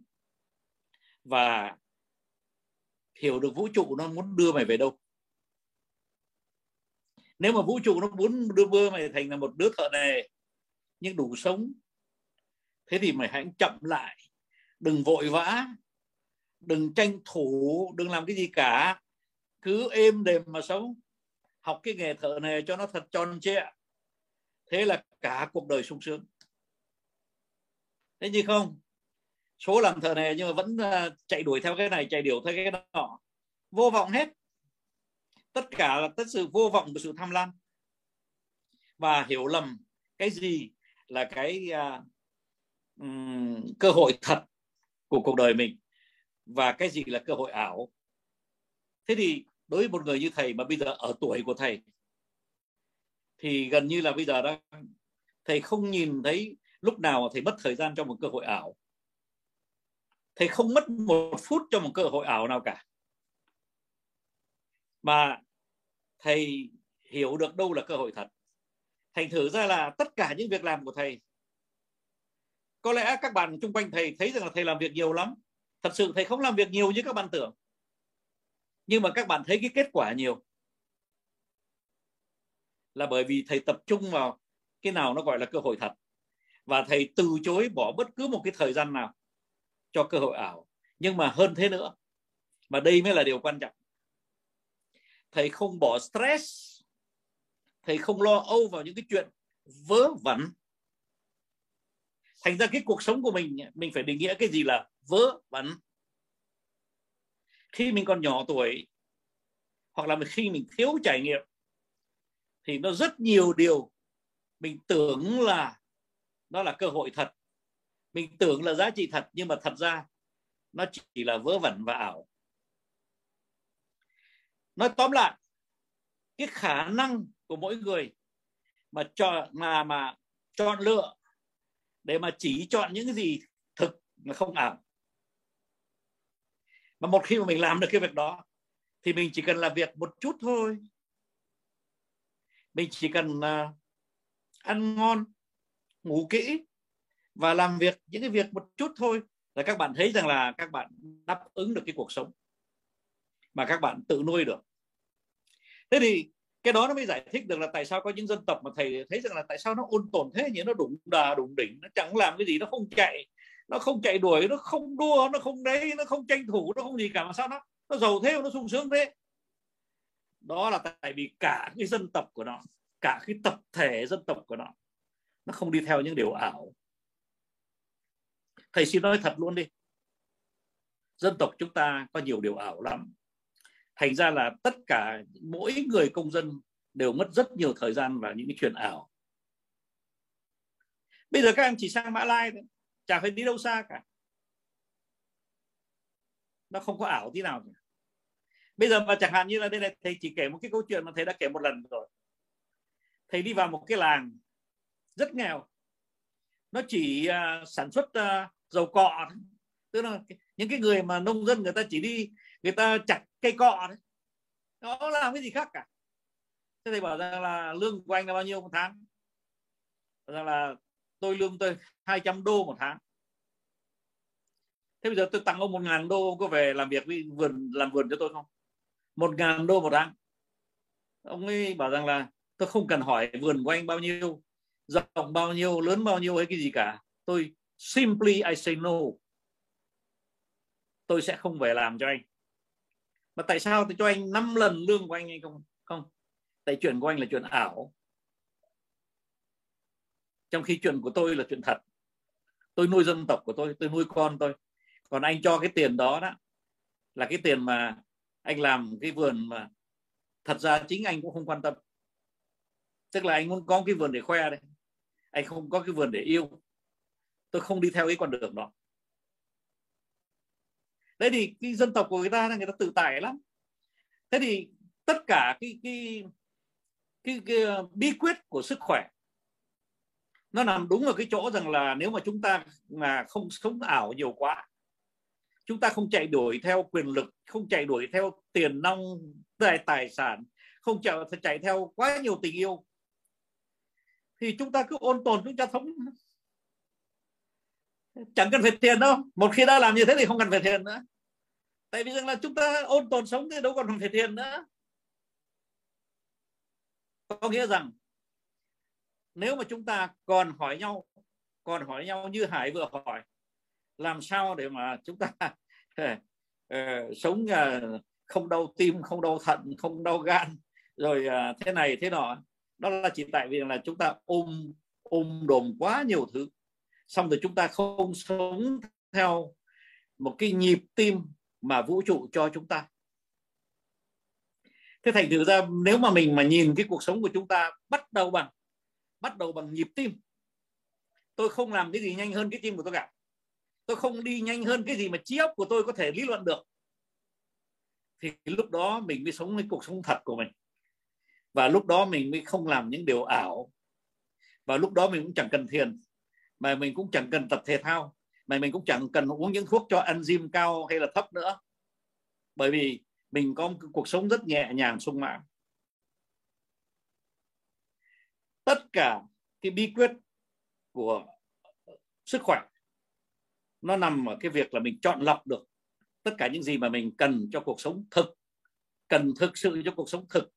và hiểu được vũ trụ nó muốn đưa mày về đâu nếu mà vũ trụ nó muốn đưa bơ mày thành là một đứa thợ nề nhưng đủ sống, thế thì mày hãy chậm lại. Đừng vội vã, đừng tranh thủ, đừng làm cái gì cả. Cứ êm đềm mà sống. Học cái nghề thợ nề cho nó thật tròn trịa. Thế là cả cuộc đời sung sướng. Thế như không, số làm thợ nề nhưng mà vẫn à, chạy đuổi theo cái này, chạy điều theo cái nọ vô vọng hết tất cả là tất sự vô vọng của sự tham lam. Và hiểu lầm cái gì là cái uh, um, cơ hội thật của cuộc đời mình và cái gì là cơ hội ảo. Thế thì đối với một người như thầy mà bây giờ ở tuổi của thầy thì gần như là bây giờ đó thầy không nhìn thấy lúc nào thầy mất thời gian cho một cơ hội ảo. Thầy không mất một phút cho một cơ hội ảo nào cả mà thầy hiểu được đâu là cơ hội thật. Thành thử ra là tất cả những việc làm của thầy, có lẽ các bạn chung quanh thầy thấy rằng là thầy làm việc nhiều lắm. Thật sự thầy không làm việc nhiều như các bạn tưởng. Nhưng mà các bạn thấy cái kết quả nhiều. Là bởi vì thầy tập trung vào cái nào nó gọi là cơ hội thật. Và thầy từ chối bỏ bất cứ một cái thời gian nào cho cơ hội ảo. Nhưng mà hơn thế nữa, mà đây mới là điều quan trọng thầy không bỏ stress. Thầy không lo âu vào những cái chuyện vớ vẩn. Thành ra cái cuộc sống của mình mình phải định nghĩa cái gì là vớ vẩn. Khi mình còn nhỏ tuổi, hoặc là khi mình thiếu trải nghiệm, thì nó rất nhiều điều mình tưởng là nó là cơ hội thật. Mình tưởng là giá trị thật, nhưng mà thật ra nó chỉ là vớ vẩn và ảo nói tóm lại cái khả năng của mỗi người mà chọn mà mà chọn lựa để mà chỉ chọn những cái gì thực mà không ảo. Mà một khi mà mình làm được cái việc đó thì mình chỉ cần làm việc một chút thôi. Mình chỉ cần uh, ăn ngon ngủ kỹ và làm việc những cái việc một chút thôi là các bạn thấy rằng là các bạn đáp ứng được cái cuộc sống mà các bạn tự nuôi được thế thì cái đó nó mới giải thích được là tại sao có những dân tộc mà thầy thấy rằng là tại sao nó ôn tồn thế nhỉ? Nó đụng đà đụng đỉnh, nó chẳng làm cái gì, nó không chạy, nó không chạy đuổi, nó không đua, nó không đấy, nó không tranh thủ, nó không gì cả mà sao nó nó giàu thế, nó sung sướng thế? Đó là tại vì cả cái dân tộc của nó, cả cái tập thể dân tộc của nó nó không đi theo những điều ảo. Thầy xin nói thật luôn đi. Dân tộc chúng ta có nhiều điều ảo lắm thành ra là tất cả mỗi người công dân đều mất rất nhiều thời gian vào những cái chuyện ảo. Bây giờ các em chỉ sang mã lai thôi chả phải đi đâu xa cả. Nó không có ảo tí nào cả. bây giờ mà chẳng hạn như là đây này thầy chỉ kể một cái câu chuyện mà thầy đã kể một lần rồi. Thầy đi vào một cái làng rất nghèo. Nó chỉ uh, sản xuất uh, dầu cọ tức là những cái người mà nông dân người ta chỉ đi người ta chặt cây cọ đấy. Nó làm cái gì khác cả. Thế thầy bảo rằng là lương của anh là bao nhiêu một tháng? Bảo rằng là tôi lương tôi 200 đô một tháng. Thế bây giờ tôi tặng ông một ngàn đô có về làm việc với vườn, làm vườn cho tôi không? Một ngàn đô một tháng. Ông ấy bảo rằng là tôi không cần hỏi vườn của anh bao nhiêu, rộng bao nhiêu, lớn bao nhiêu hay cái gì cả. Tôi simply I say no. Tôi sẽ không về làm cho anh mà tại sao tôi cho anh 5 lần lương của anh hay không? Không. Tại chuyện của anh là chuyện ảo. Trong khi chuyện của tôi là chuyện thật. Tôi nuôi dân tộc của tôi tôi nuôi con tôi. Còn anh cho cái tiền đó đó, là cái tiền mà anh làm cái vườn mà thật ra chính anh cũng không quan tâm. Tức là anh muốn có cái vườn để khoe đây. Anh không có cái vườn để yêu. Tôi không đi theo cái con đường đó đấy thì cái dân tộc của người ta là người ta tự tại lắm. Thế thì tất cả cái cái cái, cái, cái bí quyết của sức khỏe nó nằm đúng ở cái chỗ rằng là nếu mà chúng ta mà không sống ảo nhiều quá chúng ta không chạy đuổi theo quyền lực không chạy đuổi theo tiền nong tài tài sản không chạy chạy theo quá nhiều tình yêu thì chúng ta cứ ôn tồn chúng ta sống chẳng cần phải thiền đâu. Một khi đã làm như thế thì không cần phải thiền nữa. Tại vì rằng là chúng ta ôn tồn sống thì đâu còn phải thiền nữa. Có nghĩa rằng nếu mà chúng ta còn hỏi nhau còn hỏi nhau như hải vừa hỏi làm sao để mà chúng ta uh, sống uh, không đau tim không đau thận không đau gan rồi uh, thế này thế nọ. Đó là chỉ tại vì là chúng ta ôm ôm đồm quá nhiều thứ xong rồi chúng ta không sống theo một cái nhịp tim mà vũ trụ cho chúng ta. Thế thành thử ra, nếu mà mình mà nhìn cái cuộc sống của chúng ta bắt đầu bằng, bắt đầu bằng nhịp tim, tôi không làm cái gì nhanh hơn cái tim của tôi cả. Tôi không đi nhanh hơn cái gì mà trí óc của tôi có thể lý luận được. Thì lúc đó mình mới sống cái cuộc sống thật của mình. Và lúc đó mình mới không làm những điều ảo. Và lúc đó mình cũng chẳng cần thiền mà mình cũng chẳng cần tập thể thao. Mà mình cũng chẳng cần uống những thuốc cho enzyme cao hay là thấp nữa. Bởi vì mình có một cuộc sống rất nhẹ nhàng sung mãn. Tất cả cái bí quyết của sức khỏe, nó nằm ở cái việc là mình chọn lọc được tất cả những gì mà mình cần cho cuộc sống thực, cần thực sự cho cuộc sống thực,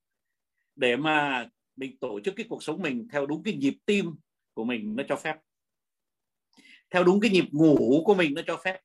để mà mình tổ chức cái cuộc sống mình theo đúng cái nhịp tim của mình nó cho phép theo đúng cái nhịp ngủ của mình nó cho phép.